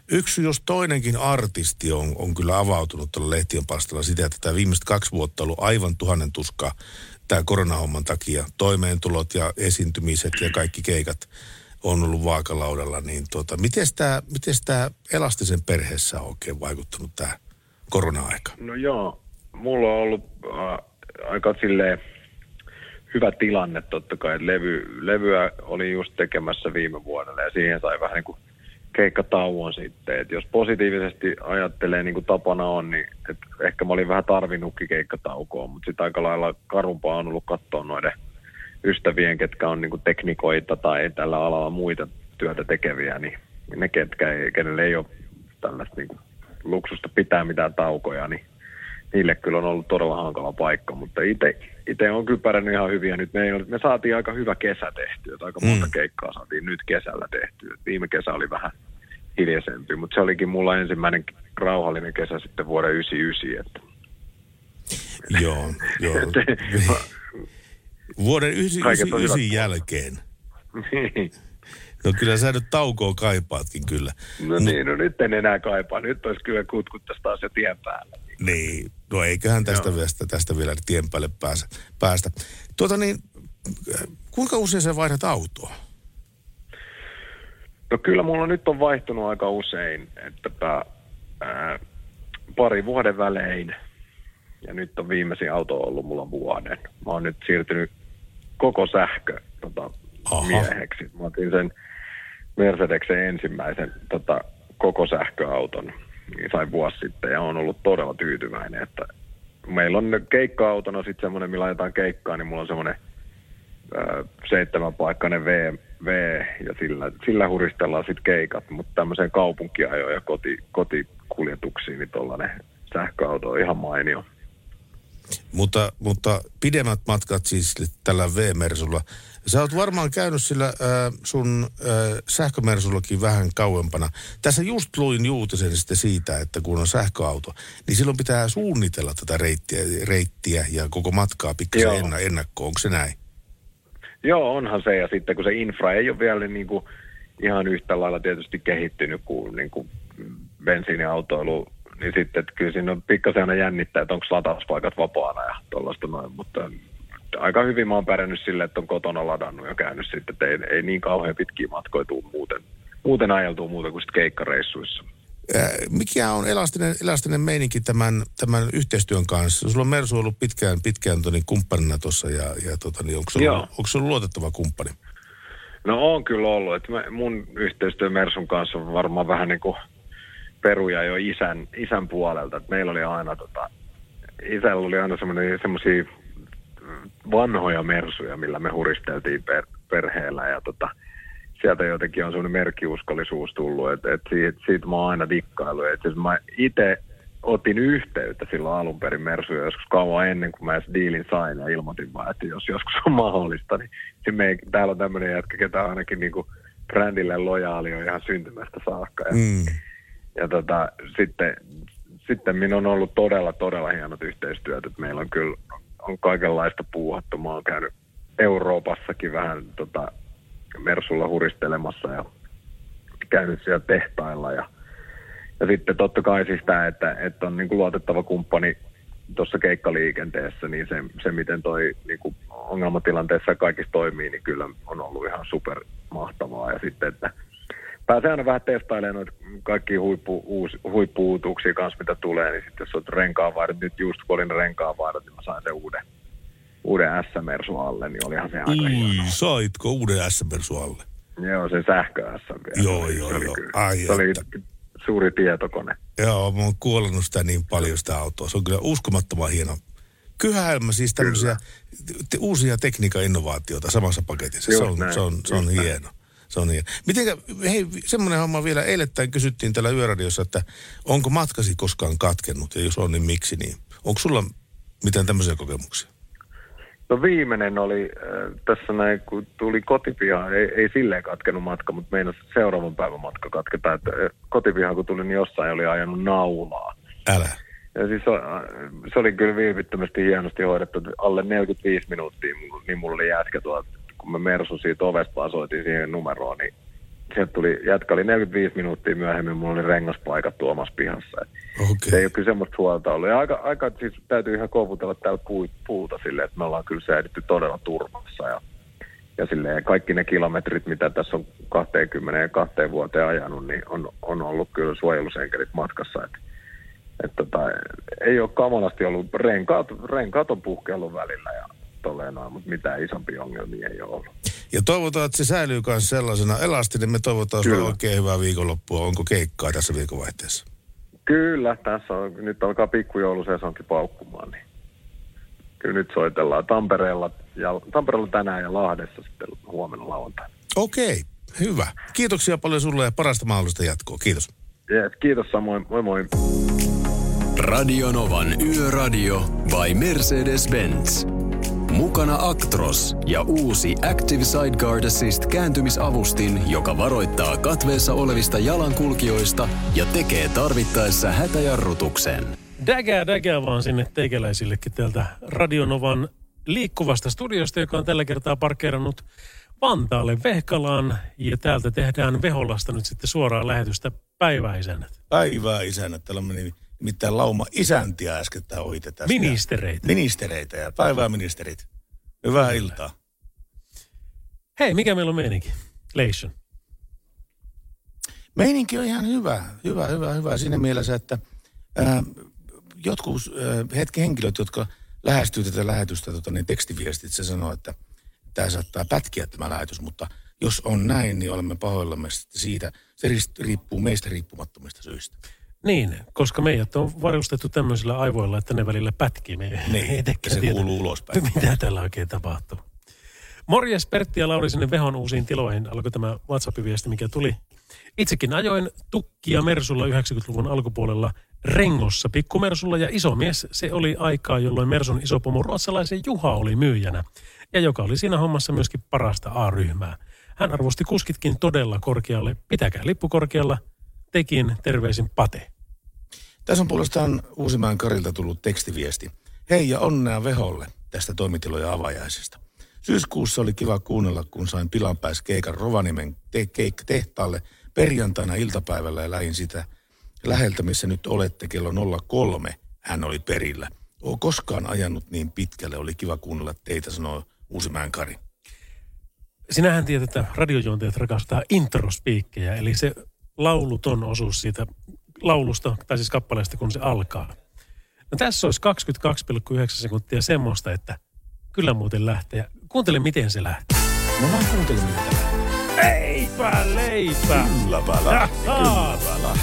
yksi jos toinenkin artisti on, on kyllä avautunut tuolla lehtien palstalla sitä, että tämä viimeiset kaksi vuotta on ollut aivan tuhannen tuskaa tämä koronahomman takia. Toimeentulot ja esiintymiset ja kaikki keikat on ollut vaakalaudalla. Niin tuota, miten tämä miten tää elastisen perheessä on oikein vaikuttanut tämä korona-aika? No joo, mulla on ollut äh, aika silleen hyvä tilanne totta kai. Levy, levyä oli just tekemässä viime vuodelle ja siihen sai vähän niin kuin keikkatauon sitten. Et jos positiivisesti ajattelee niin kuin tapana on, niin et ehkä mä olin vähän tarvinnutkin keikkataukoa, mutta sitten aika lailla karumpaa on ollut katsoa noiden ystävien, ketkä on niin kuin teknikoita tai tällä alalla muita työtä tekeviä, niin ne, ketkä ei, kenelle ei ole tällaista niin kuin luksusta pitää mitään taukoja, niin niille kyllä on ollut todella hankala paikka, mutta itse on kyllä pärjännyt ihan hyvin ja nyt me, ei ole, me saatiin aika hyvä kesä tehtyä, aika monta keikkaa saatiin nyt kesällä tehtyä. Viime kesä oli vähän hiljaisempi, mutta se olikin mulla ensimmäinen rauhallinen kesä sitten vuoden 99, että Joo, joo. Vuoden 99 jälkeen. Niin. No kyllä sä nyt taukoa kaipaatkin kyllä. No niin, no nyt en enää kaipaa. Nyt olisi kyllä kutkuttaisi taas jo tien päällä. Niin, no eiköhän tästä, vielä, tästä vielä tien päälle pääse, päästä. Tuota niin, kuinka usein sä vaihdat autoa? No kyllä mulla nyt on vaihtunut aika usein, että ää, pari vuoden välein. Ja nyt on viimeisin auto ollut mulla vuoden. Mä oon nyt siirtynyt koko sähkö tota, mieheksi. Mä otin sen Mercedeksen ensimmäisen tota, koko sähköauton, sain vuosi sitten ja on ollut todella tyytyväinen, että meillä on keikka-autona sitten semmoinen, millä ajetaan keikkaa, niin mulla on semmoinen seitsemänpaikkainen v, v ja sillä, sillä huristellaan sitten keikat, mutta tämmöiseen kaupunkiajoon ja koti, kotikuljetuksiin, niin tuollainen sähköauto on ihan mainio. Mutta, mutta pidemmät matkat siis tällä V-mersulla. Sä oot varmaan käynyt sillä äh, sun äh, sähkömersullakin vähän kauempana. Tässä just luin uutisen sitten siitä, että kun on sähköauto, niin silloin pitää suunnitella tätä reittiä, reittiä ja koko matkaa pikkasen enna, ennakkoon. Onko se näin? Joo, onhan se. Ja sitten kun se infra ei ole vielä niin kuin ihan yhtä lailla tietysti kehittynyt kuin, niin kuin bensiiniautoilu, niin sitten että kyllä siinä on pikkasen aina jännittää, että onko latauspaikat vapaana ja tuollaista noin. Mutta aika hyvin mä oon pärjännyt sille, että on kotona ladannut ja käynyt sitten, että ei, ei niin kauhean pitkiä matkoja tuu muuten, muuten ajeltuu muuta kuin sitten keikkareissuissa. Mikä on elastinen, elastinen meininki tämän, tämän yhteistyön kanssa? Sulla on Mersu ollut pitkään, pitkään toni kumppanina tuossa ja, ja tota, niin onko, se ollut, onko se ollut luotettava kumppani? No on kyllä ollut. Että mä, mun yhteistyö Mersun kanssa on varmaan vähän niin kuin peruja jo isän, isän puolelta. Että meillä oli aina tota, isällä oli aina semmoisia vanhoja mersuja, millä me huristeltiin per, perheellä ja tota, sieltä jotenkin on semmoinen merkkiuskollisuus tullut, että, että siitä, siitä mä oon aina dikkailu. Että siis mä itse otin yhteyttä silloin alun perin Mersuja joskus kauan ennen kuin mä edes diilin sain ja ilmoitin vaan, että jos joskus on mahdollista, niin, niin me, täällä on tämmöinen jätkä, ketä on ainakin niin kuin brändille lojaali on ihan syntymästä saakka. Ja, mm. ja tota, sitten, sitten minun on ollut todella, todella hienot yhteistyöt, että meillä on kyllä on kaikenlaista puuhattu. Mä oon käynyt Euroopassakin vähän tota, Mersulla huristelemassa ja käynyt siellä tehtailla. Ja, ja sitten totta kai siis tämä, että, että on niin kuin luotettava kumppani tuossa keikkaliikenteessä, niin se, se miten toi niin kuin ongelmatilanteessa kaikissa toimii, niin kyllä on ollut ihan super mahtavaa. Ja sitten, että pääsee aina vähän testailemaan noita kaikki huippu, uusi, kanssa, mitä tulee, niin sitten jos olet renkaanvaihdot, nyt just kun olin renkaanvaihdot, niin mä sain sen uuden, uuden S-mersu alle, niin olihan se aika Ui, hieno. saitko uuden S-mersu alle? Joo, se sähkö S vielä. Joo, joo, se oli joo. kyllä- Ai se oli että. suuri tietokone. Joo, mä oon kuollut sitä niin paljon sitä autoa. Se on kyllä uskomattoman hieno. Kyhäelmä siis tämmöisiä te, uusia tekniikan innovaatioita samassa paketissa. Se Just on, näin, se on, se on just näin. Se on hieno. Mitenkä, hei, semmoinen homma vielä eilettäin kysyttiin täällä Yöradiossa, että onko matkasi koskaan katkennut ja jos on, niin miksi niin? Onko sulla mitään tämmöisiä kokemuksia? No viimeinen oli äh, tässä näin, kun tuli kotipihaan, ei, ei silleen katkenut matka, mutta meinas seuraavan päivän matka katketa, että äh, kotipihaan kun tulin, niin jossain oli ajanut naulaa. Älä. Ja siis äh, se oli kyllä viivyttömästi hienosti hoidettu, että alle 45 minuuttia, niin mulla oli jätkä tuolta, kun me Mersun siitä ovesta vaan soitin siihen numeroon, niin sieltä tuli, jätkä oli 45 minuuttia myöhemmin, mulla oli rengaspaikat omassa pihassa. Okay. Se ei ole kyllä semmoista huolta ollut. Ja aika, aika siis täytyy ihan kouputella täällä puu, puuta silleen, että me ollaan kyllä säädetty todella turvassa. Ja, ja silleen kaikki ne kilometrit, mitä tässä on 20 ja kahteen vuoteen ajanut, niin on, on ollut kyllä suojelusenkerit matkassa. Et, et tota, ei ole kamalasti ollut, renkaat, renkaat on puhkeillut välillä ja tolleen noin, mutta mitään isompia ongelmia ei ole ollut. Ja toivotaan, että se säilyy myös sellaisena elastinen. Me toivotaan sinulle oikein hyvää viikonloppua. Onko keikkaa tässä viikonvaihteessa? Kyllä, tässä on, nyt alkaa pikkujoulusesonkin paukkumaan, niin kyllä nyt soitellaan Tampereella, ja, Tampereella tänään ja Lahdessa sitten huomenna lauantaina. Okei, hyvä. Kiitoksia paljon sulle ja parasta mahdollista jatkoa. Kiitos. Yes, kiitos samoin, moi moi. Radionovan Yöradio by Mercedes-Benz. Mukana Actros ja uusi Active Sideguard Assist kääntymisavustin, joka varoittaa katveessa olevista jalankulkijoista ja tekee tarvittaessa hätäjarrutuksen. Dägää, dägää vaan sinne teikäläisillekin täältä Radionovan liikkuvasta studiosta, joka on tällä kertaa parkkeerannut Vantaalle Vehkalaan. Ja täältä tehdään Veholasta nyt sitten suoraan lähetystä päiväisenät. Päivää isännät. Täällä meni nimittäin lauma isäntiä äskettäin ohitetaan. Ministereitä. Ministereitä ja päivää ministerit. Hyvää iltaa. Hei, mikä meillä on meininki? Leishon. Meininki on ihan hyvä, hyvä, hyvä, hyvä siinä mielessä, että ää, jotkut ää, hetki henkilöt, jotka lähestyy tätä lähetystä, tota, niin tekstiviestit, se sanoo, että tämä saattaa pätkiä tämä lähetys, mutta jos on näin, niin olemme pahoillamme siitä. Se riippuu meistä riippumattomista syistä. Niin, koska meidät on varustettu tämmöisillä aivoilla, että ne välillä pätkii. Me Niin, se kuuluu ulospäin. Mitä täällä oikein tapahtuu? Morjes Pertti ja Lauri sinne Vehon uusiin tiloihin alkoi tämä WhatsApp-viesti, mikä tuli. Itsekin ajoin tukkia Mersulla 90-luvun alkupuolella Rengossa pikkumersulla ja iso mies. Se oli aikaa, jolloin Mersun isopomo ruotsalaisen Juha oli myyjänä ja joka oli siinä hommassa myöskin parasta A-ryhmää. Hän arvosti kuskitkin todella korkealle. Pitäkää lippu korkealla. Tekin terveisin Pate. Tässä on puolestaan Uusimaan Karilta tullut tekstiviesti. Hei ja onnea Veholle tästä toimitilojen avajaisesta. Syyskuussa oli kiva kuunnella, kun sain pilanpäiskeikan Rovaniemen te- keikkatehtaalle perjantaina iltapäivällä ja lähin sitä läheltä, missä nyt olette kello 03. Hän oli perillä. Oo koskaan ajanut niin pitkälle, oli kiva kuunnella teitä, sanoo Uusimäen Kari. Sinähän tiedät, että radiojuontajat rakastaa introspiikkejä, eli se lauluton osuus siitä laulusta, tai siis kappaleesta, kun se alkaa. No tässä olisi 22,9 sekuntia semmoista, että kyllä muuten lähtee. Kuuntele, miten se lähtee. No mä kuuntelin mitä Eipä leipä. Kylläpä lähti, Jaha. kylläpä.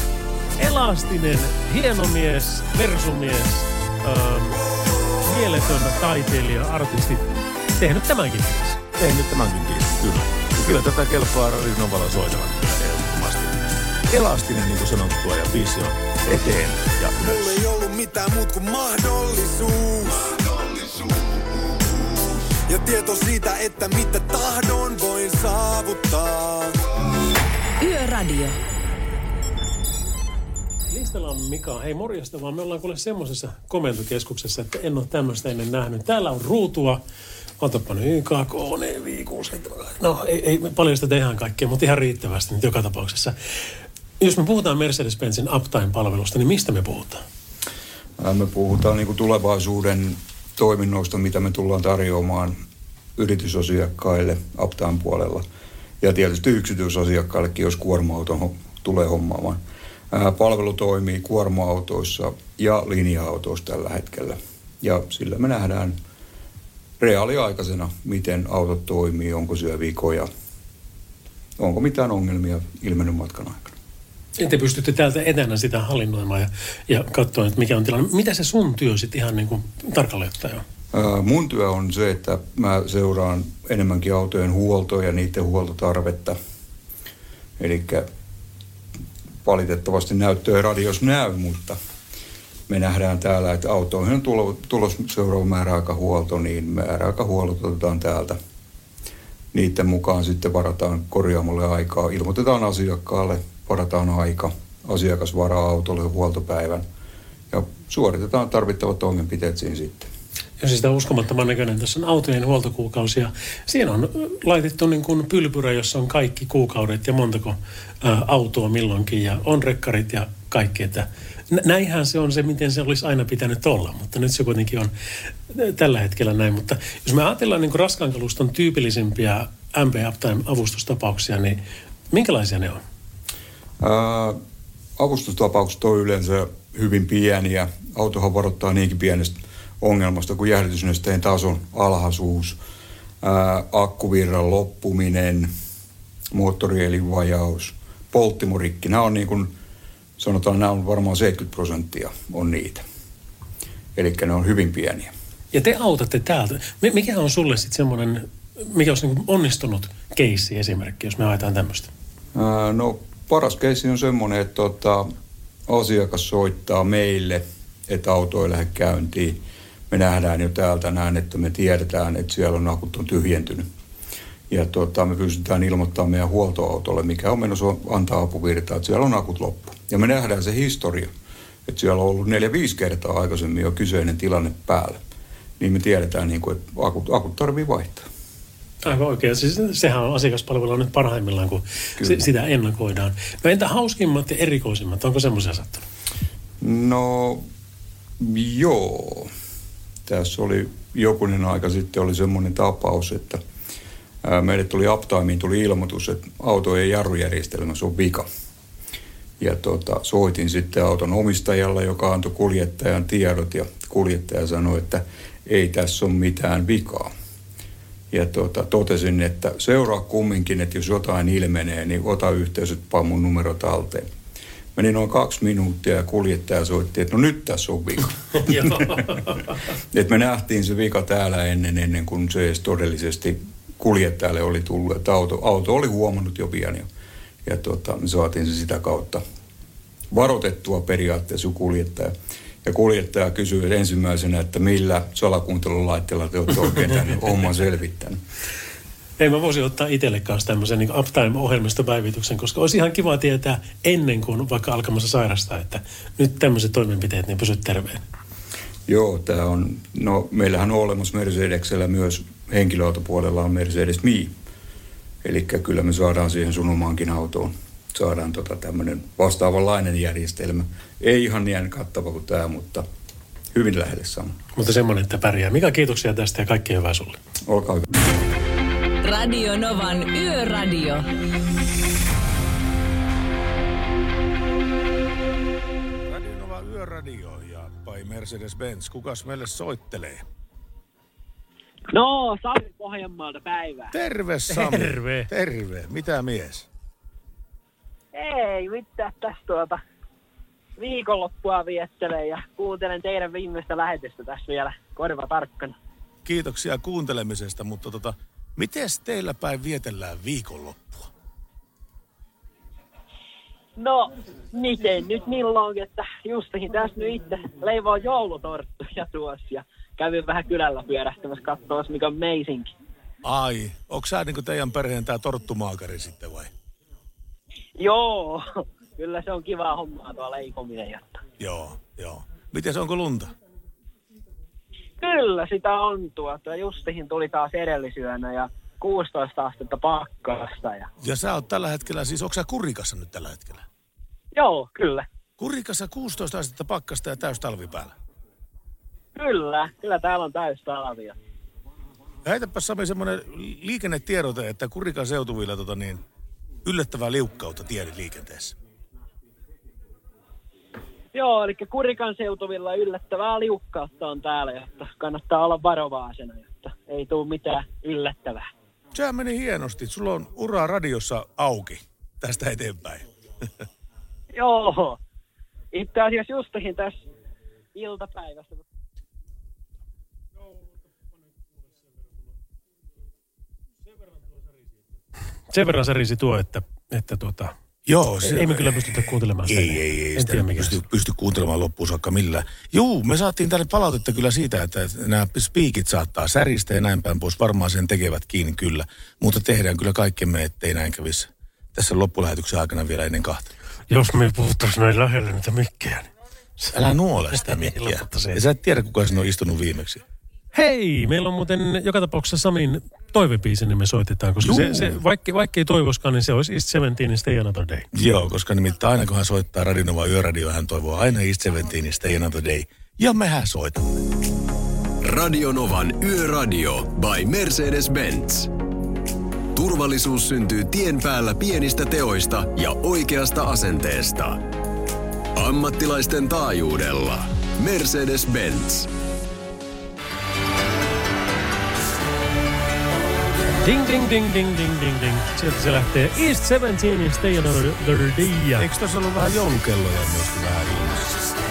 Elastinen, hieno mies, versumies, ähm, mieletön taiteilija, artisti, tehnyt tämänkin biisin. Tehnyt tämänkin biisin, kyllä. Kyllä tätä kelpaa kyllä ehdottomasti. Elastinen, niin kuin sanottua, ja biisi on eteen ja ylös. Mulla ei ollut mitään muut kuin mahdollisuus. Ja tieto siitä, että mitä tahdon voin saavuttaa. Yöradio. Listalla on Mika. Hei morjesta vaan. Me ollaan kuule semmoisessa komentokeskuksessa, että en ole tämmöistä ennen nähnyt. Täällä on ruutua. Otapa nyt YK, KN, 5, No ei, ei me paljasta tehdään kaikkea, mutta ihan riittävästi nyt joka tapauksessa. Jos me puhutaan Mercedes-Benzin Uptime-palvelusta, niin mistä me puhutaan? Ää, Me puhutaan niin kuin tulevaisuuden toiminnoista, mitä me tullaan tarjoamaan yritysasiakkaille Uptime puolella. Ja tietysti yksityisasiakkaillekin, jos kuorma-auto tulee hommaamaan. Ää, Palvelu toimii kuorma-autoissa ja linja-autoissa tällä hetkellä. Ja sillä me nähdään reaaliaikaisena, miten autot toimii, onko siellä vikoja, onko mitään ongelmia ilmennyt matkan aikana. Te pystytte täältä etänä sitä hallinnoimaan ja, ja katsoa, että mikä on tilanne. Mitä se sun työ sitten ihan niin kuin tarkalleen ottaen on? Mun työ on se, että mä seuraan enemmänkin autojen huoltoa ja niiden huoltotarvetta. Eli valitettavasti näyttöä radios näy, mutta me nähdään täällä, että autoihin on tulo, tulos seuraava määräaikahuolto, niin määräaikahuollot otetaan täältä. Niiden mukaan sitten varataan korjaamolle aikaa, ilmoitetaan asiakkaalle, varataan aika, asiakas varaa autolle huoltopäivän ja suoritetaan tarvittavat toimenpiteet siinä sitten. Ja siis sitä uskomattoman näköinen. Tässä on autojen huoltokuukausi ja siinä on laitettu niin kuin pylpyrä, jossa on kaikki kuukaudet ja montako autoa milloinkin ja on rekkarit ja kaikki. Että nä- näinhän se on se, miten se olisi aina pitänyt olla, mutta nyt se kuitenkin on tällä hetkellä näin. Mutta jos me ajatellaan niin kuin raskaan kaluston tyypillisimpiä MP Uptime avustustapauksia, niin minkälaisia ne on? Ää, avustustapaukset on yleensä hyvin pieniä. Autohan varoittaa niinkin pienestä ongelmasta kuin jäähdytysnesteen tason alhaisuus, ää, akkuvirran loppuminen, moottorielin vajaus, polttimorikki. Nämä on niin kuin, sanotaan, nämä on varmaan 70 prosenttia on niitä. Eli ne on hyvin pieniä. Ja te autatte täältä. Mi- Mikä on sulle sitten semmoinen, mikä olisi niin onnistunut keissi esimerkki, jos me haetaan tämmöistä? Ää, No paras keissi on semmoinen, että tota, asiakas soittaa meille, että auto ei lähde käyntiin. Me nähdään jo täältä näin, että me tiedetään, että siellä on akut on tyhjentynyt. Ja tota, me pystytään ilmoittamaan meidän huoltoautolle, mikä on menossa antaa apuvirtaa, että siellä on akut loppu. Ja me nähdään se historia, että siellä on ollut neljä-viisi kertaa aikaisemmin jo kyseinen tilanne päällä. Niin me tiedetään, niin kuin, että akut, akut tarvii vaihtaa. Aivan oikein. Siis sehän on asiakaspalvelua nyt parhaimmillaan, kun si- sitä ennakoidaan. No entä hauskimmat ja erikoisimmat, onko semmoisia sattunut? No, joo. Tässä oli jokunen aika sitten oli semmoinen tapaus, että meille tuli Uptimeen tuli ilmoitus, että auto ei jarrujärjestelmässä on vika. Ja tota, soitin sitten auton omistajalle, joka antoi kuljettajan tiedot ja kuljettaja sanoi, että ei tässä ole mitään vikaa. Ja tota, totesin, että seuraa kumminkin, että jos jotain ilmenee, niin ota yhteys, että mun numero talteen. Meni noin kaksi minuuttia ja kuljettaja soitti, että no nyt tässä on vika. Et me nähtiin se vika täällä ennen, ennen kuin se edes todellisesti kuljettajalle oli tullut. Että auto, auto oli huomannut jo pian ja, ja tota, me saatiin se sitä kautta varoitettua periaatteessa kuljettaja. Ja kuljettaja kysyi ensimmäisenä, että millä salakuuntelulaitteella te olette oikein tämän homman selvittänyt. Ei mä voisin ottaa itselle kanssa tämmöisen niin Uptime-ohjelmistopäivityksen, koska olisi ihan kiva tietää ennen kuin vaikka alkamassa sairastaa, että nyt tämmöiset toimenpiteet, niin pysyt terveen. Joo, tämä on, no meillähän on olemassa Mercedeksellä myös henkilöautopuolella on Mercedes Me. Eli kyllä me saadaan siihen sun omaankin autoon, saadaan tota tämmöinen vastaavanlainen järjestelmä. Ei ihan niin kattava kuin tämä, mutta hyvin lähelle sama. Mutta semmoinen, että pärjää. Mika, kiitoksia tästä ja kaikkea hyvää sulle. Olkaa hyvä. Radio Novan Yöradio. Radio Nova Yöradio ja by Mercedes-Benz. Kukas meille soittelee? No, Sami Pohjanmaalta päivää. Terve Sami. Terve. Terve. Mitä mies? Ei mitään tässä tuota viikonloppua viettelen ja kuuntelen teidän viimeistä lähetystä tässä vielä korva tarkkana. Kiitoksia kuuntelemisesta, mutta tota, miten teillä päin vietellään viikonloppua? No, miten nyt milloinkin, että justikin tässä nyt itse leivoo joulutorttuja tuossa ja kävin vähän kylällä pyörähtämässä katsomassa, mikä on meisinki. Ai, onko sä niinku teidän perheen tää torttumaakari sitten vai? Joo, kyllä se on kiva hommaa tuo leipominen. Jotta. Joo, joo. Miten se onko lunta? Kyllä sitä on tuota. Justihin tuli taas edellisyönä ja 16 astetta pakkasta. Ja... Ja sä oot tällä hetkellä, siis onko sä kurikassa nyt tällä hetkellä? Joo, kyllä. Kurikassa 16 astetta pakkasta ja täys talvi päällä. Kyllä, kyllä täällä on täys talvia. Heitäpä Sami semmoinen liikennetiedote, että Kurikan seutuvilla tota niin, yllättävää liukkautta tiedin liikenteessä. Joo, eli Kurikan seutuvilla yllättävää liukkautta on täällä, jotta kannattaa olla varovaisena, jotta ei tule mitään yllättävää. Sehän meni hienosti. Sulla on ura radiossa auki tästä eteenpäin. Joo, itse asiassa justakin tässä iltapäivässä. Sen verran särisi tuo, että, että tuota, Joo, Ei me kyllä pystytä kuuntelemaan sitä. Ei, ei, ei. En Sitä tiedä pysty, pysty kuuntelemaan loppuun saakka millään. Juu, me saatiin tänne palautetta kyllä siitä, että nämä spiikit saattaa säristä ja näin päin pois. Varmaan sen tekevät kiinni kyllä. Mutta tehdään kyllä kaikkemme, ettei näin kävisi tässä loppulähetyksen aikana vielä ennen kahta. Jos me puhuttaisiin näin lähellä niitä mikkejä. Niin... Älä nuole sitä mikkiä. Ja sä et tiedä, kuka sinne on istunut viimeksi. Hei, meillä on muuten joka tapauksessa Samin toivebiisi, niin me soitetaan, koska se, se, vaikka, vaikka ei toivoskaan, niin se olisi East Seventeen Stay Another Day. Joo, koska nimittäin aina kun hän soittaa Radinova Yöradio, hän toivoo aina East Seventeen Stay Another Day. Ja mehän soitamme. Radionovan Yöradio by Mercedes-Benz. Turvallisuus syntyy tien päällä pienistä teoista ja oikeasta asenteesta. Ammattilaisten taajuudella. Mercedes-Benz. Ding, ding, ding, ding, ding, ding, ding. Sieltä se lähtee East Seventeen Stay Another Day. Eikö tässä ollut vähän joulukelloja myöskin vähän ilmeisesti?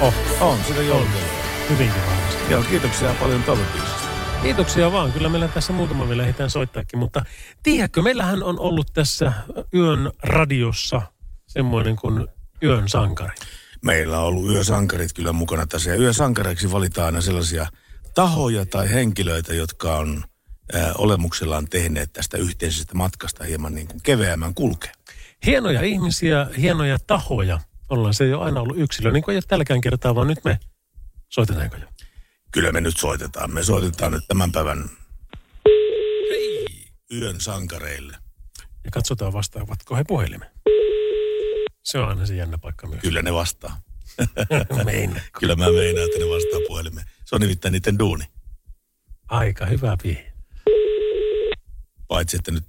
Oh, on, sitä joulukelloja. Hyvinkin varmasti. Joo, kiitoksia paljon toivebiisistä. Kiitoksia vaan. Kyllä meillä tässä muutama vielä ehditään soittaakin, mutta tiedätkö, meillähän on ollut tässä Yön radiossa semmoinen kuin Yön sankari. Meillä on ollut yösankarit kyllä mukana tässä. Ja yösankareiksi valitaan aina sellaisia tahoja tai henkilöitä, jotka on olemuksellaan tehneet tästä yhteisestä matkasta hieman niin kuin keveämmän kulkea. Hienoja ihmisiä, hienoja tahoja. Ollaan se ole aina ollut yksilö, niin kuin ei ole tälläkään kertaa, vaan nyt me soitetaanko jo? Kyllä me nyt soitetaan. Me soitetaan nyt tämän päivän yön sankareille. Ja katsotaan vastaavatko he puhelimeen. Se on aina se jännä paikka myös. Kyllä ne vastaa. Kyllä mä meinaan, että ne vastaa puhelimeen. Se on nimittäin niiden duuni. Aika hyvä vihje. Paitsi, että nyt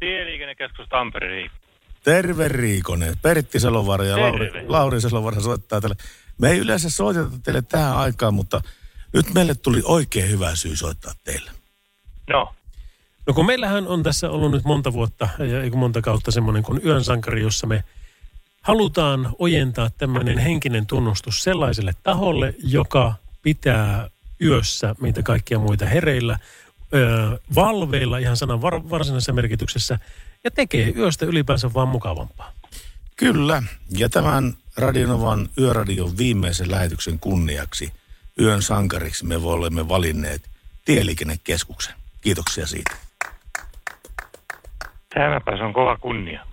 Tieliikennekeskus Tampere Riikka. terve Riikonen. Pertti Salovaara ja Lauri. Lauri Salovaara soittaa tälle. Me ei yleensä soiteta teille tähän aikaan, mutta nyt meille tuli oikein hyvä syy soittaa teille. No, No kun meillähän on tässä ollut nyt monta vuotta ja ei kun monta kautta semmoinen kuin yön sankari, jossa me halutaan ojentaa tämmöinen henkinen tunnustus sellaiselle taholle, joka pitää yössä meitä kaikkia muita hereillä, valveilla ihan sanan var, varsinaisessa merkityksessä ja tekee yöstä ylipäänsä vaan mukavampaa. Kyllä, ja tämän Radionovan yöradion viimeisen lähetyksen kunniaksi yön sankariksi me olemme valinneet Tieliikennekeskuksen. Kiitoksia siitä. tämäpä se on kova kunnia.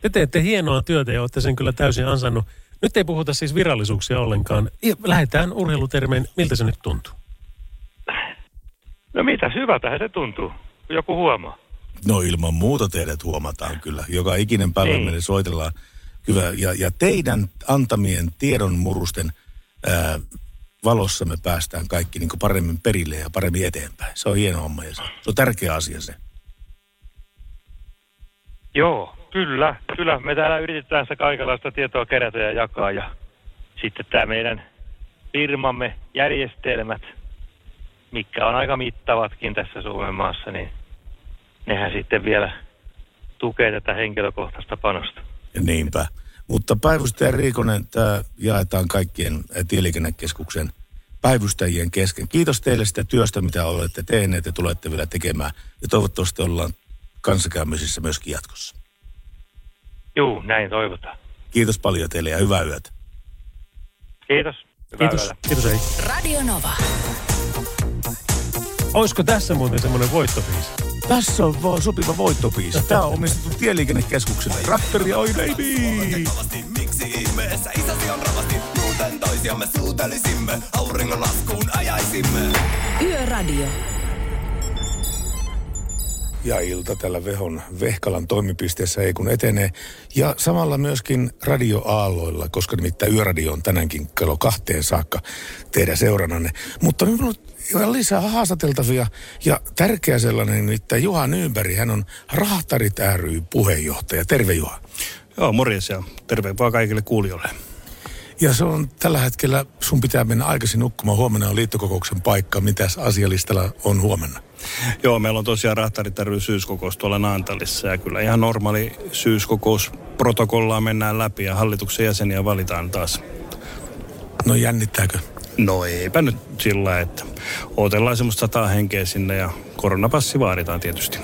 Te teette hienoa työtä ja olette sen kyllä täysin ansainnut. Nyt ei puhuta siis virallisuuksia ollenkaan. Ja Lähdetään urheilutermein. Miltä se nyt tuntuu? No mitä hyvältähän se tuntuu, kun joku huomaa. No ilman muuta teidät huomataan kyllä. Joka ikinen päivä Niin. meille soitellaan. Kyllä, ja, ja teidän antamien tiedonmurusten ää, valossa me päästään kaikki niin paremmin perille ja paremmin eteenpäin. Se on hieno homma ja se, se on tärkeä asia se. Joo, kyllä, kyllä. Me täällä yritetään sitä kaikenlaista tietoa kerätä ja jakaa. Ja sitten tämä meidän firmamme järjestelmät, mitkä on aika mittavatkin tässä Suomen maassa, niin nehän sitten vielä tukee tätä henkilökohtaista panosta. Ja niinpä. Mutta päivystäjä Riikonen, tämä jaetaan kaikkien ää, Tieliikennekeskuksen päivystäjien kesken. Kiitos teille sitä työstä, mitä olette tehneet ja tulette vielä tekemään. Ja toivottavasti ollaan kanssakäymisissä myöskin jatkossa. Juu, näin toivotaan. Kiitos paljon teille ja hyvää yötä. Kiitos. Hyvää Kiitos. yötä. Kiitos ei. Radio Nova. Olisiko tässä muuten semmoinen voittobiisi? Tässä on vaan sopiva voittopiisi. Tämä on omistettu Tieliikennekeskukselle. Rapperi oi baby! Miksi ihmeessä isäsi on ravasti? Muuten toisiamme suutelisimme, auringon laskuun ajaisimme. Yöradio. Ja ilta tällä Vehon Vehkalan toimipisteessä ei kun etenee. Ja samalla myöskin radioaalloilla, koska nimittäin yöradio on tänäänkin kello kahteen saakka teidän seurannanne. Mutta vielä lisää haastateltavia ja tärkeä sellainen, nimittäin Juha Nyberg, hän on Rahtarit ry puheenjohtaja. Terve Juha. Joo, morjes ja terve vaan kaikille kuulijoille. Ja se on tällä hetkellä, sun pitää mennä aikaisin nukkumaan. Huomenna on liittokokouksen paikka. Mitäs asialistalla on huomenna? Joo, meillä on tosiaan Rahtarit ry syyskokous tuolla Naantalissa ja kyllä ihan normaali syyskokous protokollaa mennään läpi ja hallituksen jäseniä valitaan taas. No jännittääkö? No eipä nyt sillä, että otellaan semmoista sataa henkeä sinne ja koronapassi vaaditaan tietysti.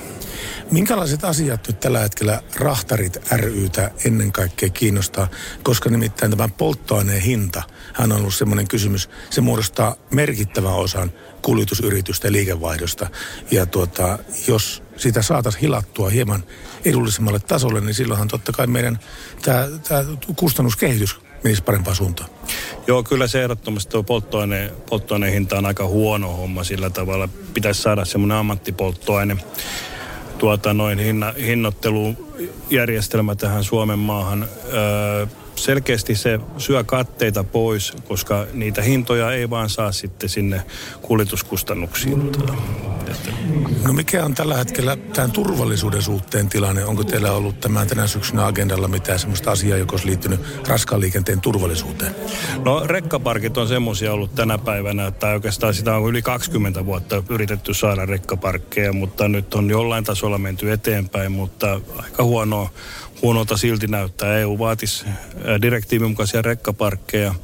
Minkälaiset asiat nyt tällä hetkellä Rahtarit rytä ennen kaikkea kiinnostaa, koska nimittäin tämä polttoaineen hinta, hän on ollut semmoinen kysymys, se muodostaa merkittävän osan kuljetusyritysten liikevaihdosta. Ja tuota, jos sitä saataisiin hilattua hieman edullisemmalle tasolle, niin silloinhan totta kai meidän tämä, tämä kustannuskehitys menisi parempaan suuntaan. Joo, kyllä se ehdottomasti tuo polttoaine, polttoaineen hinta on aika huono homma sillä tavalla. Pitäisi saada semmoinen ammattipolttoaine tuota, noin hinna, hinnoittelujärjestelmä tähän Suomen maahan. Öö, selkeästi se syö katteita pois, koska niitä hintoja ei vaan saa sitten sinne kuljetuskustannuksiin. No mikä on tällä hetkellä tämän turvallisuuden suhteen tilanne? Onko teillä ollut tämän tänä syksynä agendalla mitään sellaista asiaa, joka olisi liittynyt raskaan liikenteen turvallisuuteen? No rekkaparkit on semmoisia ollut tänä päivänä, että oikeastaan sitä on yli 20 vuotta yritetty saada rekkaparkkeja, mutta nyt on jollain tasolla menty eteenpäin, mutta aika huonoa huonolta silti näyttää. EU vaatisi direktiivin mukaisia rekkaparkkeja,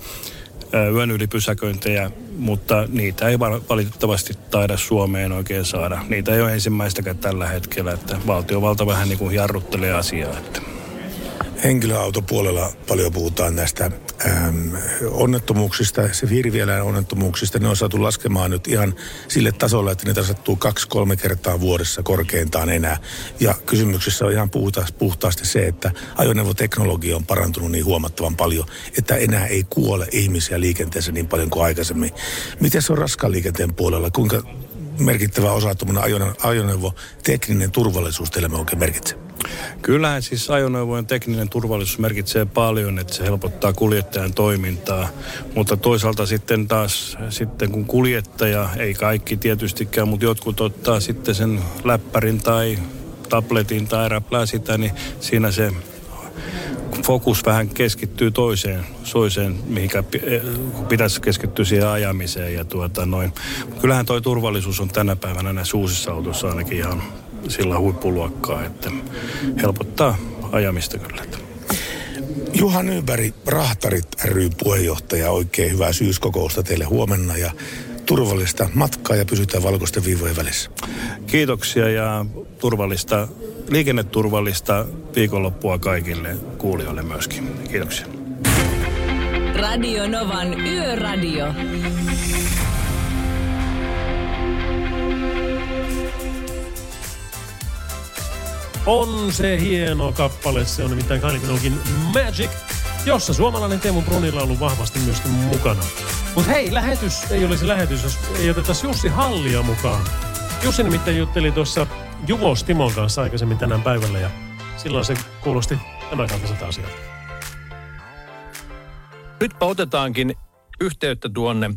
yön ylipysäköintejä, mutta niitä ei valitettavasti taida Suomeen oikein saada. Niitä ei ole ensimmäistäkään tällä hetkellä, että valtiovalta vähän niin kuin jarruttelee asiaa. Että. Henkilöautopuolella paljon puhutaan näistä äm, onnettomuuksista, se hirvieläin onnettomuuksista. Ne on saatu laskemaan nyt ihan sille tasolle, että ne sattuu kaksi-kolme kertaa vuodessa korkeintaan enää. Ja kysymyksessä on ihan puhuta, puhtaasti se, että ajoneuvoteknologia on parantunut niin huomattavan paljon, että enää ei kuole ihmisiä liikenteessä niin paljon kuin aikaisemmin. Miten se on raskaan liikenteen puolella? Kuinka merkittävä osa tuommoinen ajoneuvo tekninen turvallisuus teille oikein merkitsee? Kyllähän siis ajoneuvojen tekninen turvallisuus merkitsee paljon, että se helpottaa kuljettajan toimintaa. Mutta toisaalta sitten taas, sitten kun kuljettaja, ei kaikki tietystikään, mutta jotkut ottaa sitten sen läppärin tai tabletin tai räplää sitä, niin siinä se fokus vähän keskittyy toiseen, soiseen, mihinkä pitäisi keskittyä siihen ajamiseen. Ja tuota noin. Kyllähän toi turvallisuus on tänä päivänä näissä uusissa autoissa ainakin ihan sillä huippuluokkaa, että helpottaa ajamista kyllä. Juha Nyberg, Rahtarit ry puheenjohtaja, oikein hyvää syyskokousta teille huomenna ja turvallista matkaa ja pysytään valkoisten viivojen välissä. Kiitoksia ja turvallista, liikenneturvallista viikonloppua kaikille kuulijoille myöskin. Kiitoksia. Radio Novan Yöradio. On se hieno kappale, se on nimittäin Kylie Minoguein Magic, jossa suomalainen Teemu Brunilla on ollut vahvasti myöskin mukana. Mutta hei, lähetys ei olisi lähetys, jos ei otettaisi Jussi Hallia mukaan. Jussi nimittäin jutteli tuossa Juvos Timon kanssa aikaisemmin tänään päivällä ja silloin se kuulosti tämän kaltaiselta asialta. Nytpä otetaankin yhteyttä tuonne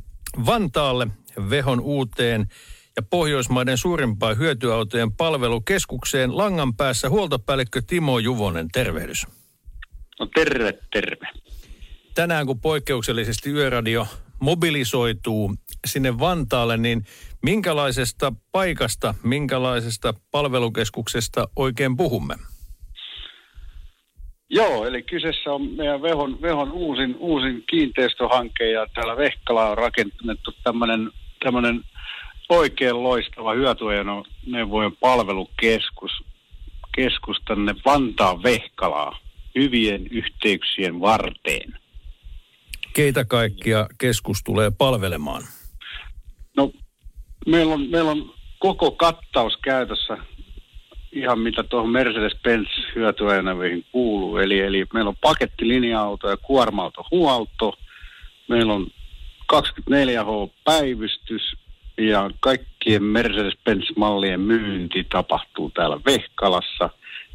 Vantaalle Vehon uuteen ja Pohjoismaiden suurimpaan hyötyautojen palvelukeskukseen langan päässä huoltopäällikkö Timo Juvonen. Tervehdys. No terve, terve. Tänään kun poikkeuksellisesti Yöradio mobilisoituu sinne Vantaalle, niin minkälaisesta paikasta, minkälaisesta palvelukeskuksesta oikein puhumme? Joo, eli kyseessä on meidän Vehon, Vehon uusin, uusin kiinteistöhanke ja täällä Vehkala on rakennettu tämmöinen oikein loistava hyötyajoneuvojen palvelukeskus keskus tänne Vantaan Vehkalaa hyvien yhteyksien varteen. Keitä kaikkia keskus tulee palvelemaan? Meillä on, meillä on koko kattaus käytössä ihan mitä tuohon Mercedes-Benz hyötyajoneuvoihin kuuluu. Eli, eli meillä on pakettilinja-auto ja kuorma-auto huolto. Meillä on 24H-päivystys, ja kaikkien Mercedes-Benz-mallien myynti tapahtuu täällä Vehkalassa.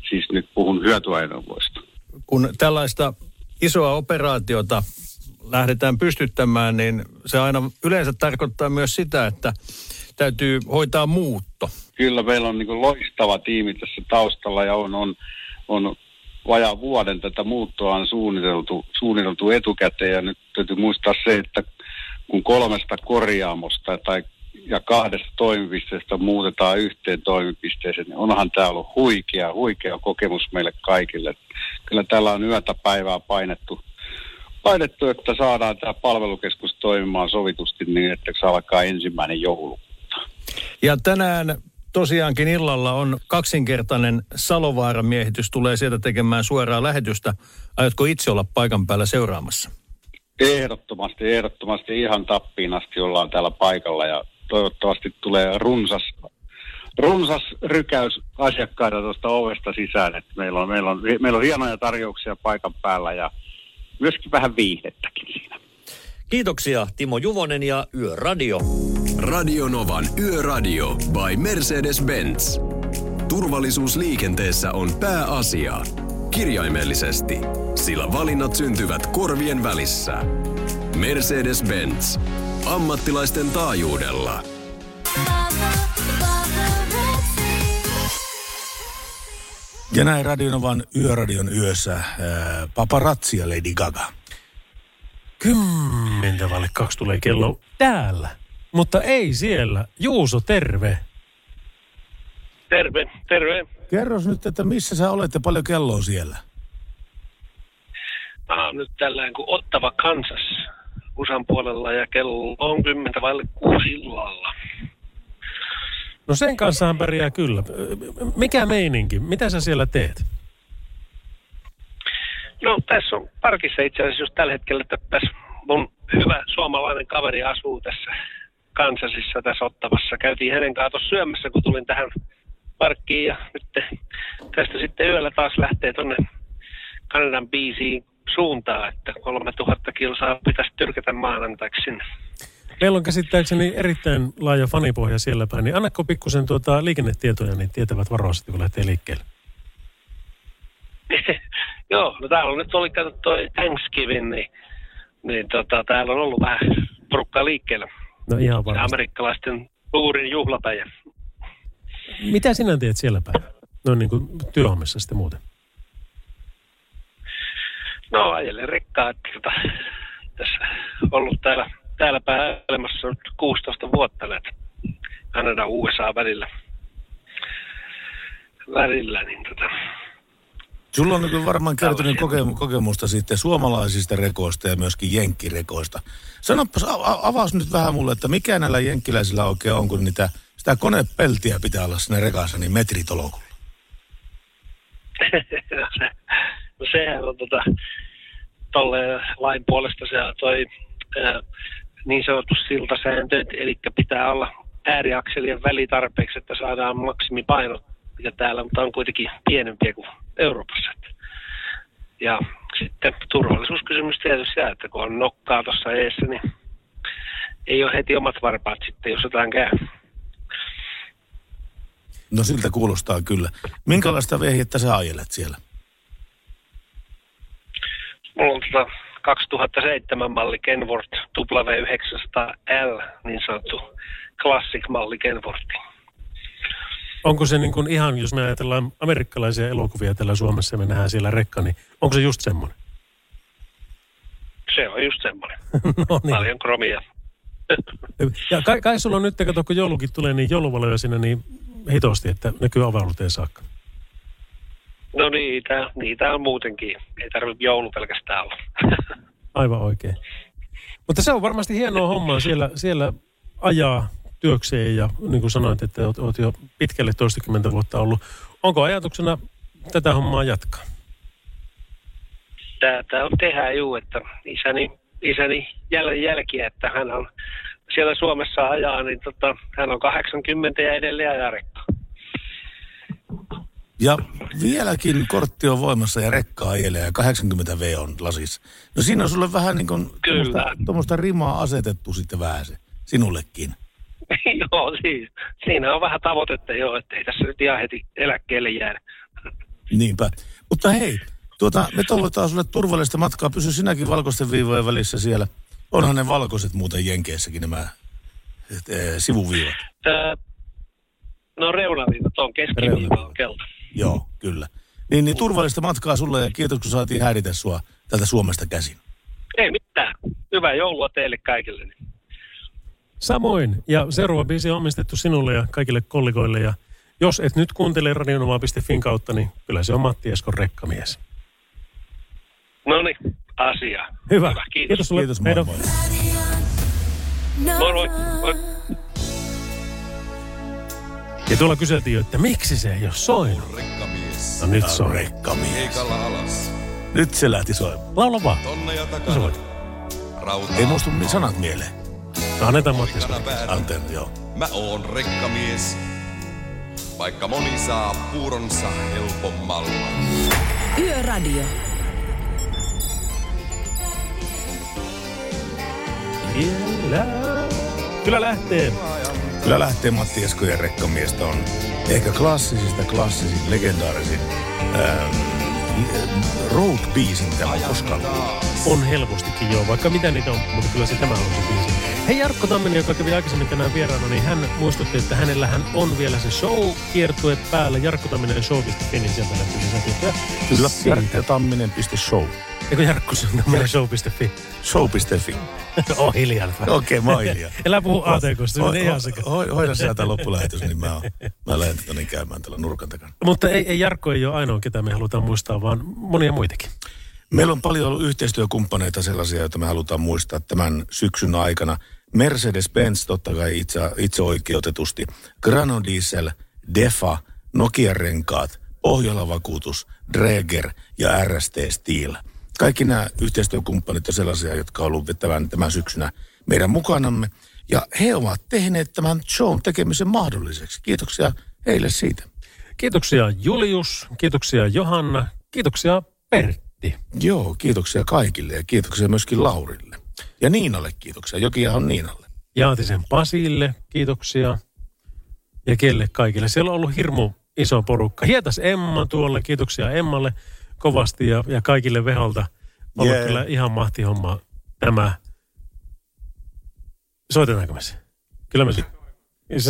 Siis nyt puhun hyötyajoneuvoista. Kun tällaista isoa operaatiota lähdetään pystyttämään, niin se aina yleensä tarkoittaa myös sitä, että täytyy hoitaa muutto. Kyllä meillä on niin loistava tiimi tässä taustalla ja on, on, on vajaa vuoden tätä muuttoa on suunniteltu, suunniteltu etukäteen ja nyt täytyy muistaa se, että kun kolmesta korjaamosta tai ja kahdesta toimipisteestä muutetaan yhteen toimipisteeseen, niin onhan tämä ollut huikea, huikea kokemus meille kaikille. Kyllä täällä on yötä päivää painettu, painettu että saadaan tämä palvelukeskus toimimaan sovitusti niin, että se alkaa ensimmäinen joulukuuta. Ja tänään tosiaankin illalla on kaksinkertainen Salovaaran miehitys. Tulee sieltä tekemään suoraa lähetystä. Aiotko itse olla paikan päällä seuraamassa? Ehdottomasti, ehdottomasti ihan tappiin asti ollaan täällä paikalla ja toivottavasti tulee runsas, runsas rykäys asiakkaita tuosta ovesta sisään. Että meillä, on, meillä, on, meillä on hienoja tarjouksia paikan päällä ja myöskin vähän viihdettäkin siinä. Kiitoksia Timo Juvonen ja Yöradio. Radio Novan Yöradio by Mercedes-Benz. Turvallisuus liikenteessä on pääasia. Kirjaimellisesti, sillä valinnat syntyvät korvien välissä. Mercedes-Benz. Ammattilaisten taajuudella. Ja näin Radionovan Yöradion yössä ää, paparazzi ja Lady Gaga. Kymmentä vaille kaksi tulee kello täällä. Mutta ei siellä. Juuso, terve. Terve, terve. Kerros nyt, että missä sä olet ja paljon kello on siellä? Mä oon nyt tällään kuin Ottava Kansas USAn puolella ja kello on kymmentä vaille kuusi illalla. No sen kanssa pärjää kyllä. Mikä meininki? Mitä sä siellä teet? No tässä on parkissa itse asiassa just tällä hetkellä, että tässä mun hyvä suomalainen kaveri asuu tässä Kansasissa tässä Ottavassa. Käytiin hänen kanssa syömässä, kun tulin tähän parkkiin ja nyt tästä sitten yöllä taas lähtee tuonne Kanadan biisiin suuntaan, että 3000 kilsaa pitäisi tyrkätä maanantaiksi sinne. Meillä on käsittääkseni erittäin laaja fanipohja siellä päin, niin annako pikkusen tuota liikennetietoja, niin tietävät varoisesti, kun lähtee liikkeelle. Joo, no täällä on nyt oli kato toi Thanksgiving, niin, niin tota, täällä on ollut vähän porukkaa liikkeellä. No ihan varmasti. amerikkalaisten suurin juhlapäivä. Mitä sinä teet siellä päin? No niin kuin työhommissa sitten muuten. No ajelen rekkaa, että tota, tässä ollut täällä, täällä päälemässä nyt 16 vuotta näitä Kanada USA välillä. välillä niin tota, Sulla on niin varmaan kertynyt koke- kokemusta sitten suomalaisista rekoista ja myöskin jenkkirekoista. Sanopas, a- a- avaas nyt vähän mulle, että mikä näillä jenkkiläisillä oikein on, kun niitä, sitä konepeltiä pitää olla siinä rekassa, niin metritolokulla. no, se, sehän on tota, tolle lain puolesta se toi ää, niin sanottu siltasääntö, eli pitää olla ääriakselien väli tarpeeksi, että saadaan maksimipaino, mikä täällä, mutta on kuitenkin pienempiä kuin Euroopassa. Ja sitten turvallisuuskysymys tietysti se, että kun on nokkaa tuossa eessä, niin ei ole heti omat varpaat sitten, jos jotain käy. No siltä kuulostaa kyllä. Minkälaista vehjettä sä ajelet siellä? Mulla on tota 2007 malli Kenworth W900L, niin sanottu classic-malli Kenworth. Onko se niin kuin ihan, jos me ajatellaan amerikkalaisia elokuvia täällä Suomessa ja me nähdään siellä rekka, niin onko se just semmoinen? Se on just semmoinen. no niin. Paljon kromia. Ja kai, kai sulla on nyt, kato kun joulukin tulee, niin jouluvaloja siinä niin hitosti, että näkyy avaruuteen saakka. No niitä, niitä on muutenkin. Ei tarvitse joulu pelkästään olla. Aivan oikein. Mutta se on varmasti hienoa hommaa siellä, siellä ajaa työkseen ja niin kuin sanoit, että olet, olet jo pitkälle toistakymmentä vuotta ollut. Onko ajatuksena tätä hommaa jatkaa? Tätä on tehdään juu, että isäni, isäni jäl, jälkiä, että hän on siellä Suomessa ajaa, niin tota, hän on 80 ja edelleen ajaa rekkaa. Ja vieläkin kortti on voimassa ja rekka ajelee ja 80 V on lasissa. No siinä on sulle vähän niin kuin tuommoista rimaa asetettu sitten vähän se, sinullekin. joo, siis, siinä on vähän tavoitetta jo, että ei tässä nyt ihan heti eläkkeelle jäädä. Niinpä. Mutta hei, tuota, me toivotaan sulle turvallista matkaa. Pysy sinäkin valkoisten viivojen välissä siellä. Onhan ne valkoiset muuten Jenkeissäkin nämä et, e, sivuviivat. Tää, no reunaviivat on, keskiviiva on kelta. Joo, kyllä. Niin, niin turvallista matkaa sulle ja kiitos kun saatiin häiritä sua tältä Suomesta käsin. Ei mitään. Hyvää joulua teille kaikille. Samoin. Ja seuraava biisi on omistettu sinulle ja kaikille kollegoille. Ja jos et nyt kuuntele radionova.fin kautta, niin kyllä se on Matti Eskon rekkamies. No niin, asia. Hyvä. Hyvä kiitos. Kiitos sulle. Kiitos, moi moi. Moi moi. moi. Ja tuolla kyseltiin jo, että miksi se ei ole soinut. Rekkamies. No nyt soi. rekkamies. Alas. Nyt se lähti soimaan. Laula vaan. Tonne ja takana. Ei muistu sanat mieleen. Annetaan Matti. Anteen, joo. Mä oon rekkamies. Vaikka moni saa puuronsa helpommalla. Yöradio. Kyllä. Kyllä lähtee. Kyllä lähtee Matti Eskojen rekkamiestä on ehkä klassisista klassisin, legendaarisin ähm, road-biisin tämä on koskaan. On helpostikin joo, vaikka mitä niitä on, mutta kyllä se tämä on se biisi. Hei Jarkko Tamminen, joka kävi aikaisemmin tänään vieraana, niin hän muistutti, että hänellähän on vielä se show-kiertue päällä. Jarkko Tamminen show.fi, niin sieltä löytyy lisätietoja. Kyllä, Siitä. jarkkotamminen.show. Eikö Jarkko Tamminen show.fi? Show.fi. oh, hiljaa. Okei, mä oon hiljaa. Älä puhu ATKsta, se ei ihan sekä. hoi- Hoida sä tämä loppulähetys, niin mä, mä lähden tonne käymään tällä nurkan takana. Mutta ei, ei Jarkko ei ole ainoa, ketä me halutaan muistaa, vaan monia muitakin. Meillä on paljon ollut yhteistyökumppaneita sellaisia, joita me halutaan muistaa tämän syksyn aikana. Mercedes-Benz totta kai itse, itse oikeutetusti. Grano Diesel, Defa, Nokia-renkaat, Pohjola-vakuutus, Dreger ja RST Steel. Kaikki nämä yhteistyökumppanit on sellaisia, jotka on ollut tämän, tämän syksynä meidän mukanamme. Ja he ovat tehneet tämän shown tekemisen mahdolliseksi. Kiitoksia heille siitä. Kiitoksia Julius, kiitoksia Johanna, kiitoksia Pertti. Joo, kiitoksia kaikille ja kiitoksia myöskin Laurille. Ja Niinalle kiitoksia. Jokia on Niinalle. Jaatisen Pasille, kiitoksia. Ja kelle kaikille. Siellä on ollut hirmu iso porukka. Hietas Emma tuolle, kiitoksia Emmalle kovasti ja, ja kaikille Veholta. Ollut Jee. kyllä ihan mahti homma tämä. Soitetaanko me se? Kyllä me se.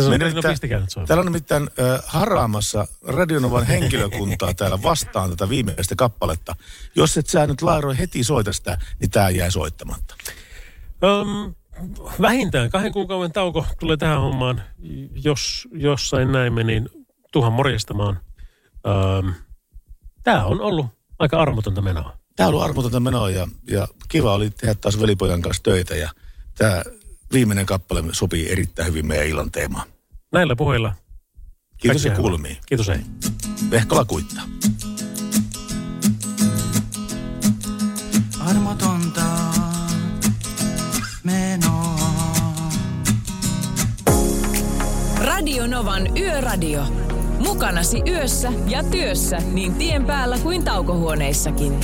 Me no pistäkää nyt soimaan. Täällä on nimittäin äh, haraamassa Radionovan henkilökuntaa täällä vastaan tätä viimeistä kappaletta. Jos et sä nyt Laaro heti soita sitä, niin tää jää soittamatta. Um, vähintään kahden kuukauden tauko tulee tähän hommaan. Jos jossain näimme, niin tuhan morjestamaan. Um, Tämä on ollut aika armotonta menoa. Tää on ollut armotonta menoa ja, ja kiva oli tehdä taas velipojan kanssa töitä ja tämä viimeinen kappale sopii erittäin hyvin meidän illan teemaan. Näillä puheilla. Kiitos ja Kaikkea kuulemiin. Kiitos hei. Vehkola kuittaa. armotonta Radio Novan Yöradio. Mukanasi yössä ja työssä niin tien päällä kuin taukohuoneissakin.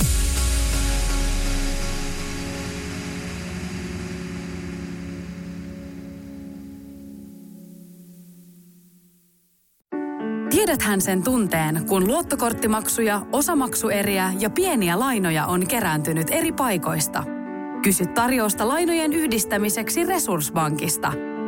Tiedäthän sen tunteen, kun luottokorttimaksuja, osamaksueriä ja pieniä lainoja on kerääntynyt eri paikoista. Kysy tarjousta lainojen yhdistämiseksi Resurssbankista.